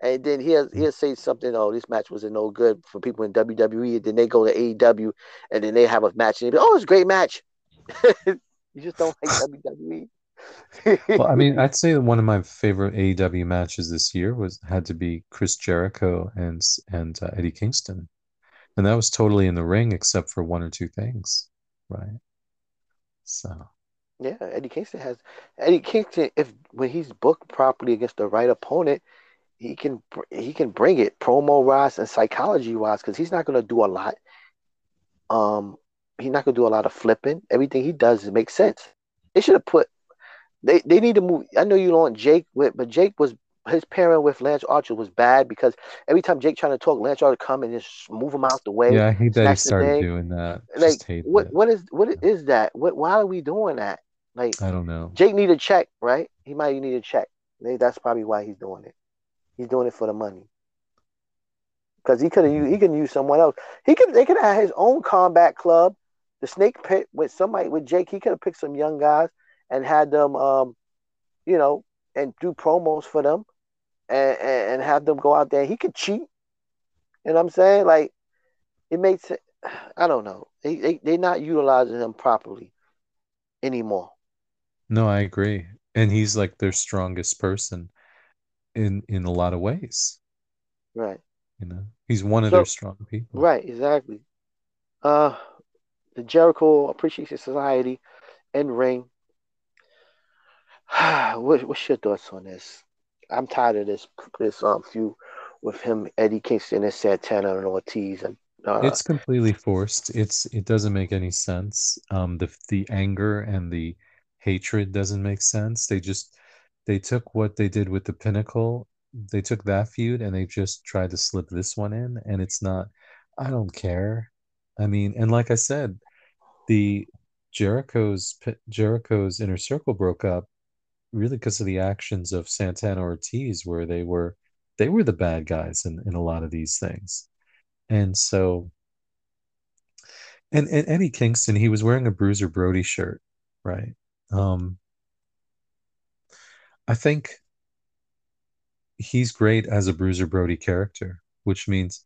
And then he'll he'll say something. Oh, this match wasn't no good for people in WWE. And then they go to AEW, and then they have a match, and they be, "Oh, it's a great match." you just don't like WWE. Well, I mean, I'd say one of my favorite AEW matches this year was had to be Chris Jericho and and uh, Eddie Kingston, and that was totally in the ring except for one or two things, right? So Yeah, Eddie Kingston has Eddie Kingston. If when he's booked properly against the right opponent, he can he can bring it promo wise and psychology wise because he's not going to do a lot. Um, he's not going to do a lot of flipping. Everything he does makes sense. They should have put. They they need to move. I know you don't want Jake with, but Jake was his pairing with Lance Archer was bad because every time Jake trying to talk, Lance Archer come and just move him out the way. yeah, I hate that he started doing that. Like Just hate what what is what is that? What why are we doing that? Like I don't know. Jake need a check, right? He might need a check. Maybe that's probably why he's doing it. He's doing it for the money. Because he could have he can use someone else. He could they could have his own combat club, the Snake Pit with somebody with Jake. He could have picked some young guys and had them, um, you know, and do promos for them, and, and and have them go out there. He could cheat. You know what I'm saying? Like it makes it. I don't know. They they they're not utilizing him properly anymore. No, I agree. And he's like their strongest person in in a lot of ways. Right. You know, he's one of So- their strong people. Right, exactly. Uh, the Jericho Appreciation Society and ring. what, what's your thoughts on this? I'm tired of this this um feud with him, Eddie Kingston, and Santana and Ortiz, and uh, It's completely forced. It's it doesn't make any sense. Um, the the anger and the hatred doesn't make sense. They just they took what they did with the Pinnacle. They took that feud and they just tried to slip this one in, and it's not. I don't care. I mean, and like I said, the Jericho's Jericho's inner circle broke up really because of the actions of Santana Ortiz, where they were they were the bad guys in, in a lot of these things. And so and, and Eddie Kingston, he was wearing a Bruiser Brody shirt, right? Um I think he's great as a Bruiser Brody character, which means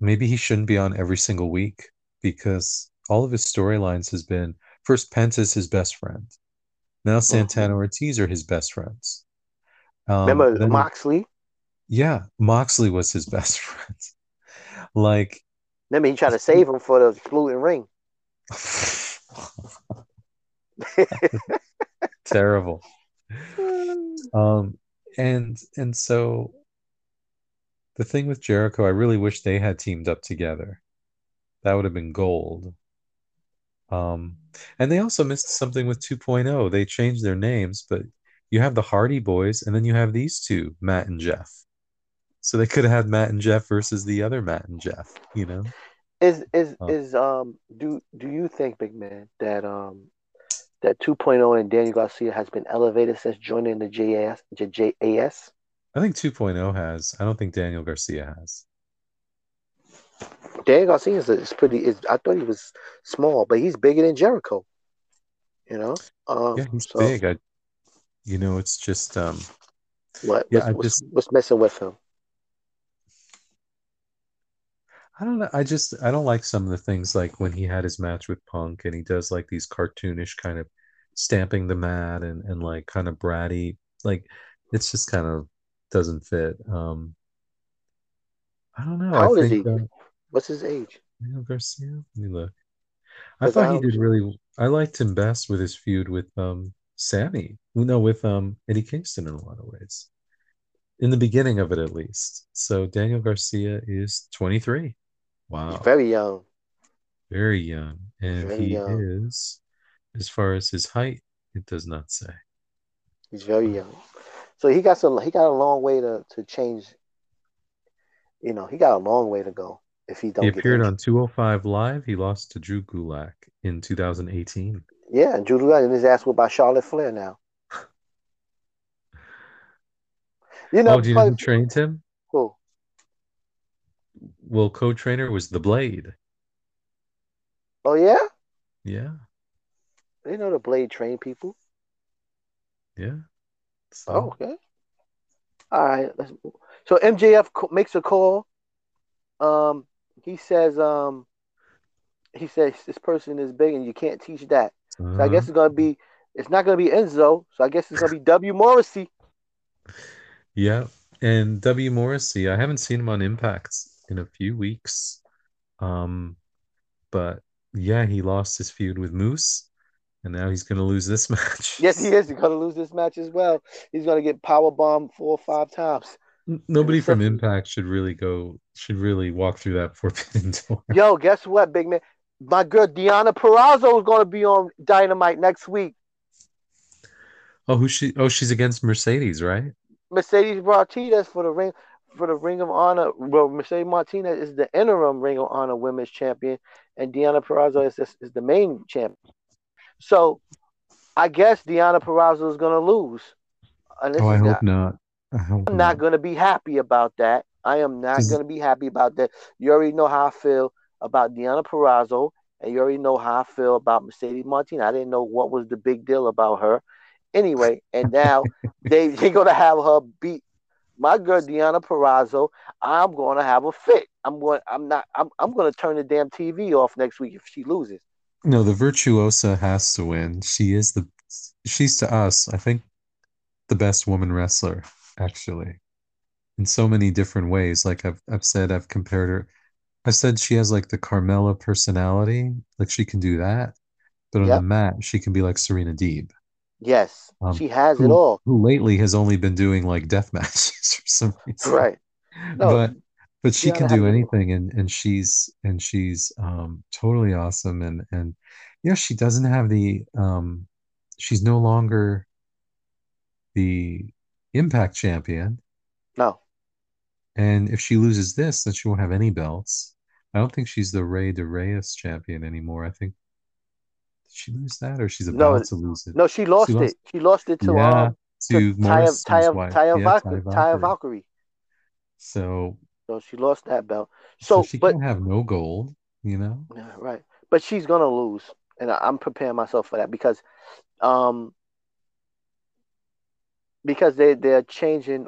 maybe he shouldn't be on every single week because all of his storylines has been first Penta's his best friend. Now Santana Ortiz are his best friends. Um, remember then- Moxley? Yeah, Moxley was his best friend. Like Remember he tried to save him for the exploding ring. terrible. Um and and so the thing with Jericho, I really wish they had teamed up together. That would have been gold. Um and they also missed something with 2.0. They changed their names, but you have the Hardy Boys and then you have these two, Matt and Jeff. So they could have had Matt and Jeff versus the other Matt and Jeff, you know? Is is Oh. is um do do you think, big man, that um that 2.0 and Daniel Garcia has been elevated since joining the JAS JAS? I think 2.0 has. I don't think Daniel Garcia has. Daniel Garcia is, is pretty. Is I thought he was small, but he's bigger than Jericho. You know. Um, Yeah, he's so big. I, you know, it's just um, What? Yeah, what's, I what's, just- what's messing with him? I don't know. I just I don't like some of the things like when he had his match with Punk and he does like these cartoonish kind of stamping the mat and and like kind of bratty. Like it's just kind of doesn't fit. Um, I don't know. How I old is he? uh, What's his age? Daniel Garcia. Let me look. I thought he did really. I liked him best with his feud with um Sammy. No, with um Eddie Kingston in a lot of ways. In the beginning of it, at least. So Daniel Garcia is 23. Wow, He's very young. very young, and very he young. is, as far as his height, it does not say. He's very young. So he got some. He got a long way to to change. You know, he got a long way to go if he don't He appeared injured. on 205 Live. He lost to Drew Gulak in 2018. Yeah, and Drew Gulak and his ass whooped by Charlotte Flair now. You know, oh, do you know who trained him? Well, co-trainer was The Blade. Oh yeah, Yeah, they know the Blade train people. yeah. So, Oh, okay. All right. So MJF makes a call. Um, he says, um, he says this person is big and you can't teach that. So I uh-huh. guess it's gonna be. It's not gonna be Enzo. So I guess it's gonna be W Morrissey. Yeah, and W Morrissey, I haven't seen him on Impact in a few weeks. Um, but yeah, he lost his feud with Moose, and now he's gonna lose this match. Yes, he is. He's gonna lose this match as well. He's gonna get power bombed four or five times. Nobody from Impact should really go, should really walk through that forbidden door. Yo, guess what, big man? My girl Deonna Purrazzo is gonna be on Dynamite next week. Oh, who's she? Oh, she's against Mercedes, right? Mercedes Martinez for the ring for the Ring of Honor. Well, Mercedes Martinez is the interim Ring of Honor Women's Champion, and Deonna Purrazzo is, is, is the main champion. So, I guess Deonna Purrazzo is gonna lose. And this Oh, I hope not, not. I hope I'm not gonna be happy about that. I am not gonna be happy about that. You already know how I feel about Deonna Purrazzo, and you already know how I feel about Mercedes Martinez. I didn't know what was the big deal about her. Anyway, and now they they're gonna have her beat my girl Deonna Purrazzo. I'm gonna have a fit. I'm going. I'm not. I'm. I'm gonna turn the damn TV off next week if she loses. No, the Virtuosa has to win. She is the, she's to us, I think, the best woman wrestler, actually, in so many different ways. Like I've, I've said, I've compared her I said she has like the Carmella personality, like she can do that, but on the mat she can be like Serena Deeb, Yes, um, she has it all. who lately has only been doing like death matches for some reason. Right. No, But but she can do it anything, and and she's and she's um totally awesome, and and yeah, she doesn't have the um, she's no longer the Impact champion. No. And if she loses this, then she won't have any belts. I don't think she's the Rey de Reyes champion anymore. I think she lose that or she's No, about to lose it? No, she lost lost- it. She lost it to yeah, um to to Taya Taya. Taya, Yeah, Valkyrie, Taya Valkyrie. So, So she lost that belt. so So, she but can't have no gold, you know? Yeah, right. But she's gonna lose, and I, I'm preparing myself for that because, um, because they they're changing,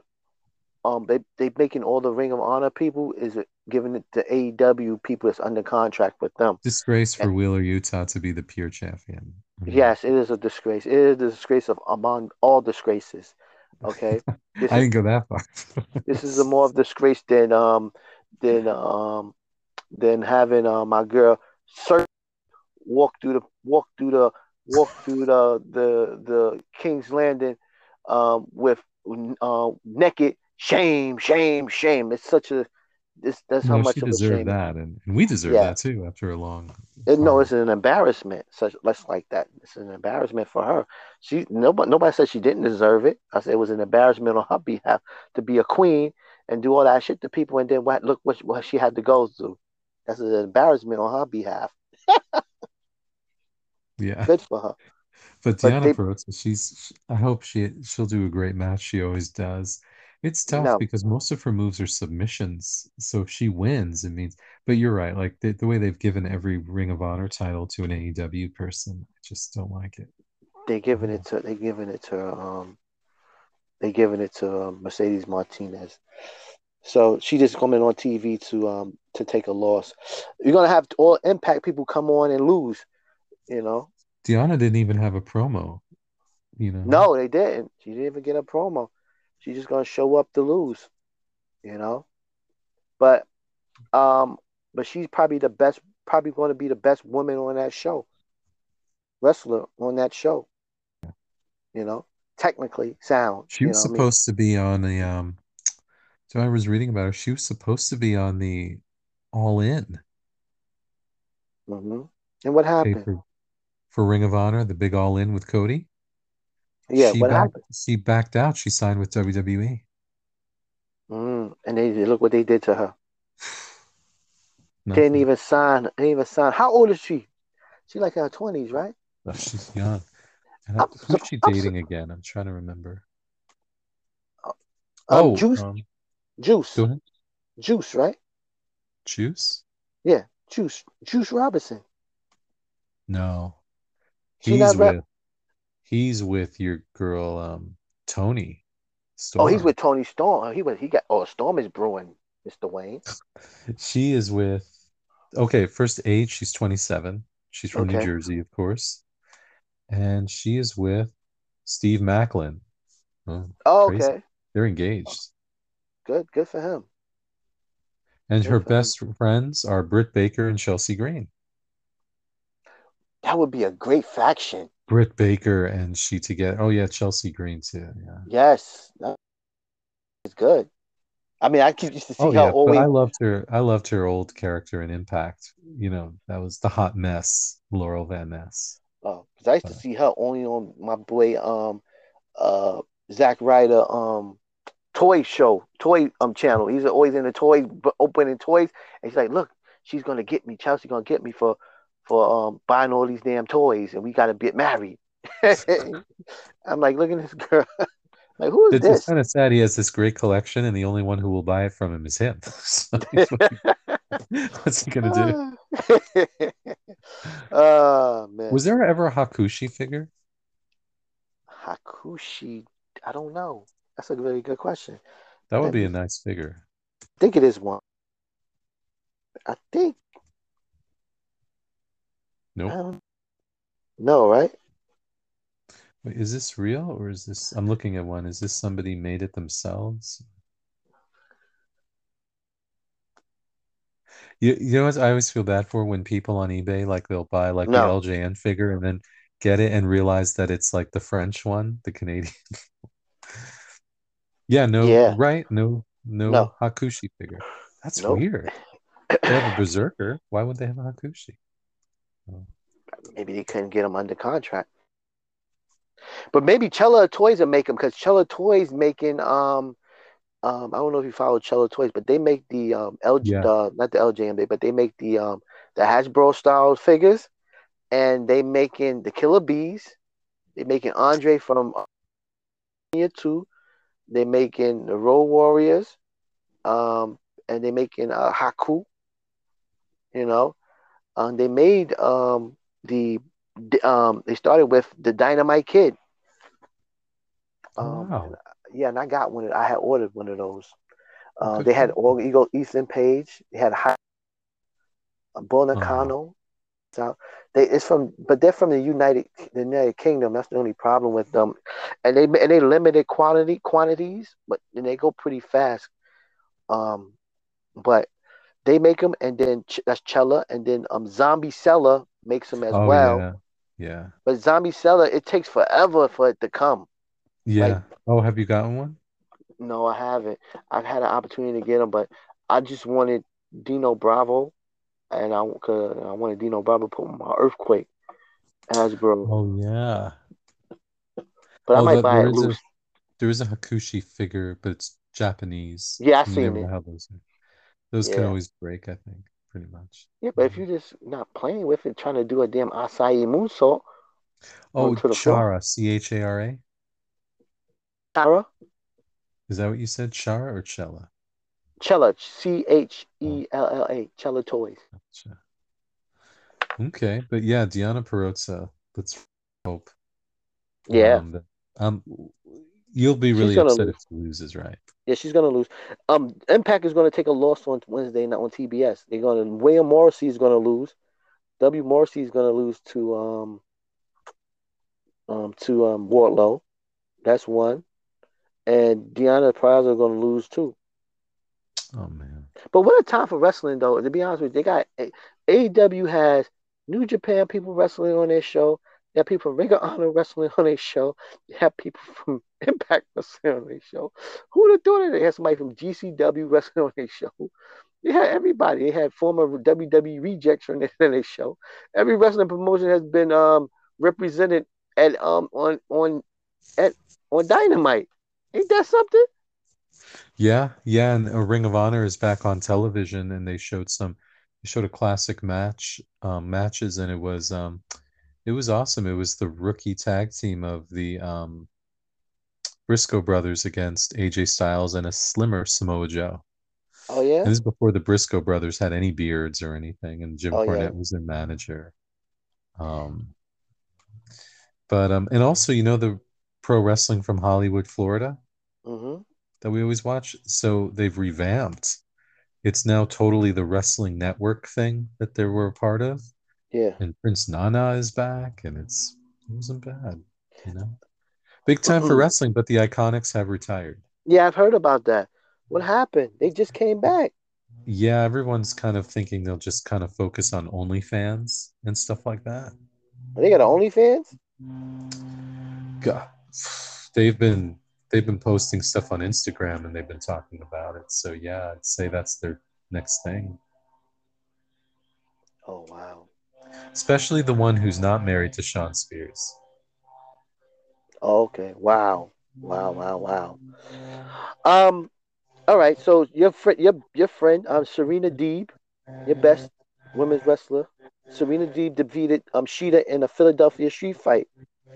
um, they they making all the Ring of Honor people is giving it to AEW people that's under contract with them. Disgrace for Wheeler Yuta to be the pure champion. Yes, it is a disgrace. It is a disgrace of among all disgraces. Okay, this I is didn't go that far. this is a more of disgrace than um than um than having uh, my girl Sir walk through the walk through the walk through the the the King's Landing um with uh naked shame shame shame it's such a this that's how No, much she of a deserved shame that, and, and we deserve Yeah. that too after a long. it, no it's an embarrassment such less like that it's an embarrassment for her she nobody nobody said she didn't deserve it I said it was an embarrassment on her behalf to be a queen and do all that shit to people and then what look what, what she had to go through that's an embarrassment on her behalf yeah. good for her But But Deonna they- she's I hope she she'll do a great match. She always does. It's tough No. because most of her moves are submissions. So if she wins, it means but you're right, like the, the way they've given every Ring of Honor title to an AEW person, I just don't like it. They're giving it to They're giving it to um they're giving it to um, Mercedes Martinez. So she just coming on TV to um to take a loss. You're gonna have all Impact people come on and lose. You know, Deonna didn't even have a promo, you know. no, they didn't. She didn't even get a promo. She's just gonna show up to lose. You know, but um, but she's probably the best. Probably going to be the best woman on that show. Wrestler on that show. You know, technically sound. She you was know what I mean? supposed to be on the um so I was reading about her. She was supposed to be on the All In hmm And what happened? for for Ring of Honor, the big All In with Cody. Yeah, she what backed, happened? She backed out. She signed with. WWE. Mm, and they look what they did to her. Didn't even sign. Didn't even sign. How old is she? She like in her twenties, right? Oh, she's young. And I'm who's so- she I'm dating again? I'm trying to remember. Um, oh, Juice, um, Juice. Juice, right? Juice? Yeah, Juice, Juice Robinson. No, he's with he's with your girl, um, Tony. Oh, he's with Toni Storm. He was. He got. Oh, Storm is brewing, Mister Wayne. She is with. Okay, first age, she's 27. She's from New Jersey, of course, and she is with Steve Maclin. Oh, Oh, okay, They're engaged. good, good for him. And Good her for him. best friends are Britt Baker and Chelsea Green. That would be a great faction. Britt Baker and she together. Oh yeah, Chelsea Green too. Yeah. Yes, it's good. I mean, I keep used to see Oh her yeah, but always. I loved her. I loved her old character in Impact. You know, that was the hot mess, Laurel Van Ness. Oh, because I used to see her only on my boy um uh Zach Ryder um toy show, toy um channel. He's always in the toys opening toys and he's like, Look, she's gonna get me, Chelsea gonna get me for for um buying all these damn toys and we gotta get married. I'm like, look at this girl. like, who is It's, it's kind of sad. He has this great collection, and the only one who will buy it from him is him. So what's he gonna do? oh man. Was there ever a Hakushi figure? Hakushi? I don't know. That's a very good question. That would be a nice figure. I think it is one. I think. Nope. don't no, right? Wait, is this real or is this? I'm looking at one. Is this somebody made it themselves? You, you know what I always feel bad for when people on eBay like they'll buy like the No. LJN figure and then get it and realize that it's like the French one, the Canadian. yeah, no, Yeah. right? No, no, No. Hakushi figure. That's Nope. weird. They have a Berserker. Why would they have a Hakushi? Maybe they couldn't get them under contract. But maybe Chella Toys will make them because Chella Toys making um um I don't know if you follow Chella Toys, but they make the um LG Yeah. the not the LJMB, but they make the um the Hasbro style figures, and they making the Killer Bees. They making Andre from year two. They making the Road Warriors, um, and they making uh, Haku. You know, um, they made um the um they started with the Dynamite Kid. Um, Wow. yeah, and I got one. I had ordered one of those. Uh, they had all Eagle Ethan Page. They had High Uh-huh. Bonacano. So they it's from, but they're from the United the United Kingdom. That's the only problem with them, and they and they limited quantity quantities, but and they go pretty fast. Um, but they make them, and then Ch- that's Chella, and then um Zombie Seller makes them as Oh well. yeah. Yeah. But Zombie Seller, it takes forever for it to come. Yeah. oh, have you gotten one? No, I haven't. I've had an opportunity to get them, but I just wanted Dino Bravo, and I cause I wanted Dino Bravo to put my Earthquake Hasbro, Oh yeah. but I oh, might that- buy it is a loose. there is a Hakushi figure, but it's Japanese. Yeah, I You seen it. Those. Those can always break, I think, pretty much. Yeah, but if you're just not playing with it, trying to do a damn acai moonsault, Oh, Onto the floor. Chara, C H A R A. Chara, Is that what you said? Chara or Chella? Chella, C H E L L A, Chella Toys. Gotcha. Okay, but yeah, Deonna Purrazzo. Let's hope. Yeah, Um, um, you'll be really upset lose. if she loses, right? Yeah, she's gonna lose. Um, Impact is gonna take a loss on Wednesday not on TBS. They're gonna William Morrissey is gonna lose. W Morrissey is gonna lose to um um to um Wardlow. That's one. And Deonna Purrazzo are gonna lose too. Oh man. But what a time for wrestling though. To be honest with you, they got AEW has New Japan people wrestling on their show. They have people from Ring of Honor wrestling on their show. They have people from Impact wrestling on their show. Who would have thought it? They had somebody from GCW wrestling on their show. They had everybody. They had former WWE rejects on their, on their show. Every wrestling promotion has been um represented at um on on at on Dynamite. Ain't that something? Yeah, yeah, and a Ring of Honor is back on television, and they showed some. They showed a classic match, um, matches, and it was um, it was awesome. It was the rookie tag team of the um, Briscoe brothers against AJ Styles and a slimmer Samoa Joe. Oh yeah. And this is before the Briscoe brothers had any beards or anything, and Jim Oh, yeah. Cornette was their manager. Um, but um, and also you know the pro wrestling from Hollywood, Florida Mm-hmm. that we always watch. So they've revamped. It's now totally the Wrestling Network thing that they were a part of, Yeah. and Prince Nana is back, and it's it wasn't bad, you know. Big time for wrestling, but the Iconics have retired. Yeah, I've heard about that. What happened? They just came back. Yeah, everyone's kind of thinking they'll just kind of focus on OnlyFans and stuff like that. They got OnlyFans? God, they've been they've been posting stuff on Instagram and they've been talking about it. So yeah, I'd say that's their next thing. Oh wow. Especially the one who's not married to Shawn Spears. Okay. Wow. Wow. Wow. Wow. Um. All right. So your friend, your your friend, um, Serena Deeb, your best women's wrestler, Serena Deeb defeated um Shida in a Philadelphia street fight.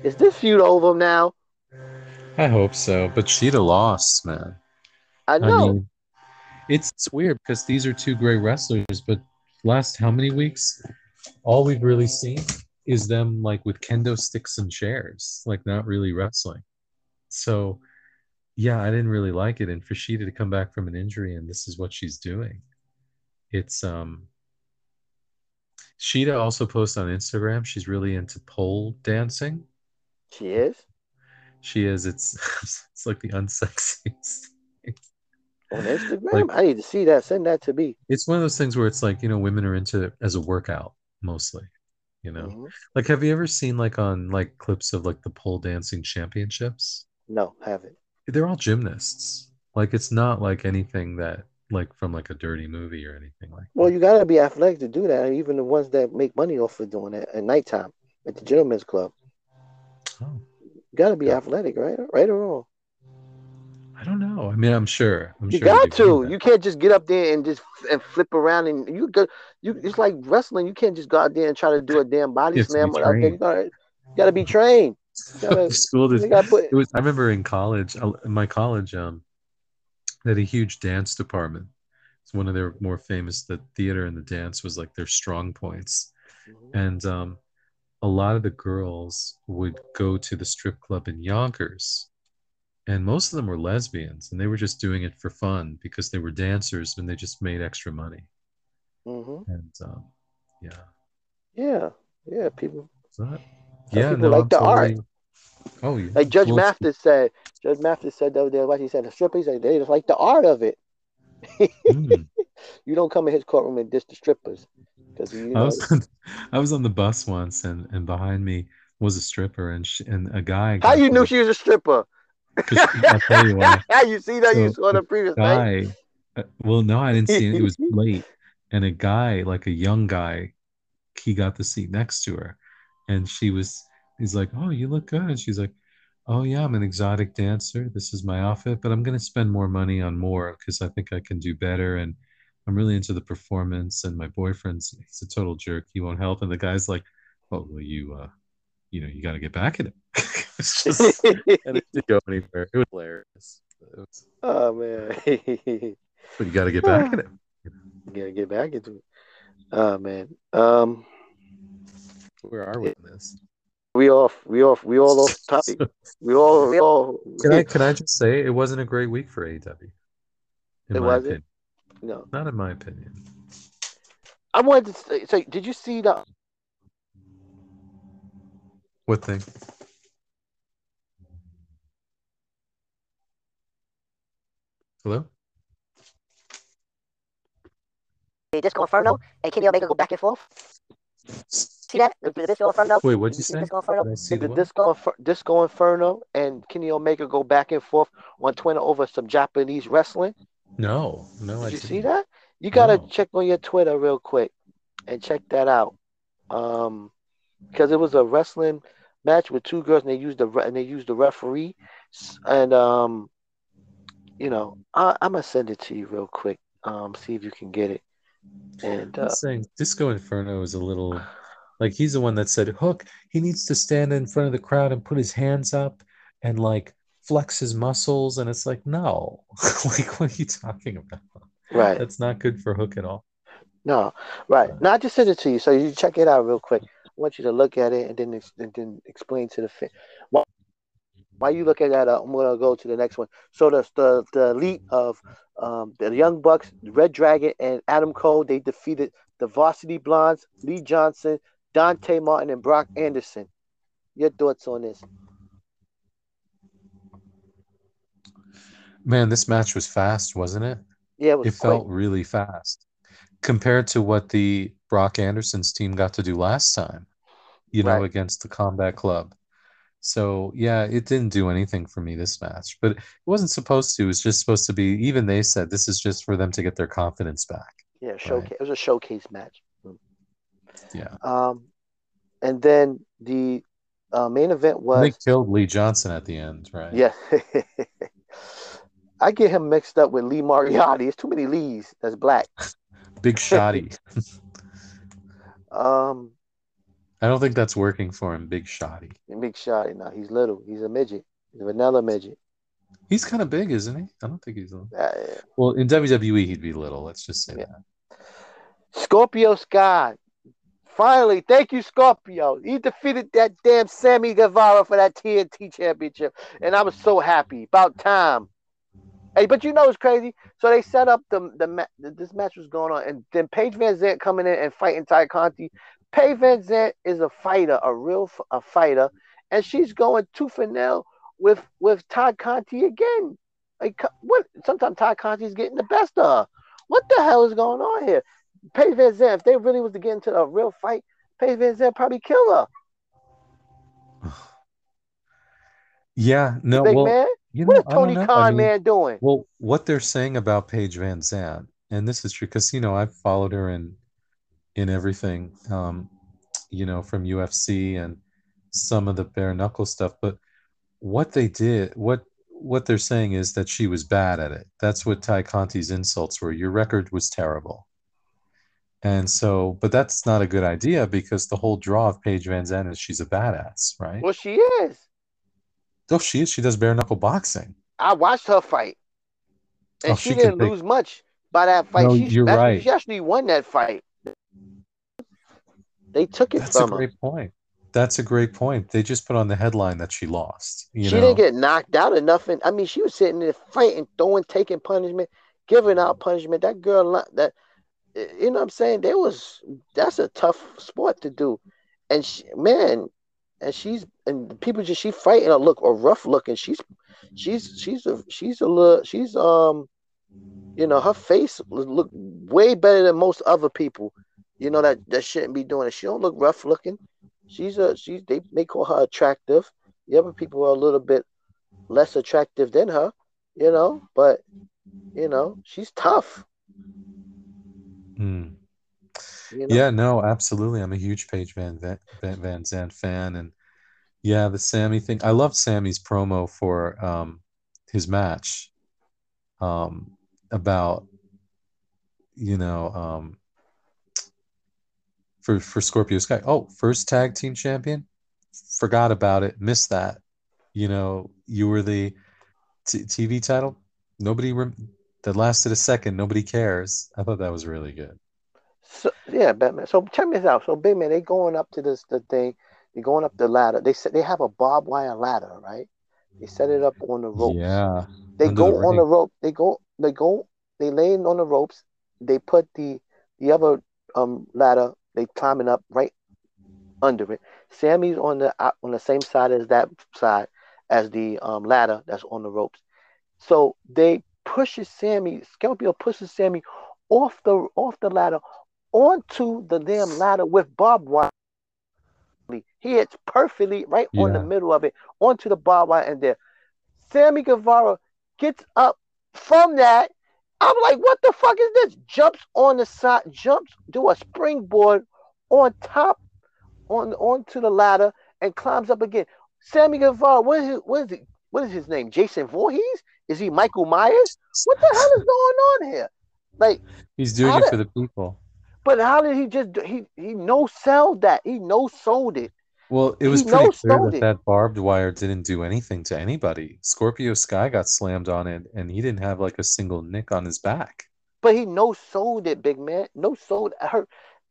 Is this feud over now? I hope so, but Shida lost, man. I know. I mean, it's, it's weird because these are two great wrestlers, but last how many weeks, all we've really seen is them like with kendo sticks and chairs, like not really wrestling. So, yeah, I didn't really like it. And for Shida to come back from an injury and this is what she's doing, it's um. Shida also posts on Instagram. She's really into pole dancing. she is. She is. It's it's like the unsexiest. On Instagram, Like- I need to see that. Send that to me. It's one of those things where it's like, you know, women are into it as a workout mostly, you know. Mhm. Like have you ever seen like on like clips of like the pole dancing championships? No, haven't. They're all gymnasts. Like it's not like anything that like from like a dirty movie or anything like Well, you gotta be athletic to do that. Even the ones that make money off of doing it at nighttime at the gentlemen's club, Oh, you gotta be Yeah. athletic, right? Right or wrong? I don't know. I mean, I'm sure. I'm You sure got to. You can't just get up there and just and flip around and you go. You it's like wrestling. You can't just go out there and try to do a damn body You have to be slam. Out there. You gotta, you gotta be trained. Gotta, School gotta put. it was I remember in college, uh, in my college, um, they had a huge dance department. It's one of their more famous. The theater and the dance was like their strong points, and um, a lot of the girls would go to the strip club in Yonkers, and most of them were lesbians, and they were just doing it for fun because they were dancers and they just made extra money. hmm And um, yeah, Yeah, yeah. People that, yeah, people no, like I'm the art. Oh, yeah. like Judge Well, Mathis said. Judge Mathis said the other day, what he said, the strippers, they they just like the art of it. mm. You don't come in his courtroom and diss the strippers because you I know. was on, I was on the bus once, and and behind me was a stripper, and she, and a guy. How you knew she was a stripper? I'll tell you why. you see that you saw the previous night. guy. uh, Well, no, I didn't see it. It was late, and a guy, like a young guy, he got the seat next to her, and she was. He's like, "Oh, you look good." And she's like, "Oh yeah, I'm an exotic dancer. This is my outfit, but I'm gonna spend more money on more because I think I can do better." And I'm really into the performance. And my boyfriend's he's a total jerk. He won't help. And the guy's like, "Oh, well, you, uh, you know, you got to get back at it." It's just- and it didn't go anywhere. It was hilarious. It was- oh man, but you got to get back at it. You gotta get back into it. Oh man, um, Where are we in this? we off, we off, we all off topic. We all, we all. Can I can I just say it wasn't a great week for AEW? In It wasn't? No, Not in my opinion. I wanted to say, say, did you see the? What thing? Hello? Disco Inferno and Kenny Omega go back and forth. See that? The, the Disco Inferno. Wait, what'd you See say? Disco Inferno. See the the? Disco, Infer- Disco Inferno and Kenny Omega go back and forth on Twitter over some Japanese wrestling. No, no, I you didn't. see that? You gotta No. check on your Twitter real quick and check that out. Um, because it was a wrestling match with two girls and they used the re- and they used the referee, and um, you know, I, I'm gonna send it to you real quick. Um, see if you can get it. And I'm uh, saying Disco Inferno is a little like he's the one that said Hook, he needs to stand in front of the crowd and put his hands up and like flex his muscles. And it's like, no, like what are you talking about? right, That's not good for Hook at all. no, right. No, I just sent it to you, so you check it out real quick. I want you to look at it and then ex- and then explain to the fan. Why, you looking at that, uh, I'm gonna go to the next one. So the the the elite of um, the Young Bucks, reDRagon, and Adam Cole, they defeated the Varsity Blonds, Lee Johnson, Dante Martin, and Brock Anderson. Your thoughts on this? Man, this match was fast, wasn't it? Yeah, it was It felt really fast compared to what the Brock Anderson's team got to do last time, you know, against the Combat Club. So, yeah, it didn't do anything for me this match, but it wasn't supposed to. It was just supposed to be, even they said this is just for them to get their confidence back. Yeah, showcase. It was a showcase match. Yeah. Um, and then the uh, main event was they killed Lee Johnson at the end, right? yeah. I get him mixed up with Lee Moriarty. It's too many Lees. That's black. Big Shotty. Um, I don't think that's working for him. Big Shotty. big shot. No, he's little. He's a midget. He's a vanilla midget. He's kind of big, isn't he? I don't think he's little. Uh, Well, in WWE, he'd be little. Let's just say Yeah. that. Scorpio Sky. Finally, thank you, Scorpio. He defeated that damn Sammy Guevara for that TNT championship, and I was so happy. About time. Hey, but you know what's crazy? So they set up the the ma- this match was going on, and then Paige VanZant coming in and fighting Tay Conti. Paige VanZant is a fighter, a real a fighter, and she's going tooth and nail with with Todd Conti again. Like what? Sometimes Tay Conti's getting the best of her. What the hell is going on here? Paige VanZant, if they really was to get into a real fight, Paige VanZant probably kill her. Yeah, no, well, man. you know, What is Tony know. I Khan mean, man doing? Well, what they're saying about Paige VanZant, and this is true because you know I've followed her in in everything, um, you know, from UFC and some of the bare knuckle stuff. But what they did, what what they're saying is that she was bad at it. That's what Tay Conti's insults were. Your record was terrible. And so, but that's not a good idea because the whole draw of Paige VanZant is she's a badass, right? Well, she is. Oh, she is. She does bare knuckle boxing. I watched her fight, and Oh, she, she didn't take- lose much by that fight. No, she, you're right. She actually won that fight. They took it That's a from her. great point. That's a great point. They just put on the headline that she lost. You she know, didn't get knocked out or nothing. I mean, she was sitting there fighting, throwing, taking punishment, giving out punishment. That girl, that you know, what I'm saying, there was that's a tough sport to do, and she, man, and she's and the people just she fighting her look or rough looking. She's she's she's a she's a little she's um, you know, her face look way better than most other people. You know that that shouldn't be doing it. She don't look rough looking. She's a she's they they call her attractive. The other people are a little bit less attractive than her, you know, but you know, she's tough. Hmm. You know? Yeah, no, absolutely. I'm a huge Paige Van Van, Van, Zandt fan, and yeah, the Sammy thing. I loved Sammy's promo for um his match, um about you know um for for Scorpio Sky. Oh, first tag team champion. Forgot about it. Missed that. You know, you were the t- TV title. Nobody rem- that lasted a second. Nobody cares. I thought that was really good. So yeah, Batman. So check this out. So big man, they going up to this the thing. They're going up the ladder. They said they have a barbed wire ladder, right? They set it up on the ropes. Yeah. They go the on the rope. They go. They go. They laying on the ropes. They put the the other um ladder. They climbing up right under it. Sammy's on the on the same side as that side as the um ladder that's on the ropes. So they pushes Sammy. Scorpio pushes Sammy off the off the ladder onto the damn ladder with barbed wire. He hits perfectly right on the middle of it onto the barbed wire, and there. Sammy Guevara gets up from that. I'm like, what the fuck is this? Jumps on the side, jumps, do a springboard on top, on onto the ladder, and climbs up again. Sammy Guevara, what is his, what is it? What is his name? Jason Voorhees? Is he Michael Myers? What the hell is going on here? Like, He's doing it did- for the people. but how did he just do, he he no sold that he no sold it. Well, it was He pretty clear that it. that barbed wire didn't do anything to anybody. Scorpio Sky got slammed on it, and he didn't have like a single nick on his back. But he no sold it, big man. No sold hurt.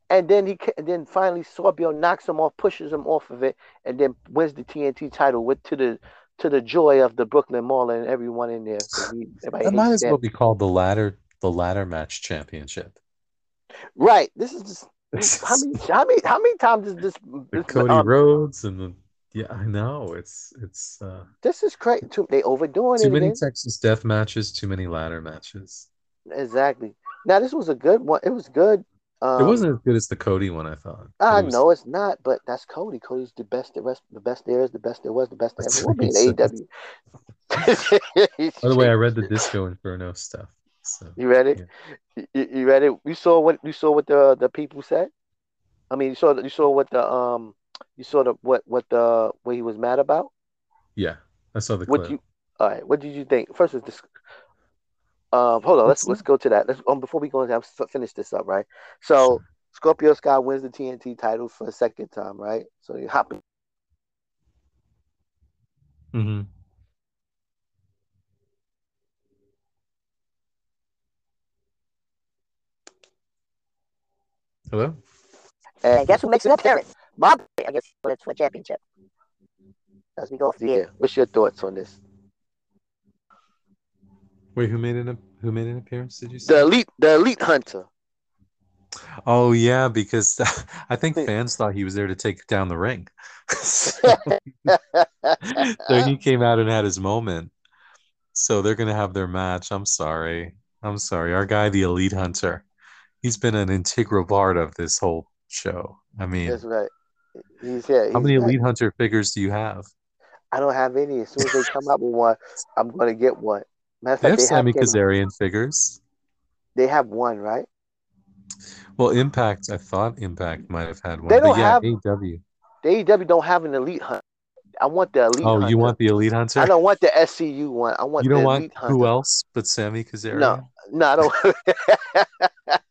And then he and then finally Scorpio knocks him off, pushes him off of it, and then wins the TNT title with to the to the joy of the Brooklyn Mall and everyone in there. he- That might as well be called the ladder the ladder match championship. Right. This is just how many how many how many times is this this, Cody um, Rhodes and the yeah, I know it's it's uh, this is crazy. Too, they overdoing it too it. many again. Texas death matches, too many ladder matches. Exactly. Now this was a good one. It was good. Um, it wasn't as good as the Cody one, I thought. I it was- know it's not, but that's Cody. Cody's the best. The rest, the best there is, the best there was, the best there ever will be in AEW. By the way, I read the Disco Inferno stuff. So You read it? You, you read it? You saw what you saw what the the people said. I mean, you saw you saw what the um you saw the what what the what he was mad about. yeah, I saw the What clip. you all right? What did you think? First is this. Um, hold on. Let's let's go to that. Let's um before we go into that, finish this up, right? So Scorpio Sky wins the TNT title for a second time, right? So you hop hmm Hello. And guess who makes an appearance? Bob, I guess for the for championship. as we go through the year. What's your thoughts on this? Wait, who made an who made an appearance? Did you say? The elite, the elite hunter. Oh yeah, because I think fans thought he was there to take down the ring. so, so he came out and had his moment. So they're gonna have their match. I'm sorry. I'm sorry. Our guy, the Elite Hunter, he's been an integral part of this whole show. I mean, That's right. He's yeah. how many. Elite Hunter figures do you have? I don't have any. As soon as they come out with one, I'm gonna get one. Matter They fact, have they have, Sammy Kazarian figures. they have one, right? Well, Impact, I thought Impact might have had one. They but don't yeah, have- AEW. The AEW don't have an elite Hunter. I want the elite. Oh, hunter. you want the Elite Hunter? I don't want the SCU one. I want you don't the want elite hunter. who else but Sammy Kazarian? No, no, I don't.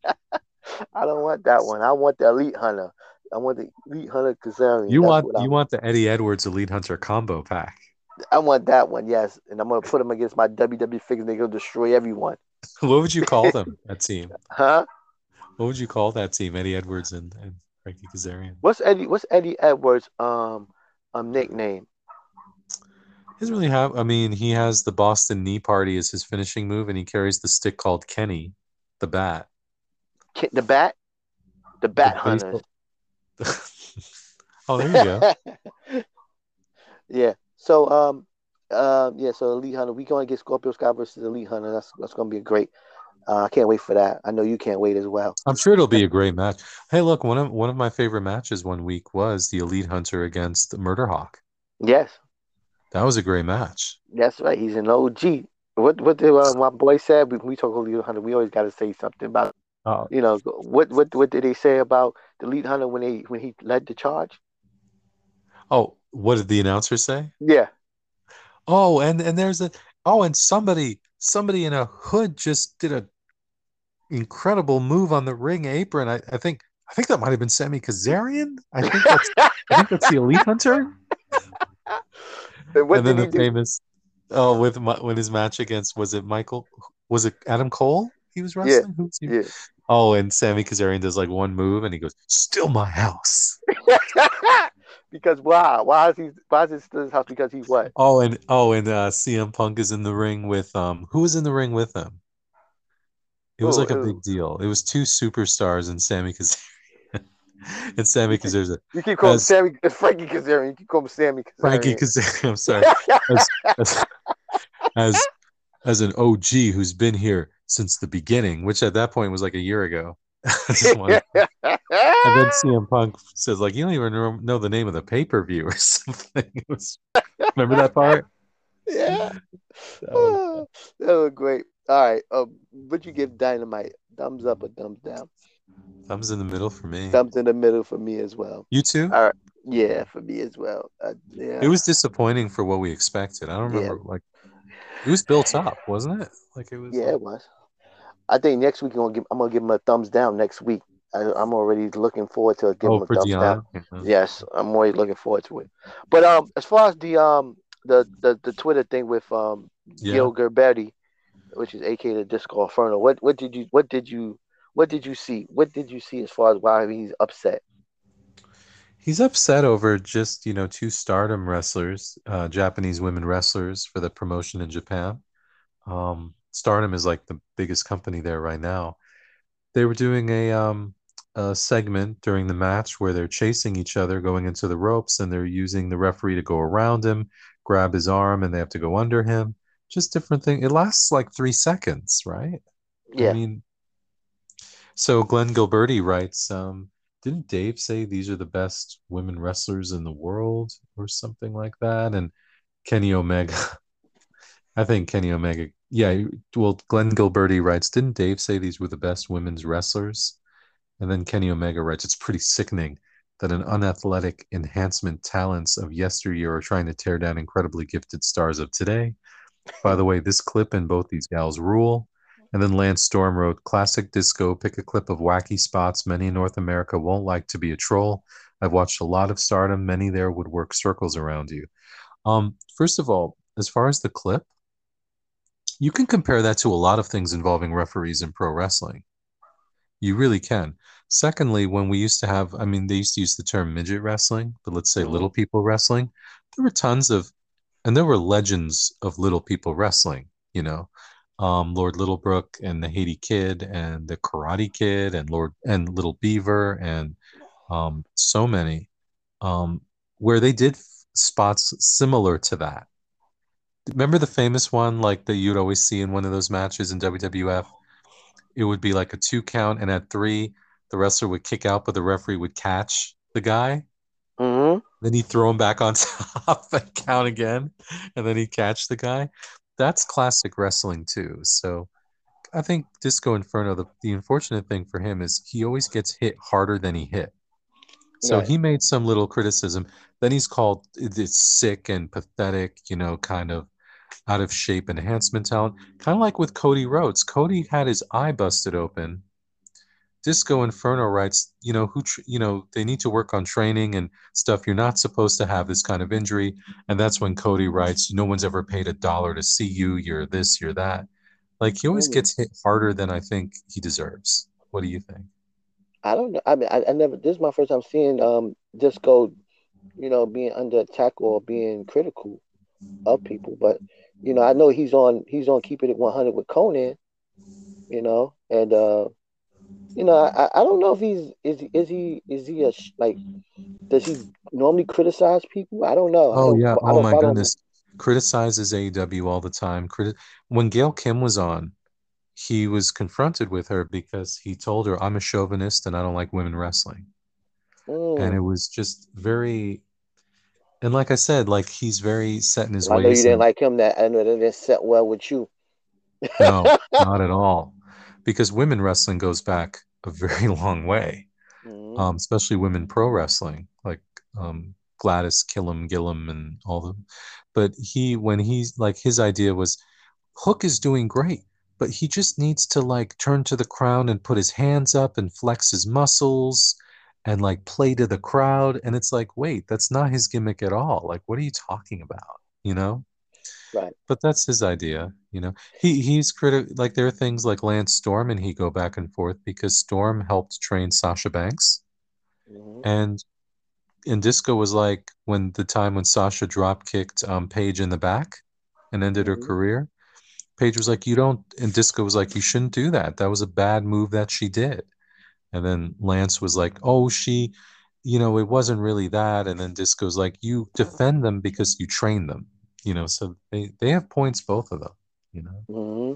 I don't want that one. I want the elite hunter. I want the elite hunter Kazarian. You That's want you want the Eddie Edwards Elite Hunter combo pack. I want that one. Yes, and I'm gonna put them against my WWE figures. They're gonna destroy everyone. What would you call them? That team. Huh? What would you call that team? Eddie Edwards and, and Frankie Kazarian. What's Eddie? What's Eddie Edwards' um um nickname? He doesn't really have. I mean, he has the Boston Knee Party as his finishing move, and he carries the stick called Kenny, the bat. Ki- The bat. The bat The hunters. oh, there you go. yeah. So um um yeah. So Elite Hunter, we gonna get Scorpio Sky versus Elite Hunter. That's that's gonna be a great. Uh, I can't wait for that. I know you can't wait as well. I'm sure it'll be a great match. Hey, look, one of one of my favorite matches one week was the Elite Hunter against the Murder Hawk. Yes, That was a great match. that's right. He's an OG. What what did uh, my boy said? We, we talk about Elite Hunter. We always got to say something about Oh, you know what what what did they say about the Elite Hunter when they when he led the charge? oh, what did the announcer say? Yeah. Oh, and and there's a oh, and somebody somebody in a hood just did a incredible move on the ring apron. I, I think I think that might have been Sammy Kazarian. I think that's I think that's the Elite Hunter. And what and then did the do? famous oh with my, when his match against was it Michael was it Adam Cole he was wrestling Who's he? Yeah. Oh and Sammy Kazarian does like one move and he goes still my house because why? Why is he? Why is it still his house? Because he's what? oh and oh and uh CM Punk is in the ring with um who was in the ring with him it was like a big deal it was two superstars and Sammy Kazarian and Sammy Kazarian like, You keep calling him As- Sammy, Frankie Kazarian. You keep calling Sammy Kazarian. Frankie Kazarian I'm sorry as, as as an OG who's been here since the beginning, which at that point was like a year ago. I just wanted- and then CM Punk says like, "You don't even know- the name of the pay per view or something." Was, remember that part? yeah. That was- that was great. All right. Um, what you give Dynamite? Thumbs up or thumbs down? thumbs in the middle for me. Thumbs in the middle for me as well. You too? All right. Yeah, for me as well. Uh, yeah. It was disappointing for what we expected. I don't Yeah. remember like it was built up, wasn't it? Like it was. Yeah, like- it was. I think next week I'm gonna give. I'm gonna give him a thumbs down next week. I, I'm already looking forward to giving oh, him a thumbs down. Dion. Yeah. Yes, I'm already looking forward to it. But um, as far as the um the the, the Twitter thing with um Yeah. Glenn Gilberti, which is aka the Disco Inferno, what what did you what did you what did you see? What did you see as far as why he's upset? He's upset over just, you know, two stardom wrestlers, uh, Japanese women wrestlers for the promotion in Japan. Um, stardom is like the biggest company there right now. They were doing a, um, a segment during the match where they're chasing each other going into the ropes and they're using the referee to go around him, grab his arm, and they have to go under him. Just different thing. It lasts like three seconds, right? Yeah, I mean, so Glenn Gilberti writes, um, didn't Dave say these are the best women wrestlers in the world or something like that? And Kenny Omega, I think Kenny Omega, yeah, well, Glenn Gilberti writes, didn't Dave say these were the best women's wrestlers? And then Kenny Omega writes, it's pretty sickening that an unathletic enhancement talents of yesteryear are trying to tear down incredibly gifted stars of today. By the way, this clip and both these gals rule. And then Lance Storm wrote, Classic disco, pick a clip of wacky spots. Many in North America won't like to be a troll. I've watched a lot of stardom. Many there would work circles around you. Um, first of all, as far as the clip, you can compare that to a lot of things involving referees in pro wrestling. You really can. Secondly, when we used to have, I mean, they used to use the term midget wrestling, but let's say Mhm. little people wrestling. There were tons of, and there were legends of little people wrestling, you know um, Lord Littlebrook and the Haiti Kid and the Karate Kid and Lord and Little Beaver and um, so many um, where they did f- spots similar to that. Remember the famous one, like that you'd always see in one of those matches in WWF? It would be like a two count, and at three, the wrestler would kick out, but the referee would catch the guy. hmm Then he'd throw him back on top and count again, and then he'd catch the guy. That's classic wrestling too. So I think Disco Inferno, the, the unfortunate thing for him is he always gets hit harder than he hit. So Right. he made some little criticism. Then he's called it's sick and pathetic, you know, kind of out of shape enhancement talent. Kind of like with Cody Rhodes. Cody had his eye busted open. Disco Inferno writes, you know, who, tr- you know, they need to work on training and stuff. You're not supposed to have this kind of injury. And that's when Cody writes, no one's ever paid a dollar to see you. You're this, you're that. Like he always gets hit harder than I think he deserves. What do you think? I don't know. I mean, I, I never. This is my first time seeing um disco, you know, being under attack or being critical of people. But you know, I know he's on. He's on keeping it one hundred with Konnan. You know, and uh, you know, I, I don't know if he's is is he is he a like does he normally criticize people? I don't know. Oh don't. yeah. Oh my goodness. Criticizes AEW all the time. Criti- when Gail Kim was on, he was confronted with her because he told her, "I'm a chauvinist and I don't like women wrestling." And it Mm. was just very. And like I said, like he's very set in his I know you didn't And like him. That I know that didn't set well with you. no, not at all, because women wrestling goes back a very long way. Mhm. um, especially women pro wrestling, like um, Gladys Killam Gillum and all them. But he, when he's like, his idea was Hook is doing great, but he just needs to like turn to the crown and put his hands up and flex his muscles and like play to the crowd. And it's like, wait, that's not his gimmick at all. Like, what are you talking about? You know? Right. But that's his idea, you know. He he's critical. like there are things like Lance Storm and he go back and forth because Storm helped train Sasha Banks. Mhm. And and Disco was like when the time when Sasha drop kicked um, Paige in the back and ended her Mhm. career. Paige was like, "You don't," and Disco was like, "You shouldn't do that. That was a bad move that she did." And then Lance was like, "Oh, she, you know, it wasn't really that." And then Disco's like, "You defend them because you train them." You know, so they they have points, both of them. You know. hmm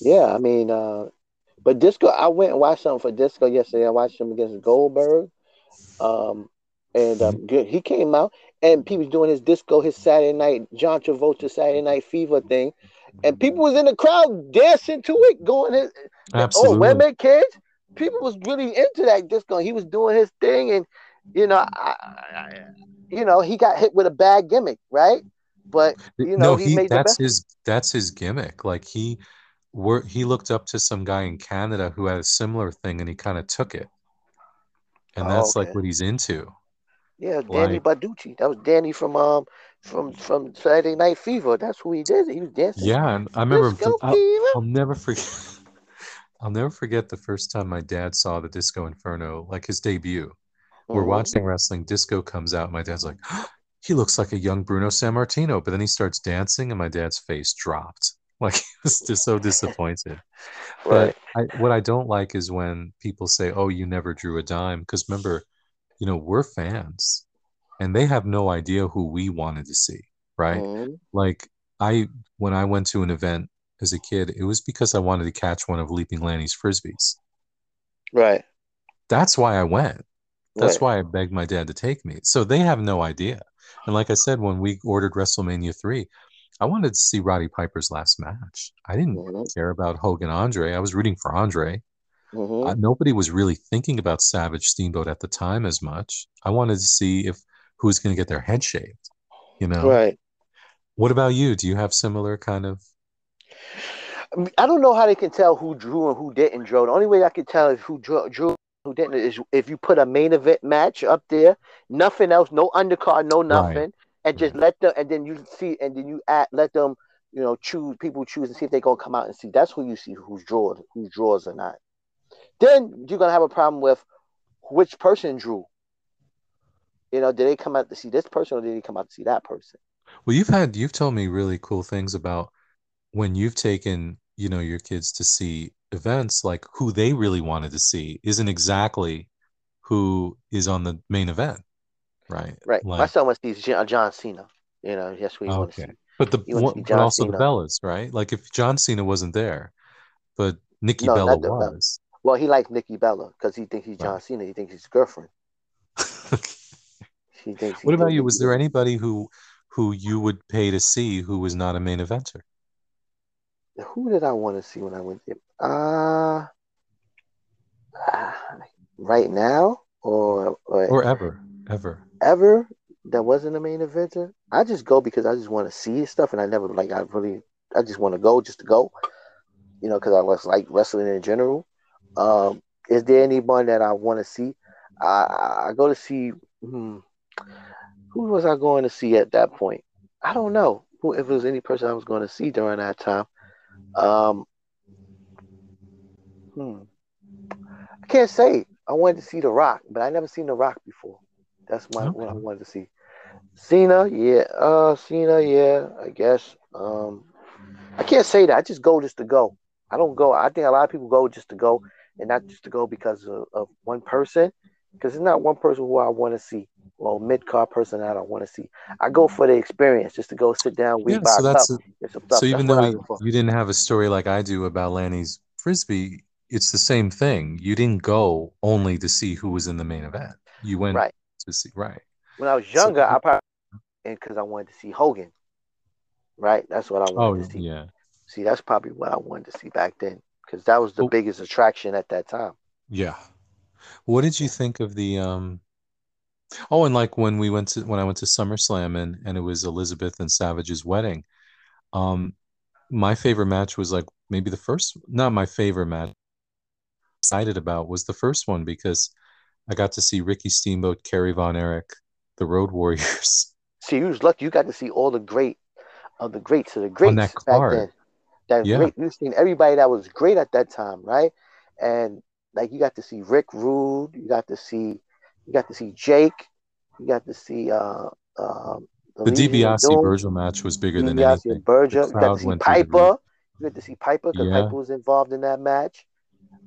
Yeah, I mean, uh, but Disco, I went and watched something for Disco yesterday. I watched him against Goldberg. Um, and um, good, he came out and he was doing his disco, his Saturday night, John Travolta Saturday Night Fever thing, and people was in the crowd dancing to it, going, his, "Oh, women, kids." People was really into that disco. He was doing his thing, and you know, I, I, you know, he got hit with a bad gimmick, right? But you know, no, he, he made that's his that's his gimmick. Like he were he looked up to some guy in Canada who had a similar thing and he kind of took it. And Oh, that's like what he's into. Yeah, Danny Like Baducci. That was Danny from um from from Saturday Night Fever. That's who he did. He was dancing. yeah, and I remember I'll, I'll never forget I'll never forget the first time my dad saw the Disco Inferno, like his debut. We're Mhm. watching wrestling, Disco comes out, my dad's like, he looks like a young Bruno Sammartino, but then he starts dancing and my dad's face dropped. Like he was just so disappointed. Right. But I, what I don't like is when people say, "Oh, you never drew a dime," because remember, you know, we're fans, and they have no idea who we wanted to see, right? Mhm. Like I, when I went to an event as a kid, it was because I wanted to catch one of Leaping Lanny's frisbees. Right. That's why I went. That's Right. why I begged my dad to take me. So they have no idea. And like I said, when we ordered WrestleMania three, I wanted to see Roddy Piper's last match. I didn't Mhm. care about Hogan Andre. I was rooting for Andre. Mhm. uh, nobody was really thinking about Savage Steamboat at the time as much. I wanted to see if who was going to get their head shaved. You know. Right. What about you? Do you have similar kind of? I, don't know how they can tell who drew and who didn't draw. The only way I can tell is who drew, drew who didn't is if you put a main event match up there, nothing else, no undercard, no nothing, and just let them, and then you see, and then you add, let them, you know, choose people choose and see if they're gonna come out and see. That's who you see who's draws, who draws or not. Then you're gonna have a problem with which person drew. You know, did they come out to see this person or did they come out to see that person? Well, you've had you've told me really cool things about when you've taken you know your kids to see events like who they really wanted to see isn't exactly who is on the main event right Right. My like son wants to see John Cena. You know, yes we he wants to okay see. But the He went to one- but also the Bellas, right? Like if John Cena wasn't there, but Nikki No, Bella not the Bella. was. Well, he likes Nikki Bella because he thinks he's Right. John Cena. He thinks he's girlfriend. He thinks. What about you? Was there anybody who who you would pay to see who was not a main eventer? Who did I want to see when I went there? Uh, uh, right now or, or, Or ever, ever. ever that wasn't a main eventer. I just go because I just want to see stuff, and I never like. I really, I just want to go just to go. You know, because I was like wrestling in general. Um, is there anyone that I want to see? I, I I go to see. Hmm, who was I going to see at that point? I don't know who if it was any person I was going to see during that time. Um, hmm. I can't say. I wanted to see The Rock, but I never seen The Rock before. That's my what I wanted to see. Cena, yeah. Uh, Cena, yeah. I guess. Um, I can't say that. I just go just to go. I don't go. I think a lot of people go just to go, and not just to go because of, of one person. Because it's not one person who I want to see, or mid card person that I want to see. I go for the experience, just to go sit down, we Yeah, buy so a that's cup, get some stuff. so even that's what though you, go for. you didn't have a story like I do about Lanny's frisbee, it's the same thing. You didn't go only to see who was in the main event. You went Right. to see right. When I was So- younger, I probably and because I wanted to see Hogan. Right, that's what I Oh wanted to see. yeah. See, that's probably what I wanted to see back then, because that was the Oh. biggest attraction at that time. Yeah. What did you think of the um Oh, and like when we went to when I went to SummerSlam and and it was Elizabeth and Savage's wedding. Um my favorite match was like maybe the first not my favorite match excited about was the first one because I got to see Ricky Steamboat, Kerry Von Erich, the Road Warriors. See, you was lucky. You got to see all the great of the greats of the greats On that back card. then. That Yeah. great. You've seen everybody that was great at that time, right? And like you got to see Rick Rude. You got to see, you got to see Jake. You got to see uh, um, The DiBiase Virgil match was bigger than DiBiase anything. and Berger. You got to see went through the roof. Piper. You got to see Piper because Yeah. Piper was involved in that match.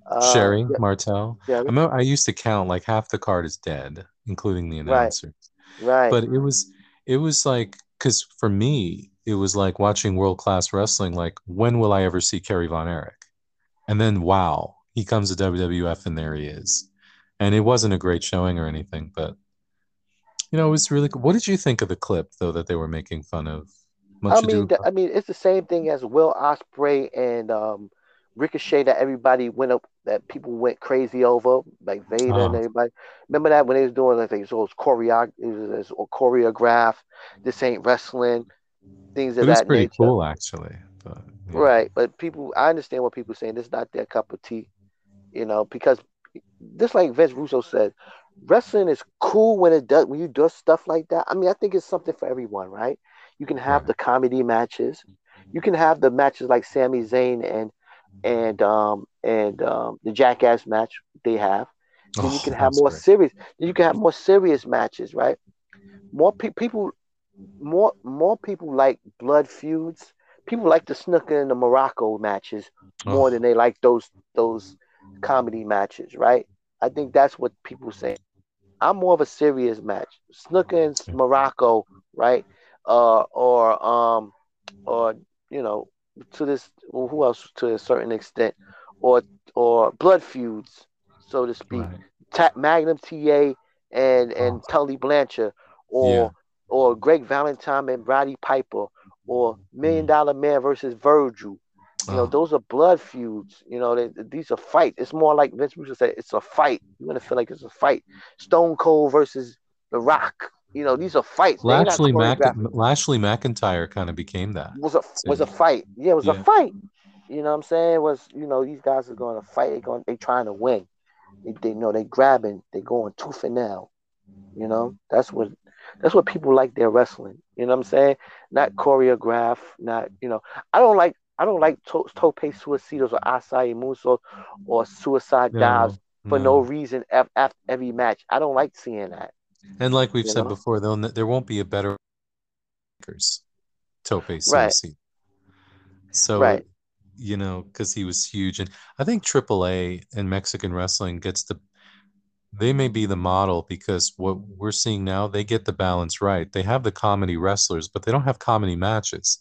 Uh, Sherry yeah, Martel. I Sherry. remember I used to count like half the card is dead, including the announcers. Right. Right. But it was it was like because for me it was like watching world class wrestling. Like when will I ever see Kerry Von Erich? And then wow, he comes to WWF and there he is. And it wasn't a great showing or anything, but you know it was really. cool. What did you think of the clip though that they were making fun of? Much I mean, th- I mean, it's the same thing as Will Ospreay and um, Ricochet that everybody went up, that people went crazy over, like Vader and Oh. everybody. Remember that when they was doing like it was choreo, it was, it was choreograph. This ain't wrestling, things of it was that pretty nature. cool actually. But, yeah. Right, but people, I understand what people saying. It's not their cup of tea, you know, because just like Vince Russo said, wrestling is cool when it does when you do stuff like that. I mean, I think it's something for everyone, right? You can have the comedy matches, you can have the matches like Sami Zayn and and um and um the Jackass match they have. Then you Oh, can have more great. serious. You can have more serious matches, right? More pe- people, more more people like blood feuds. People like the Snuka and the Muraco matches more Oh. than they like those those comedy matches, right? I think that's what people say. I'm more of a serious match. Snuka and Muraco, right? Uh, or um, or you know, to this, who else to a certain extent, or or blood feuds, so to speak. Right. Ta- Magnum TA and and Oh. Tully Blanchard, or Yeah. or Greg Valentine and Roddy Piper, or Million Mm. Dollar Man versus Virgil. You know, Oh. those are blood feuds. You know, they, these are fight. It's more like Vince Russo said, it's a fight. You're gonna feel like it's a fight. Stone Cold versus The Rock. You know, these are fights. Lashley, Mac- Lashley McIntyre kind of became that. was a was a fight. Yeah, it was Yeah. a fight. You know what I'm saying? Was you know these guys are going to fight. They going they trying to win. They, they you know they grabbing. They going tooth and nail. You know that's what that's what people like their wrestling. You know what I'm saying? Not choreograph. Not you know I don't like I don't like to- tope suicidos or acai musos or suicide dives for no mm. reason af- after every match. I don't like seeing that. And like we've you said know? before, they'll, there won't be a better makers. Tope Right. Suicide. So, Right. you know, because he was huge. And I think AAA in Mexican wrestling gets the they may be the model because what we're seeing now, they get the balance right. They have the comedy wrestlers, but they don't have comedy matches.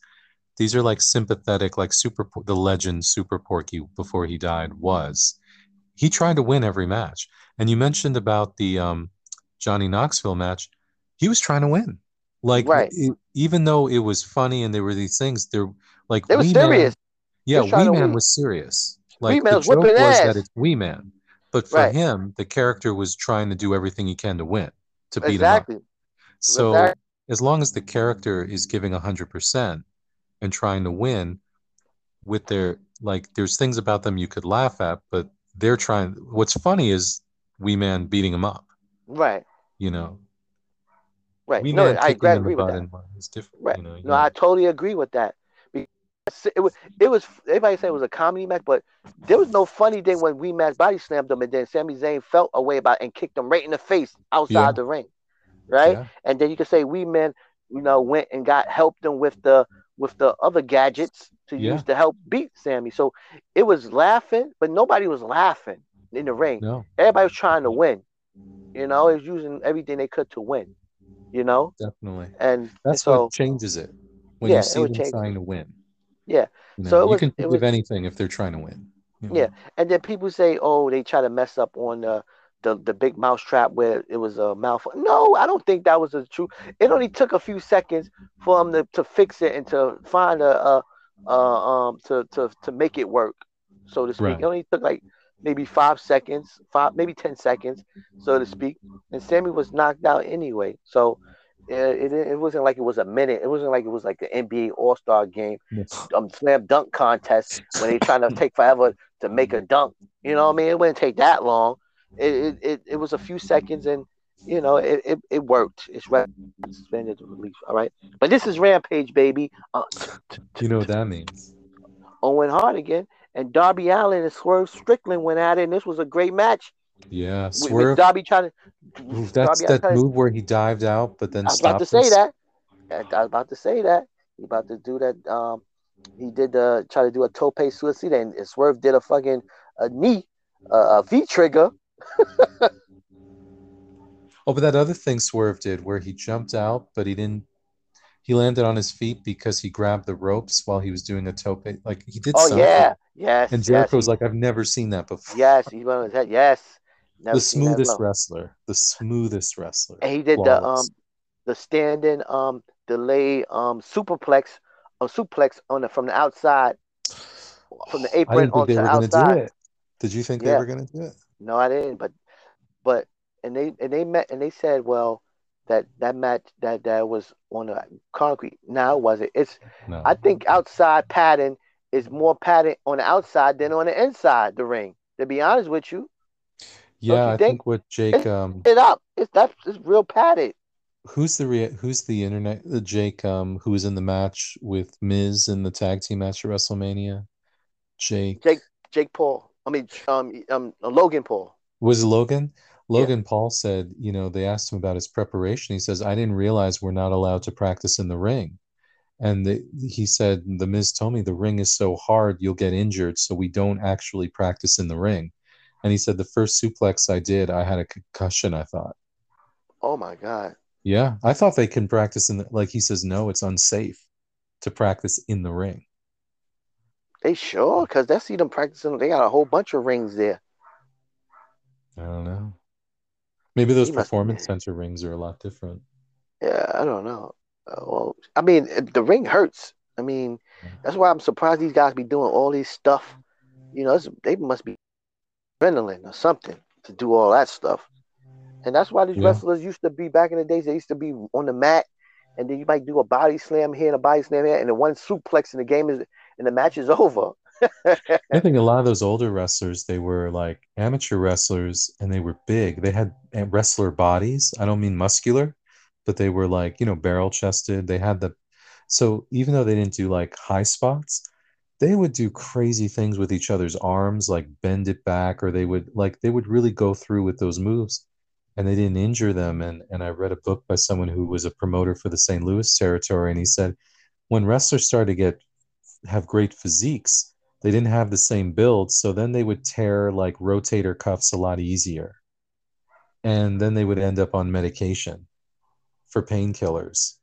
These are like sympathetic, like super the legend Super Porky before he died was. He tried to win every match. And you mentioned about the um, Johnny Knoxville match. He was trying to win. Like Right. e- even though it was funny and there were these things, there like They were Wee Man- serious. yeah, Wee Man was serious. Like Wee Man the was joke was that it's Wee Man, but for Right. him, the character was trying to do everything he can to win, to beat Exactly. him up. So Exactly. as long as the character is giving hundred percent and trying to win, with their like, there's things about them you could laugh at, but they're trying. What's funny is Wee Man beating him up. Right. You know, Right. Wee no, Man I agree, with butt that. and is different. Right. You know, No, I totally agree with that. Because it was, it was. Everybody said it was a comedy match, but there was no funny thing when we match body slammed him, and then Sami Zayn felt away about it and kicked him right in the face outside Yeah. the ring, right? Yeah. And then you could say we men, you know, went and got helped them with the with the other gadgets to Yeah. use to help beat Sami. So it was laughing, but nobody was laughing in the ring. No, Everybody was trying to win. You know, it was using everything they could to win. You know, definitely. and, and That's so what changes it when Yeah, you see them it. trying to win. Yeah. You, know, So it you was- can it think was- of anything if they're trying to win. you know. Yeah. And then people say, oh, they try to mess up on the the, the big mouse trap where it was a mouth. No, I don't think that was the truth. It only took a few seconds for him to, to fix it and to find a, a, a um to, to to make it work, so to speak. Right. It only took like maybe five seconds, five maybe ten seconds, so to speak. And Sami was knocked out anyway. So it, it, it wasn't like it was a minute. It wasn't like it was like the NBA All Star game um, slam dunk contest when they trying to take forever to make a dunk. You know what I mean? It wouldn't take that long. It it, it, was a few seconds and you know it, it, it worked. It's re- suspended release. All right. But this is Rampage, baby. Uh, You know what that means. Owen Hart again. And Darby Allin and Swerve Strickland went at it, and this was a great match. Yeah, With, with Swerve. Darby trying to. That's Darby that move where he dived out, but then I was about to say that. I I was about to say that. He about to do that. Um, he did the try to do a tope suicide, and Swerve did a fucking a knee, uh, a V trigger. Oh, but that other thing Swerve did, where he jumped out, but he didn't. He landed on his feet because he grabbed the ropes while he was doing a tope. Like he did Oh something. yeah, yes. And Jericho was like, "I've never seen that before." yes, he went on his head. Yes, Never the smoothest wrestler, the smoothest wrestler. And he did the um the standing um delay um superplex a suplex on the from the outside from the apron didn't think they onto the going to do outside. Did you think Yeah. they were going to do it? No, I didn't. But but and they and they met and they said, well, that that match that that was on the concrete. Now was it? It's No. I think outside padding is more padding on the outside than on the inside the ring. To be honest with you, yeah, you I think? think what Jake um it up. It's that's it's real padded. who's the rea- who's the internet the Jake um who was in the match with Miz in the tag team match at WrestleMania? Jake Jake Jake Paul. I mean um um Logan Paul. was it Logan? Yeah. Logan Paul said, you know, they asked him about his preparation. He says, I didn't realize we're not allowed to practice in the ring. And the, he said, The Miz told me the ring is so hard, you'll get injured. So we don't actually practice in the ring. And he said, The first suplex I did, I had a concussion, I thought. Oh my God. Yeah, I thought they can practice in the, like he says, no, it's unsafe to practice in the ring. They sure because they see them practicing. They got a whole bunch of rings there. I don't know. Maybe those He must- performance center rings are a lot different. Yeah, I don't know. Uh, well, I mean, the ring hurts. I mean, that's why I'm surprised these guys be doing all this stuff. You know, it's, they must be adrenaline or something to do all that stuff. And that's why these Yeah. wrestlers used to be back in the days. They used to be on the mat, and then you might do a body slam here and a body slam here, and then one suplex, in the game is and the match is over. I think a lot of those older wrestlers, they were like amateur wrestlers and they were big. They had uh, wrestler bodies. I don't mean muscular, but they were like, you know, barrel chested. They had the, so even though they didn't do like high spots, they would do crazy things with each other's arms, like bend it back, or they would like, they would really go through with those moves and they didn't injure them. And, and I read a book by someone who was a promoter for the St. Louis territory. And he said, when wrestlers started to get, have great physiques, they didn't have the same build, so then they would tear like rotator cuffs a lot easier. and then they would end up on medication for painkillers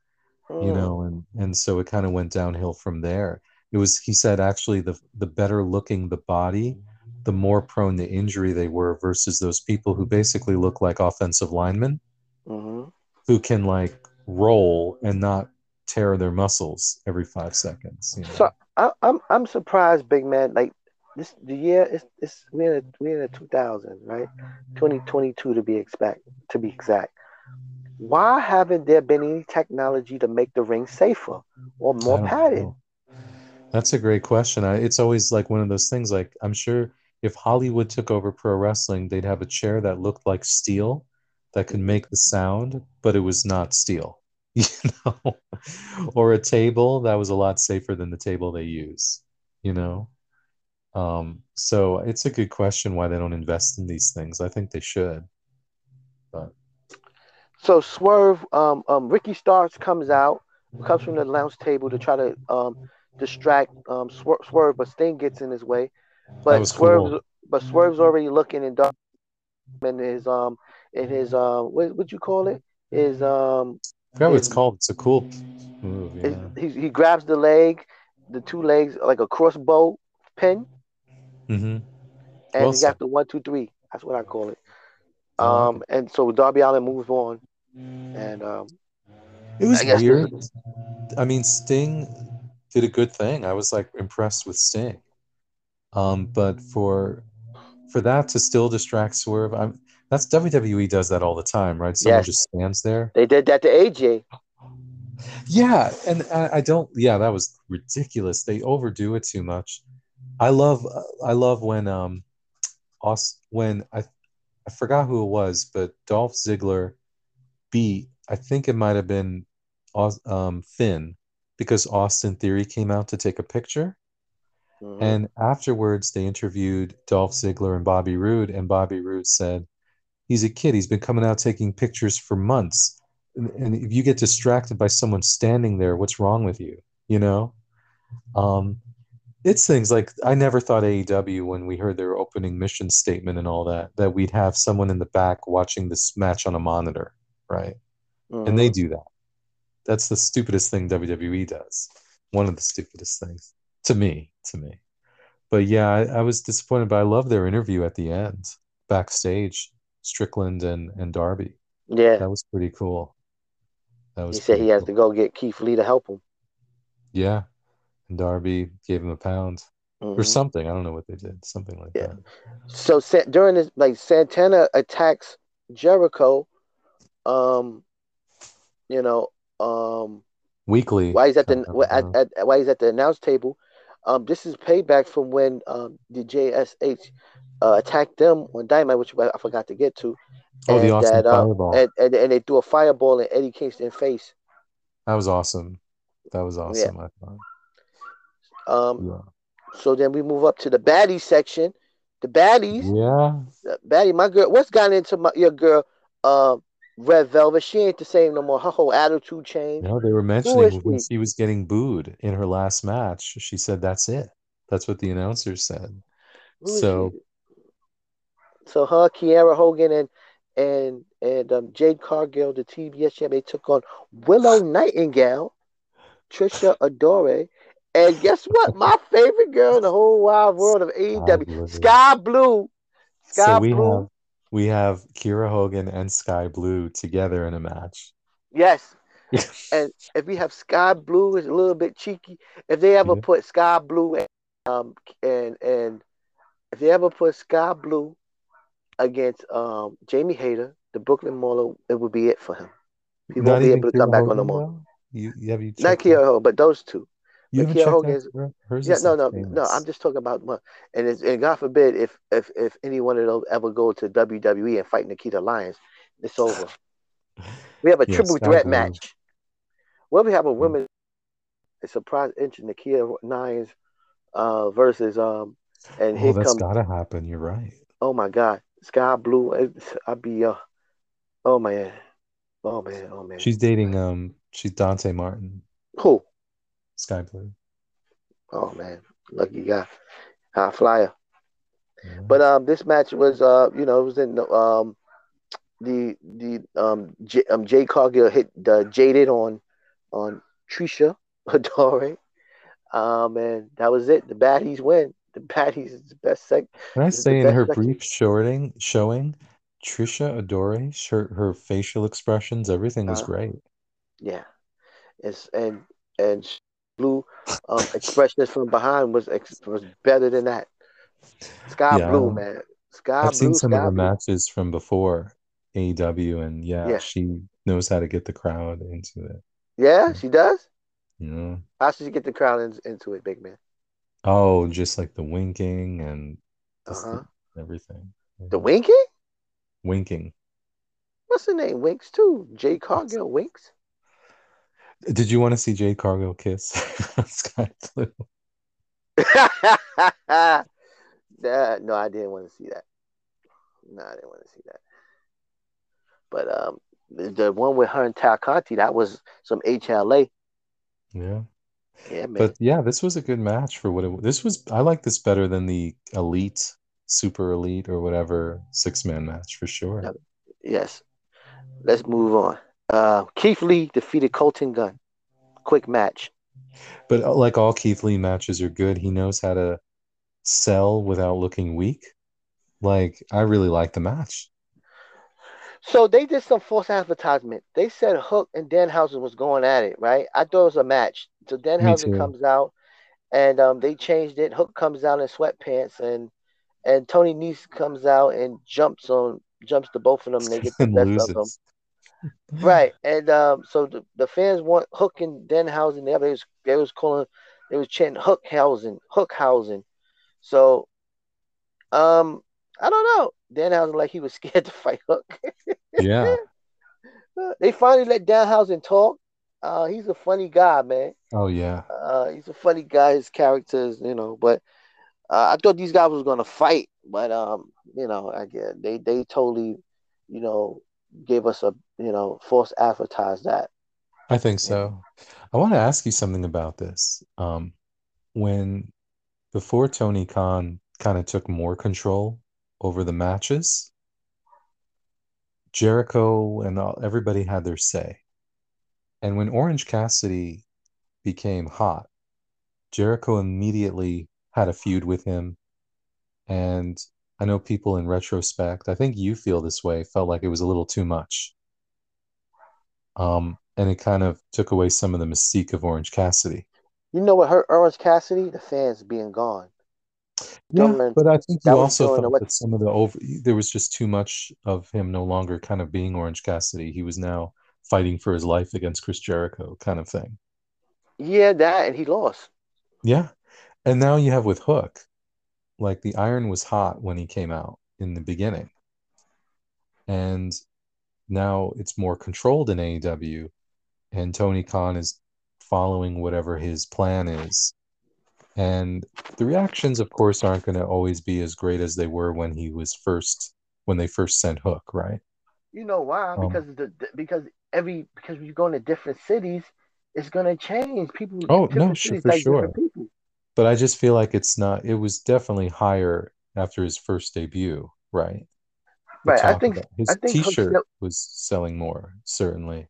you Mm. know and and so it kind of went downhill from there it was he said actually the the better looking the body the more prone to injury they were versus those people who basically look like offensive linemen hmm who can like roll and not tear their muscles every five seconds you know? So I, I'm I'm surprised, big man. Like this, the year is it's we're in a, we're in a 2000, right? 2022 to be expect to be exact. Why haven't there been any technology to make the ring safer or more padded? know. That's a great question. I, it's always like one of those things. Like I'm sure if Hollywood took over pro wrestling, they'd have a chair that looked like steel that could make the sound, but it was not steel, you know, or a table that was a lot safer than the table they use, you know. Um, so it's a good question why they don't invest in these things. I think they should. But So Swerve, um, um, Ricky Starks comes out, comes from the lounge table to try to um distract um Swer- Swerve, but Sting gets in his way. But was Swerve's cool. but Swerve's already looking in dark in his um in his um what what you call it his um I forgot what it's called. It's a cool move. his, Yeah. he he grabs the leg, the two legs like a crossbow pin, hmm and Well he got the one two three. That's what I call it. Like Um, and so Darby Allin moves on, and um, It was I weird. I mean, Sting did a good thing. I was like impressed with Sting. Um, but for for that to still distract Swerve, I'm that's WWE does that all the time, right? Someone Yes. just stands there. they did that to AJ. Yeah, and I, I don't. Yeah, that was ridiculous. They overdo it too much. I love I love when um, Aus when I I forgot who it was, but Dolph Ziggler beat. I think it might have been um, Finn because Austin Theory came out to take a picture. Mhm. And afterwards, they interviewed Dolph Ziggler and Bobby Roode, and Bobby Roode said, "He's a kid. He's been coming out taking pictures for months, and, and if you get distracted by someone standing there, what's wrong with you? You know." Um, it's things like I never thought AEW when we heard their opening mission statement and all that that we'd have someone in the back watching this match on a monitor, right? And they Mhm. do that. That's the stupidest thing WWE does. One of the stupidest things to me. To me. But yeah, I, I was disappointed, but I love their interview at the end, backstage, Strickland and and Darby. yeah. That was pretty cool. That was He said he has cool. to go get Keith Lee to help him. Yeah, and Darby gave him a pound or Mhm. something. I don't know what they did. Something like Yeah. that. So during this, like Santana attacks Jericho. Um, you know, um, Weekly. why he's at the at, at, why he's at the announce table. Um, this is payback from when um the JSH uh, attacked them on Dynamite, which I forgot to get to. oh, the and awesome that, uh, fireball. And, and and they threw a fireball in Eddie Kingston's face. that was awesome. That was awesome. I thought. Um, Yeah. so then we move up to the baddie section. The baddies, Yeah. the baddie, my girl. What's gotten into my your girl? Um, Red Velvet. She ain't the same no more. Her whole attitude changed. No, they were mentioning when she? was getting booed in her last match. She said, "That's it." That's what the announcer said. Who So? So her, Kiera Hogan, and and and um, Jade Cargill, the TBS champ, they took on Willow Nightingale, Trish Adora, and guess what? My favorite girl in the whole wide world of AEW. Skye Blue. Sky so we Blue. have we have Kiera Hogan and Skye Blue together in a match. Yes. And if we have Skye Blue, it's a little bit cheeky. If they ever Yeah. put Skye Blue and um and and if they ever put Skye Blue against um Jamie Hayter, the Brooklyn Mauler, it would be it for him. He Not won't be able to Kiera come back on Hogan, more. though? You, you have you Not Hogan, but those two. You but haven't checked Hogan out is-? Yeah, no, no, famous. no. I'm just talking about one. And it's, and God forbid if if if any one of those ever go to WWE and fight Nikkita Lyons, it's over. We have a Yeah, triple threat match. Well, we have a women a surprise entry, Nikkita Lyons uh versus um and Oh, here that's comes gotta happen. You're right. oh my god, Skye Blue. It's, I'd be uh oh man. Oh man, oh man. She's dating um she's Dante Martin, who? Skye Blue. Oh man, lucky guy. High flyer. Yeah. But um, this match was uh, you know, it was in um, the the um J, um Jade Cargill hit the jaded on on Trish Adora. Um, and that was it. The baddies win. The the best seg. Can I the say in her section. brief shorting showing, Trish Adora, her, her facial expressions, everything was Uh, great. Yeah, it's and and blue um expressions from behind was was better than that. Sky Yeah, blue, man. Sky I've seen some of her blue. matches from before AEW, and yeah, Yeah, she knows how to get the crowd into it. yeah, she does. Yeah. How should she get the crowd in, into it, big man? Oh, just like the winking and Uh-huh. everything. The winking? Winking. What's the name? Winks too. Jade Cargill winks. Did you want to see Jade Cargill kiss Skye Blue? Nah, no, I didn't want to see that. No, I didn't want to see that. But um, the, the one with her and Tay Conti, that was some HLA. Yeah. Yeah, man. But yeah, this was a good match for what it this was. I like this better than the elite, super elite, or whatever six man match for sure. Yes. Let's move on. Uh, Keith Lee defeated Colten Gunn. Quick match. But uh, like all Keith Lee matches are good. He knows how to sell without looking weak. Like I really like the match. So they did some false advertisement. They said Hook and Danhausen was going at it, right? I thought it was a match. So Me Danhausen comes out, and um, they changed it. Hook comes out in sweatpants, and and Tony Nese comes out and jumps on jumps to both of them. And they get the best of them, right? And um, so the, the fans want Hook and Danhausen. They was they was calling, they was chanting Hookhausen, Hookhausen. So um, I don't know. Danhausen like he was scared to fight Hook. Yeah. They finally let Danhausen talk. Uh, he's a funny guy, man. Oh yeah. Uh, he's a funny guy. His characters, you know. But uh, I thought these guys was gonna fight, but um, you know, I get they they totally, you know, gave us a you know false advertise that. I think so. I want to ask you something about this. Um, when before Tony Khan kind of took more control over the matches, Jericho and all, everybody had their say. And when Orange Cassidy became hot, Jericho immediately had a feud with him. And I know people in retrospect, I think you feel this way, felt like it was a little too much. Um, and it kind of took away some of the mystique of Orange Cassidy. You know what hurt Orange Cassidy? The fans being gone. Yeah, but I think you also felt that some of the over there was just too much of him no longer kind of being Orange Cassidy. He was now fighting for his life against Chris Jericho, kind of thing. Yeah, that and he lost. Yeah. And now you have with Hook, like the iron was hot when he came out in the beginning. And now it's more controlled in AEW, and Tony Khan is following whatever his plan is. And the reactions, of course, aren't going to always be as great as they were when he was first, when they first sent Hook, right? You know why? Um, Because the, the because every because you go into different cities, it's gonna change. People Oh, no, sure, for like sure. But I just feel like it's not, it was definitely higher after his first debut, right? Right. I think his I think t-shirt was selling more, certainly.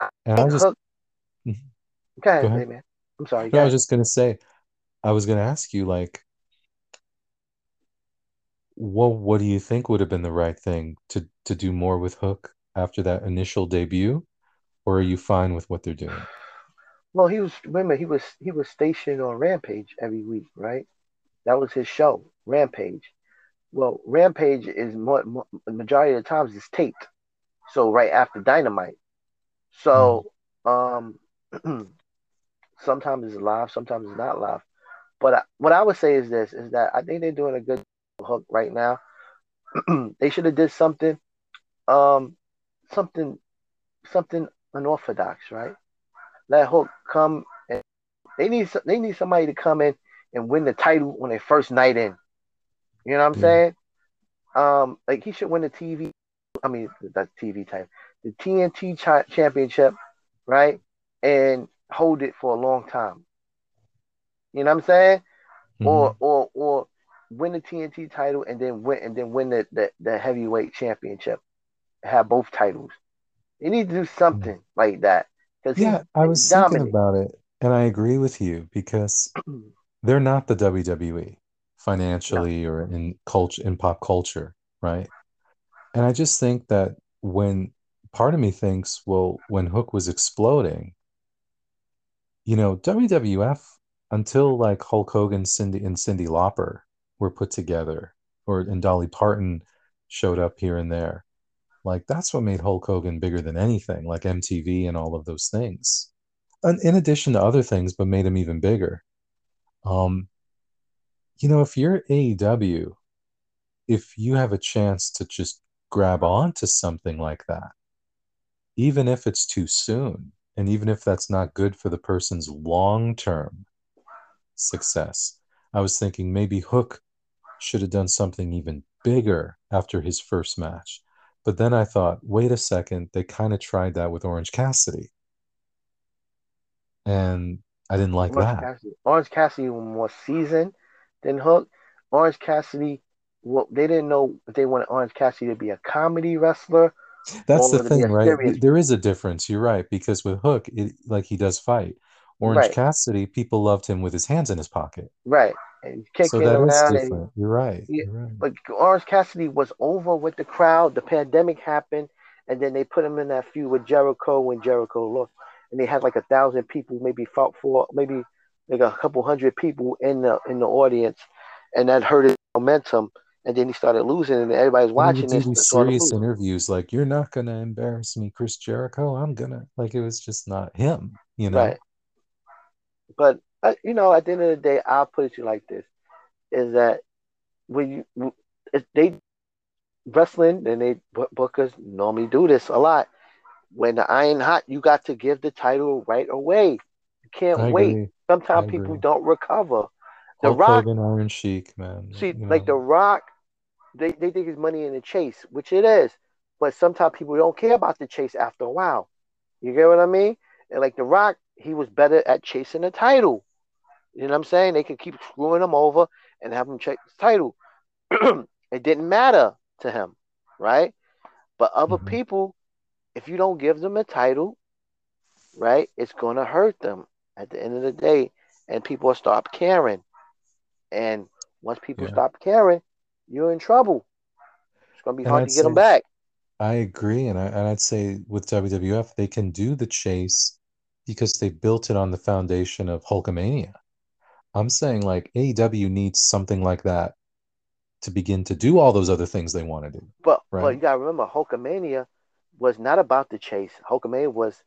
I And I think just, Hook Mhm. go go ahead, ahead. hey, man. I'm sorry, No, I was just gonna say, I was gonna ask you, like, what what do you think would have been the right thing to to do more with Hook after that initial debut, or are you fine with what they're doing? Well, he was remember he was he was stationed on Rampage every week, right? That was his show, Rampage. Well, Rampage is more, more majority of the times is taped. So right after Dynamite. So um sometimes it's live, sometimes it's not live. But I, what I would say is this: is that I think they're doing a good hook right now. they should have did something, um, something, something unorthodox, right? Let Hook come and they need they need somebody to come in and win the title on their first night in. You know what I'm saying? Um, like he should win the TV. I mean, that's TV title, the TNT cha- championship, right? And hold it for a long time. You know what I'm saying? Or Mhm. or or win the TNT title and then win and then win the, the, the heavyweight championship. Have both titles. They need to do something like that because Yeah, I was he's thinking about it, and I agree with you because they're not the WWE financially or in culture in pop culture, right? And I just think that when part of me thinks, well, when Hook was exploding, you know, WWF until like Hulk Hogan, Cyndi and Cyndi Lauper were put together, or and Dolly Parton showed up here and there. Like that's what made Hulk Hogan bigger than anything, like MTV and all of those things. And in addition to other things, but made him even bigger. Um, you know, if you're AEW, if you have a chance to just grab onto something like that, even if it's too soon, and even if that's not good for the person's long-term success, I was thinking maybe Hook should have done something even bigger after his first match. But then I thought, wait a second, they kind of tried that with Orange Cassidy. And I didn't like Orange that. Cassidy, Orange Cassidy was more seasoned than Hook. Orange Cassidy, well, they didn't know if they wanted Orange Cassidy to be a comedy wrestler. That's the thing, right? serious- There is a difference. You're right, because with Hook, it, like he does fight. Orange Right. Cassidy, people loved him with his hands in his pocket. Right. And kicking So around. And. You're right. Yeah, You're right. but Orange Cassidy was over with the crowd. The pandemic happened, and then they put him in that feud with Jericho when Jericho lost. And they had like a thousand people, maybe fought for maybe like a couple hundred people in the in the audience, and that hurt his momentum. And then he started losing, and everybody's And watching would this. these saw the serious interviews like, "You're not gonna embarrass me, Chris Jericho. I'm gonna." Like it was just not him, you know. Right. But uh, you know, at the end of the day, I'll put it to you like this: is that when you if they wrestling and they bookers normally do this a lot. When the iron hot, you got to give the title right away. You can't I wait. agree. Sometimes I people agree. don't recover. The Hulk Rock, Hogan, Iron Sheik, man. see, you like The. Rock, they, they think it's money in the chase, which it is. But sometimes people don't care about the chase after a while. You get what I mean? And like The Rock, he was better at chasing the title. You know what I'm saying? They could keep screwing him over and have him check the title. it didn't matter to him, right? But other Mhm. people, if you don't give them a title, right, it's gonna hurt them at the end of the day, and people will stop caring. And once people Yeah. stop caring, you're in trouble. It's gonna be And hard I'd to get them back. I agree, and I and I'd say with WWF they can do the chase because they built it on the foundation of Hulkamania. I'm saying like AEW needs something like that to begin to do all those other things they want to do. But but you gotta remember, Hulkamania was not about the chase. Hulkamania was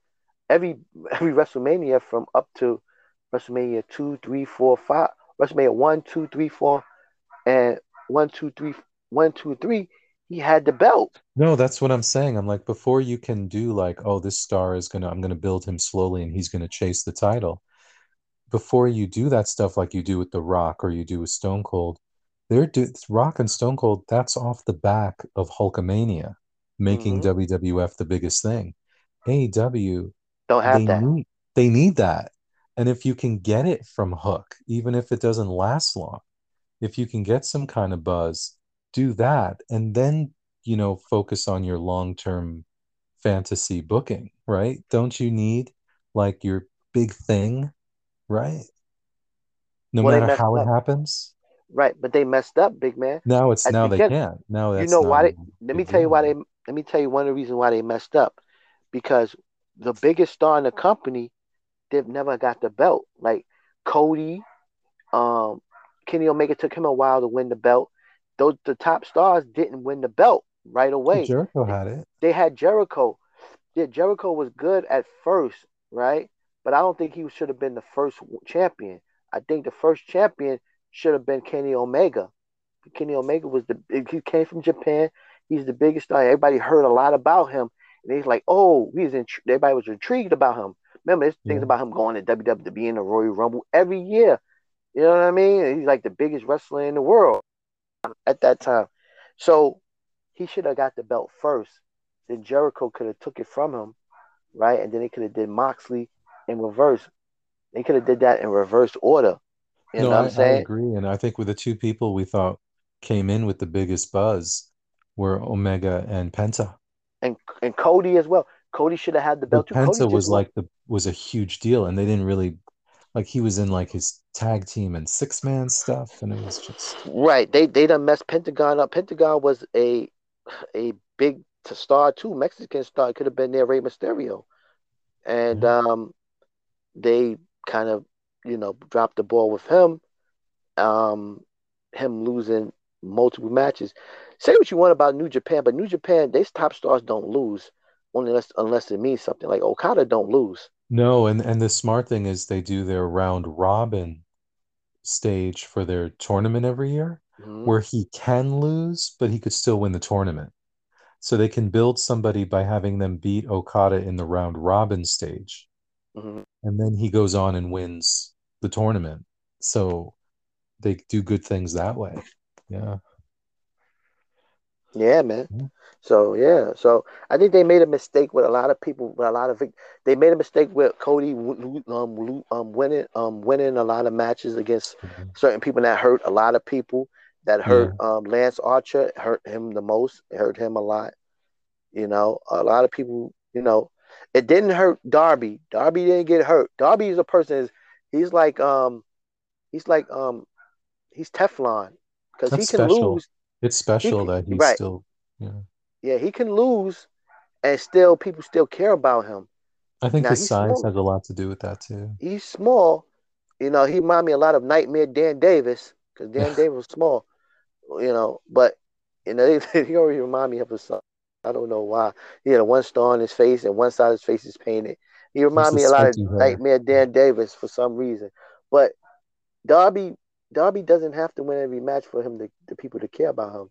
every every WrestleMania from up to WrestleMania two, three, four, five, WrestleMania one, two, three, four, and one, two, three, one, two, three. He had the belt. No, that's what I'm saying. I'm like before you can do like, oh, this star is gonna I'm gonna build him slowly and he's gonna chase the title. Before you do that stuff like you do with The Rock or you do with Stone Cold, they're do Rock and Stone Cold, that's off the back of Hulkamania, making Mhm. WWF the biggest thing. AEW Don't have they that. need they need that. And if you can get it from Hook, even if it doesn't last long, if you can get some kind of buzz, do that and then, you know, focus on your long-term fantasy booking, right? Don't you need like your big thing, right? No Well, matter how it happens. Right, but they messed up, big man. Now it's now they beginning- can't. Now You know why they? Let me tell you why they. Let me tell you one of the reasons why they messed up, because the biggest star in the company, they've never got the belt. Like Cody, um, Kenny Omega took him a while to win the belt. Those the top stars didn't win the belt right away. Jericho had it. They had Jericho. Yeah, Jericho was good at first, right? But I don't think he should have been the first champion. I think the first champion should have been Kenny Omega. Kenny Omega was the he came from Japan. He's the biggest star. Everybody heard a lot about him, and he's like, oh, was intri- everybody was intrigued about him. Remember, there's things Yeah. about him going to WWE to be in the Royal Rumble every year. You know what I mean? And he's like the biggest wrestler in the world at that time. So he should have got the belt first. Then Jericho could have took it from him, right? And then they could have did Moxley in reverse. They could have did that in reverse order. You No, know what I, I'm I saying? agree. And I think with the two people we thought came in with the biggest buzz were Omega and Penta. and and Cody as well. Cody should have had the belt too. Penta just was wa- like the was a huge deal, and they didn't really like he was in like his tag team and six man stuff, and it was just right. They they done messed Pentagon up. Pentagon was a a big star too, Mexican star. Could have been there, Rey Mysterio, and um, they kind of you know dropped the ball with him. Um, him losing multiple matches. Say what you want about New Japan, but New Japan, these top stars don't lose only unless unless it means something. Like Okada don't lose. no. And and the smart thing is they do their round robin stage for their tournament every year, Mhm. where he can lose, but he could still win the tournament. So they can build somebody by having them beat Okada in the round robin stage. Mhm. and then he goes on and wins the tournament. So they do good things that way. Yeah. Yeah, man. Yeah. So yeah, so I think they made a mistake with a lot of people. With a lot of they made a mistake with Cody um, um, winning um, winning a lot of matches against certain people that hurt a lot of people. That hurt um, Lance Archer hurt him the most. Hurt him a lot. You know, a lot of people. You know, it didn't hurt Darby. Darby didn't get hurt. Darby is a person. Is he's like um, he's like um, he's Teflon because he can special. lose. It's special can- that he's right. still yeah. Yeah, he can lose, and still people still care about him. I think Now, his size small. has a lot to do with that too. He's small, you know. He remind me a lot of Nightmare Dan Davis because Dan Davis was small, you know. But you know, he always remind me of son. I don't know why. He had a one star on his face, and one side of his face is painted. He remind the me a lot of hair. Nightmare Dan Davis for some reason. But Darby, Darby doesn't have to win every match for him to the people to care about him.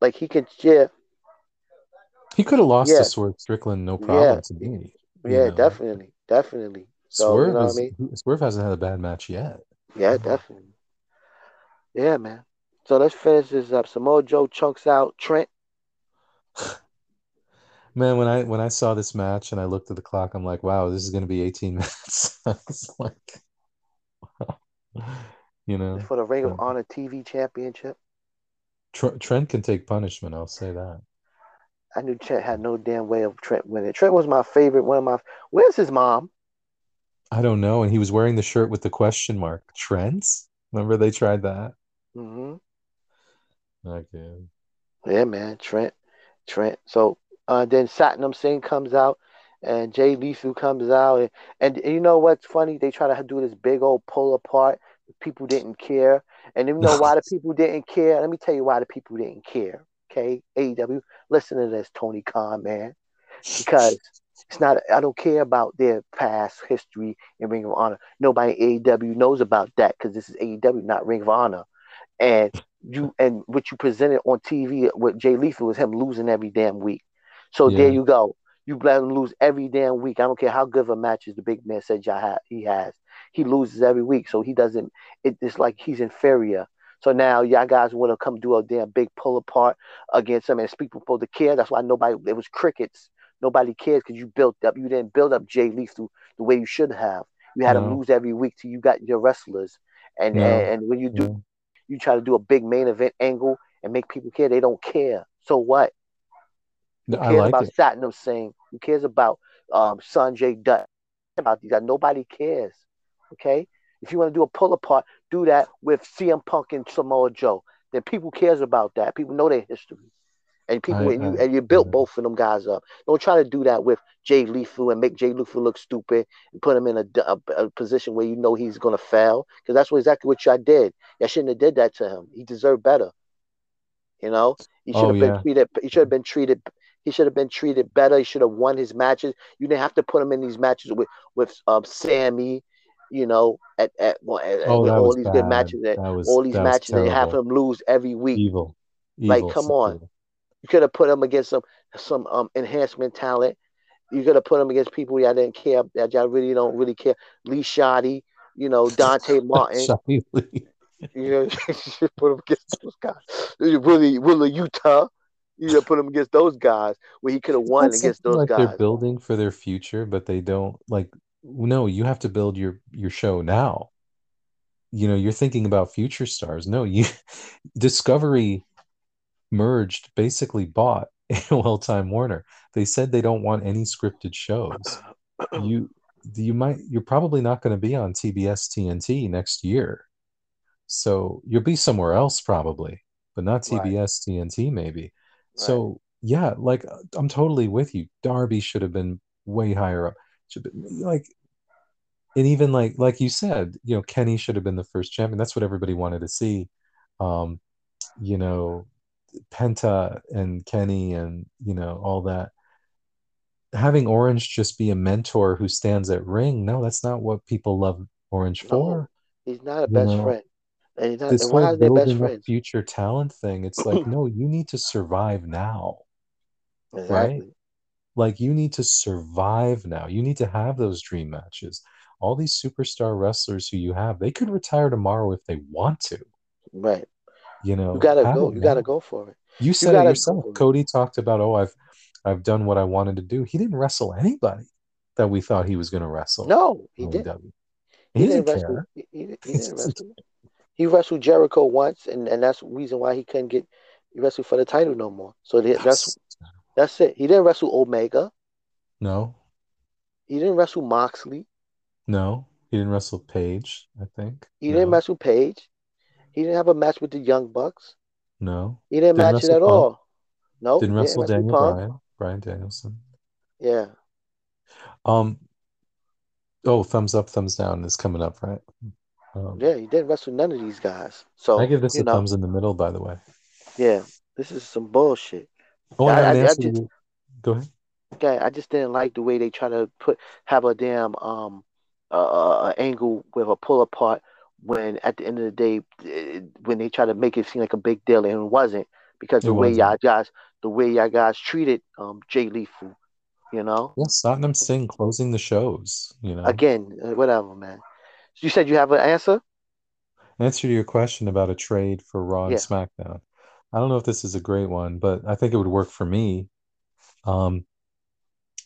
Like he can, yeah, He could have lost Yeah. to Swerve Strickland no problem to me. yeah, know. definitely, definitely. So Swerve you know what I mean? Swerve hasn't had a bad match yet. Yeah, definitely. Yeah, man. So let's finish this up. Some Samoa Joe chunks out Trent. Man, when I when I saw this match and I looked at the clock, I'm like, wow, this is going to be 18 minutes. I was like, wow. you know, for the Ring of Honor TV Championship. Tr- Trent can take punishment. I'll say that. I knew Trent had no damn way of Trent winning. Trent was my favorite. One of my. Where's his mom? I don't know. And he was wearing the shirt with the question mark. trent's Remember they tried that? mm-hmm Okay. Yeah, man. Trent. Trent. So uh, then Satnam Singh comes out, and Jay Lethal comes out, and, and you know what's funny? They try to do this big old pull apart. People didn't care, and you know why the people didn't care? Let me tell you why the people didn't care. Okay, AEW, listen to this, Tony Khan, man, because it's not. I don't care about their past history in Ring of Honor. Nobody AEW knows about that because this is AEW, not Ring of Honor. And you and what you presented on TV with Jay Lethal was him losing every damn week. So Yeah. there you go. You let him lose every damn week. I don't care how good of a match as the big man said y'all ha- he has. He loses every week, so he doesn't. It, it's like he's inferior. So now y'all guys want to come do a damn big pull apart against him and people supposed to care. That's why nobody. It was crickets. Nobody cares because you built up. You didn't build up Jay Lethal the way you should have. You had him lose every week till you got your wrestlers. And No. and, and when you do. You try to do a big main event angle and make people care. They don't care. So what? Who I cares like about it. Satnam Singh? Who cares about um, Sanjay Dutt? About these guys, nobody cares. Okay, if you want to do a pull apart, do that with CM Punk and Samoa Joe. Then people cares about that. People know their history, and people I- and you I- and you built yeah. both of them guys up. Don't try to do that with Jay Lethal and make Jay Lethal look stupid and put him in a, a, a position where you know he's gonna fail because that's what exactly what y'all did. Y'all shouldn't have did that to him. He deserved better. You know, he should Oh, have been yeah. treated. He should have been treated. He should have been treated better. He should have won his matches. You didn't have to put him in these matches with with um, Sammy. You know, at at, well, at- Oh, that all these bad. good matches. That, That was all these that matches and have him lose every week. Evil. Like, Evil come on. situation. You could have put him against some some um enhancement talent. You could have put him against people y'all didn't care that y'all really don't really care. Lee Shoddy, you know, Dante Martin. You know, you put him against those guys. Wheeler Wheeler Yuta. You gotta put him against those guys where he could have won That's against those like guys. they're building for their future, but they don't like. No, you have to build your your show now. You know, you're thinking about future stars. No, you Discovery merged, basically bought AOL Time Warner. They said they don't want any scripted shows. You you might you're probably not going to be on TBS TNT next year. So you'll be somewhere else probably, but not Right. TBS TNT maybe. So yeah, like I'm totally with you. Darby should have been way higher up. Should be, like and even like like you said, you know, Kenny should have been the first champion. That's what everybody wanted to see. Um, you know, Penta and Kenny and you know all that. Having Orange just be a mentor who stands at ring, no, that's not what people love Orange No, for. he's not a You best know, friend. And, he's not, This whole best building friends? future talent thing, it's like, no, you need to survive now, right? Like you need to survive now. You need to have those dream matches. All these superstar wrestlers who you have, they could retire tomorrow if they want to. Right. You know, You gotta go. it You gotta go for it. You said it yourself. for it. Cody talked about, oh, I've I've done what I wanted to do. He didn't wrestle anybody that we thought he was going to wrestle. No, he didn't. He, He, didn't didn't wrestle. care. He, he, he didn't wrestle. He wrestled Jericho once, and, and that's the reason why he couldn't get wrestled for the title no more. So that- that's that's it. He didn't wrestle Omega. no, He didn't wrestle Moxley. no. He didn't wrestle Page. I think. He no, didn't wrestle Page. He didn't have a match with the Young Bucks. No, He didn't, Didn't match it at Punk. all. No, didn't wrestle wrestle Daniel Punk. Bryan. Brian Danielson. Yeah. Um. Oh, thumbs up, thumbs down is coming up, right? Um, Yeah, he didn't wrestle none of these guys. So I give this a know, thumbs in the middle, by the way. yeah, this is some bullshit. Oh, I I- I just- you. Go ahead. Okay, I just didn't like the way they try to put have a damn um uh, uh angle with a pull apart when at the end of the day eh, when they try to make it seem like a big deal and it wasn't because It the way y'all guys the way y'all guys treated um Jay Lethal, you know. Yeah, Satnam Singh closing the shows. You know, Again, uh, whatever, man. You said you have an answer? answer to your question about a trade for Raw and Yeah. SmackDown. I don't know if this is a great one, but I think it would work for me. Um,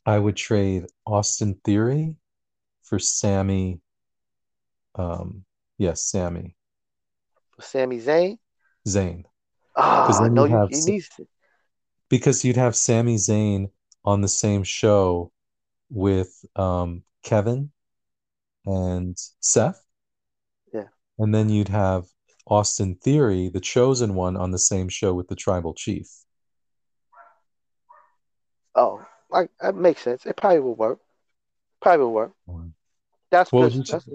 I would trade Austin Theory for Sami. Um, yes, Sammy Sami Zayn? Zayn, Ah, then no, you you, needs to. because you'd have Sami Zayn on the same show with um, Kevin and Seth. Yeah. And then you'd have Austin Theory, the chosen one, on the same show with the tribal chief. Oh, like that makes sense. It probably will work. Probably will work. That's because you that's,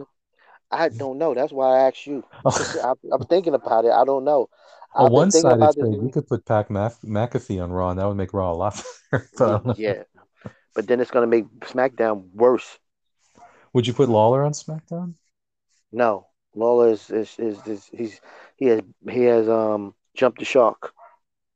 I don't know. That's why I asked you. I, I'm thinking about it. I don't know. A I've one-sided about trade, you could put Maf- McAfee on Raw, and that would make Raw a lot better. But I don't know. yeah, but then it's gonna make SmackDown worse. Would you put Lawler on SmackDown? No, Lawler is is, is, is he's he has he has um jumped the shark.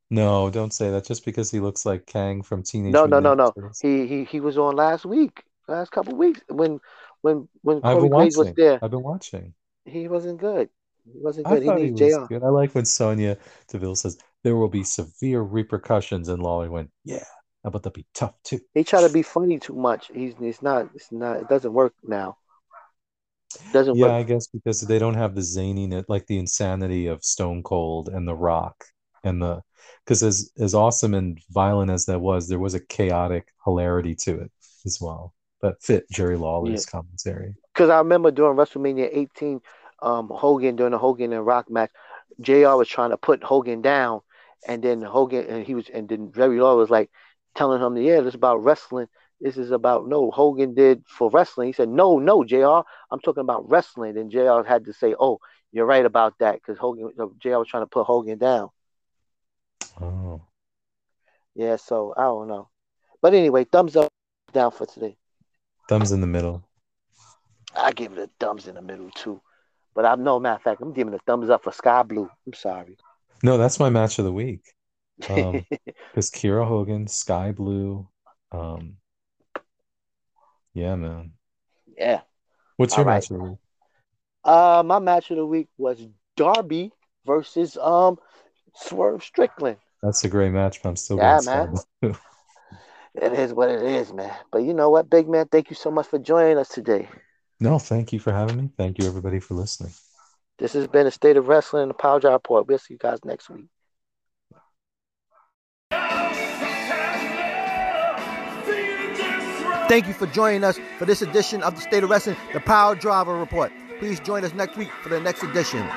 No, don't say that. Just because he looks like Kang from Teenage No, no, no, no. He he he was on last week, last couple weeks when when when I've Corey been Graves was watching. there. I've been watching. He wasn't good. He wasn't I good. He thought he needs was Jr. good. I like when Sonya Deville says there will be severe repercussions, and Lawler went, "Yeah, how about that be tough too?" He try to be funny too much. He's it's not it's not it doesn't work now. Doesn't Yeah, work. I guess because they don't have the zaniness, like the insanity of Stone Cold and The Rock, and the because as as awesome and violent as that was, there was a chaotic hilarity to it as well that fit Jerry Lawler's commentary. Because I remember during WrestleMania 18, um, Hogan during the Hogan and Rock match, Jr. was trying to put Hogan down, and then Hogan and he was and then Jerry Lawler was like telling him, "Yeah, this is about wrestling. This is about no Hogan did for wrestling." He said, "No, no, Jr. I'm talking about wrestling." And Jr. had to say, "Oh, you're right about that," because Hogan, Jr. was trying to put Hogan down. Oh, Yeah, so I don't know, but anyway, thumbs up, down for today. Thumbs in the middle. I give it a thumbs in the middle too. But I'm no matter of fact, I'm giving a thumbs up for Skye Blue. I'm sorry. No, that's my match of the week. Um, Because Kiera Hogan, Skye Blue. Um, yeah, man. yeah. What's your right. match of the week? Uh my match of the week was Darby versus um Swerve Strickland. That's a great match, but I'm still Yeah, man. It is what it is, man. But you know what, big man? Thank you so much for joining us today. No, thank you for having me. Thank you, everybody, for listening. This has been a State of Wrestling and the Power Drive Report. We'll see you guys next week. Thank you for joining us for this edition of the State of Wrestling, the Power Driver Report. Please join us next week for the next edition.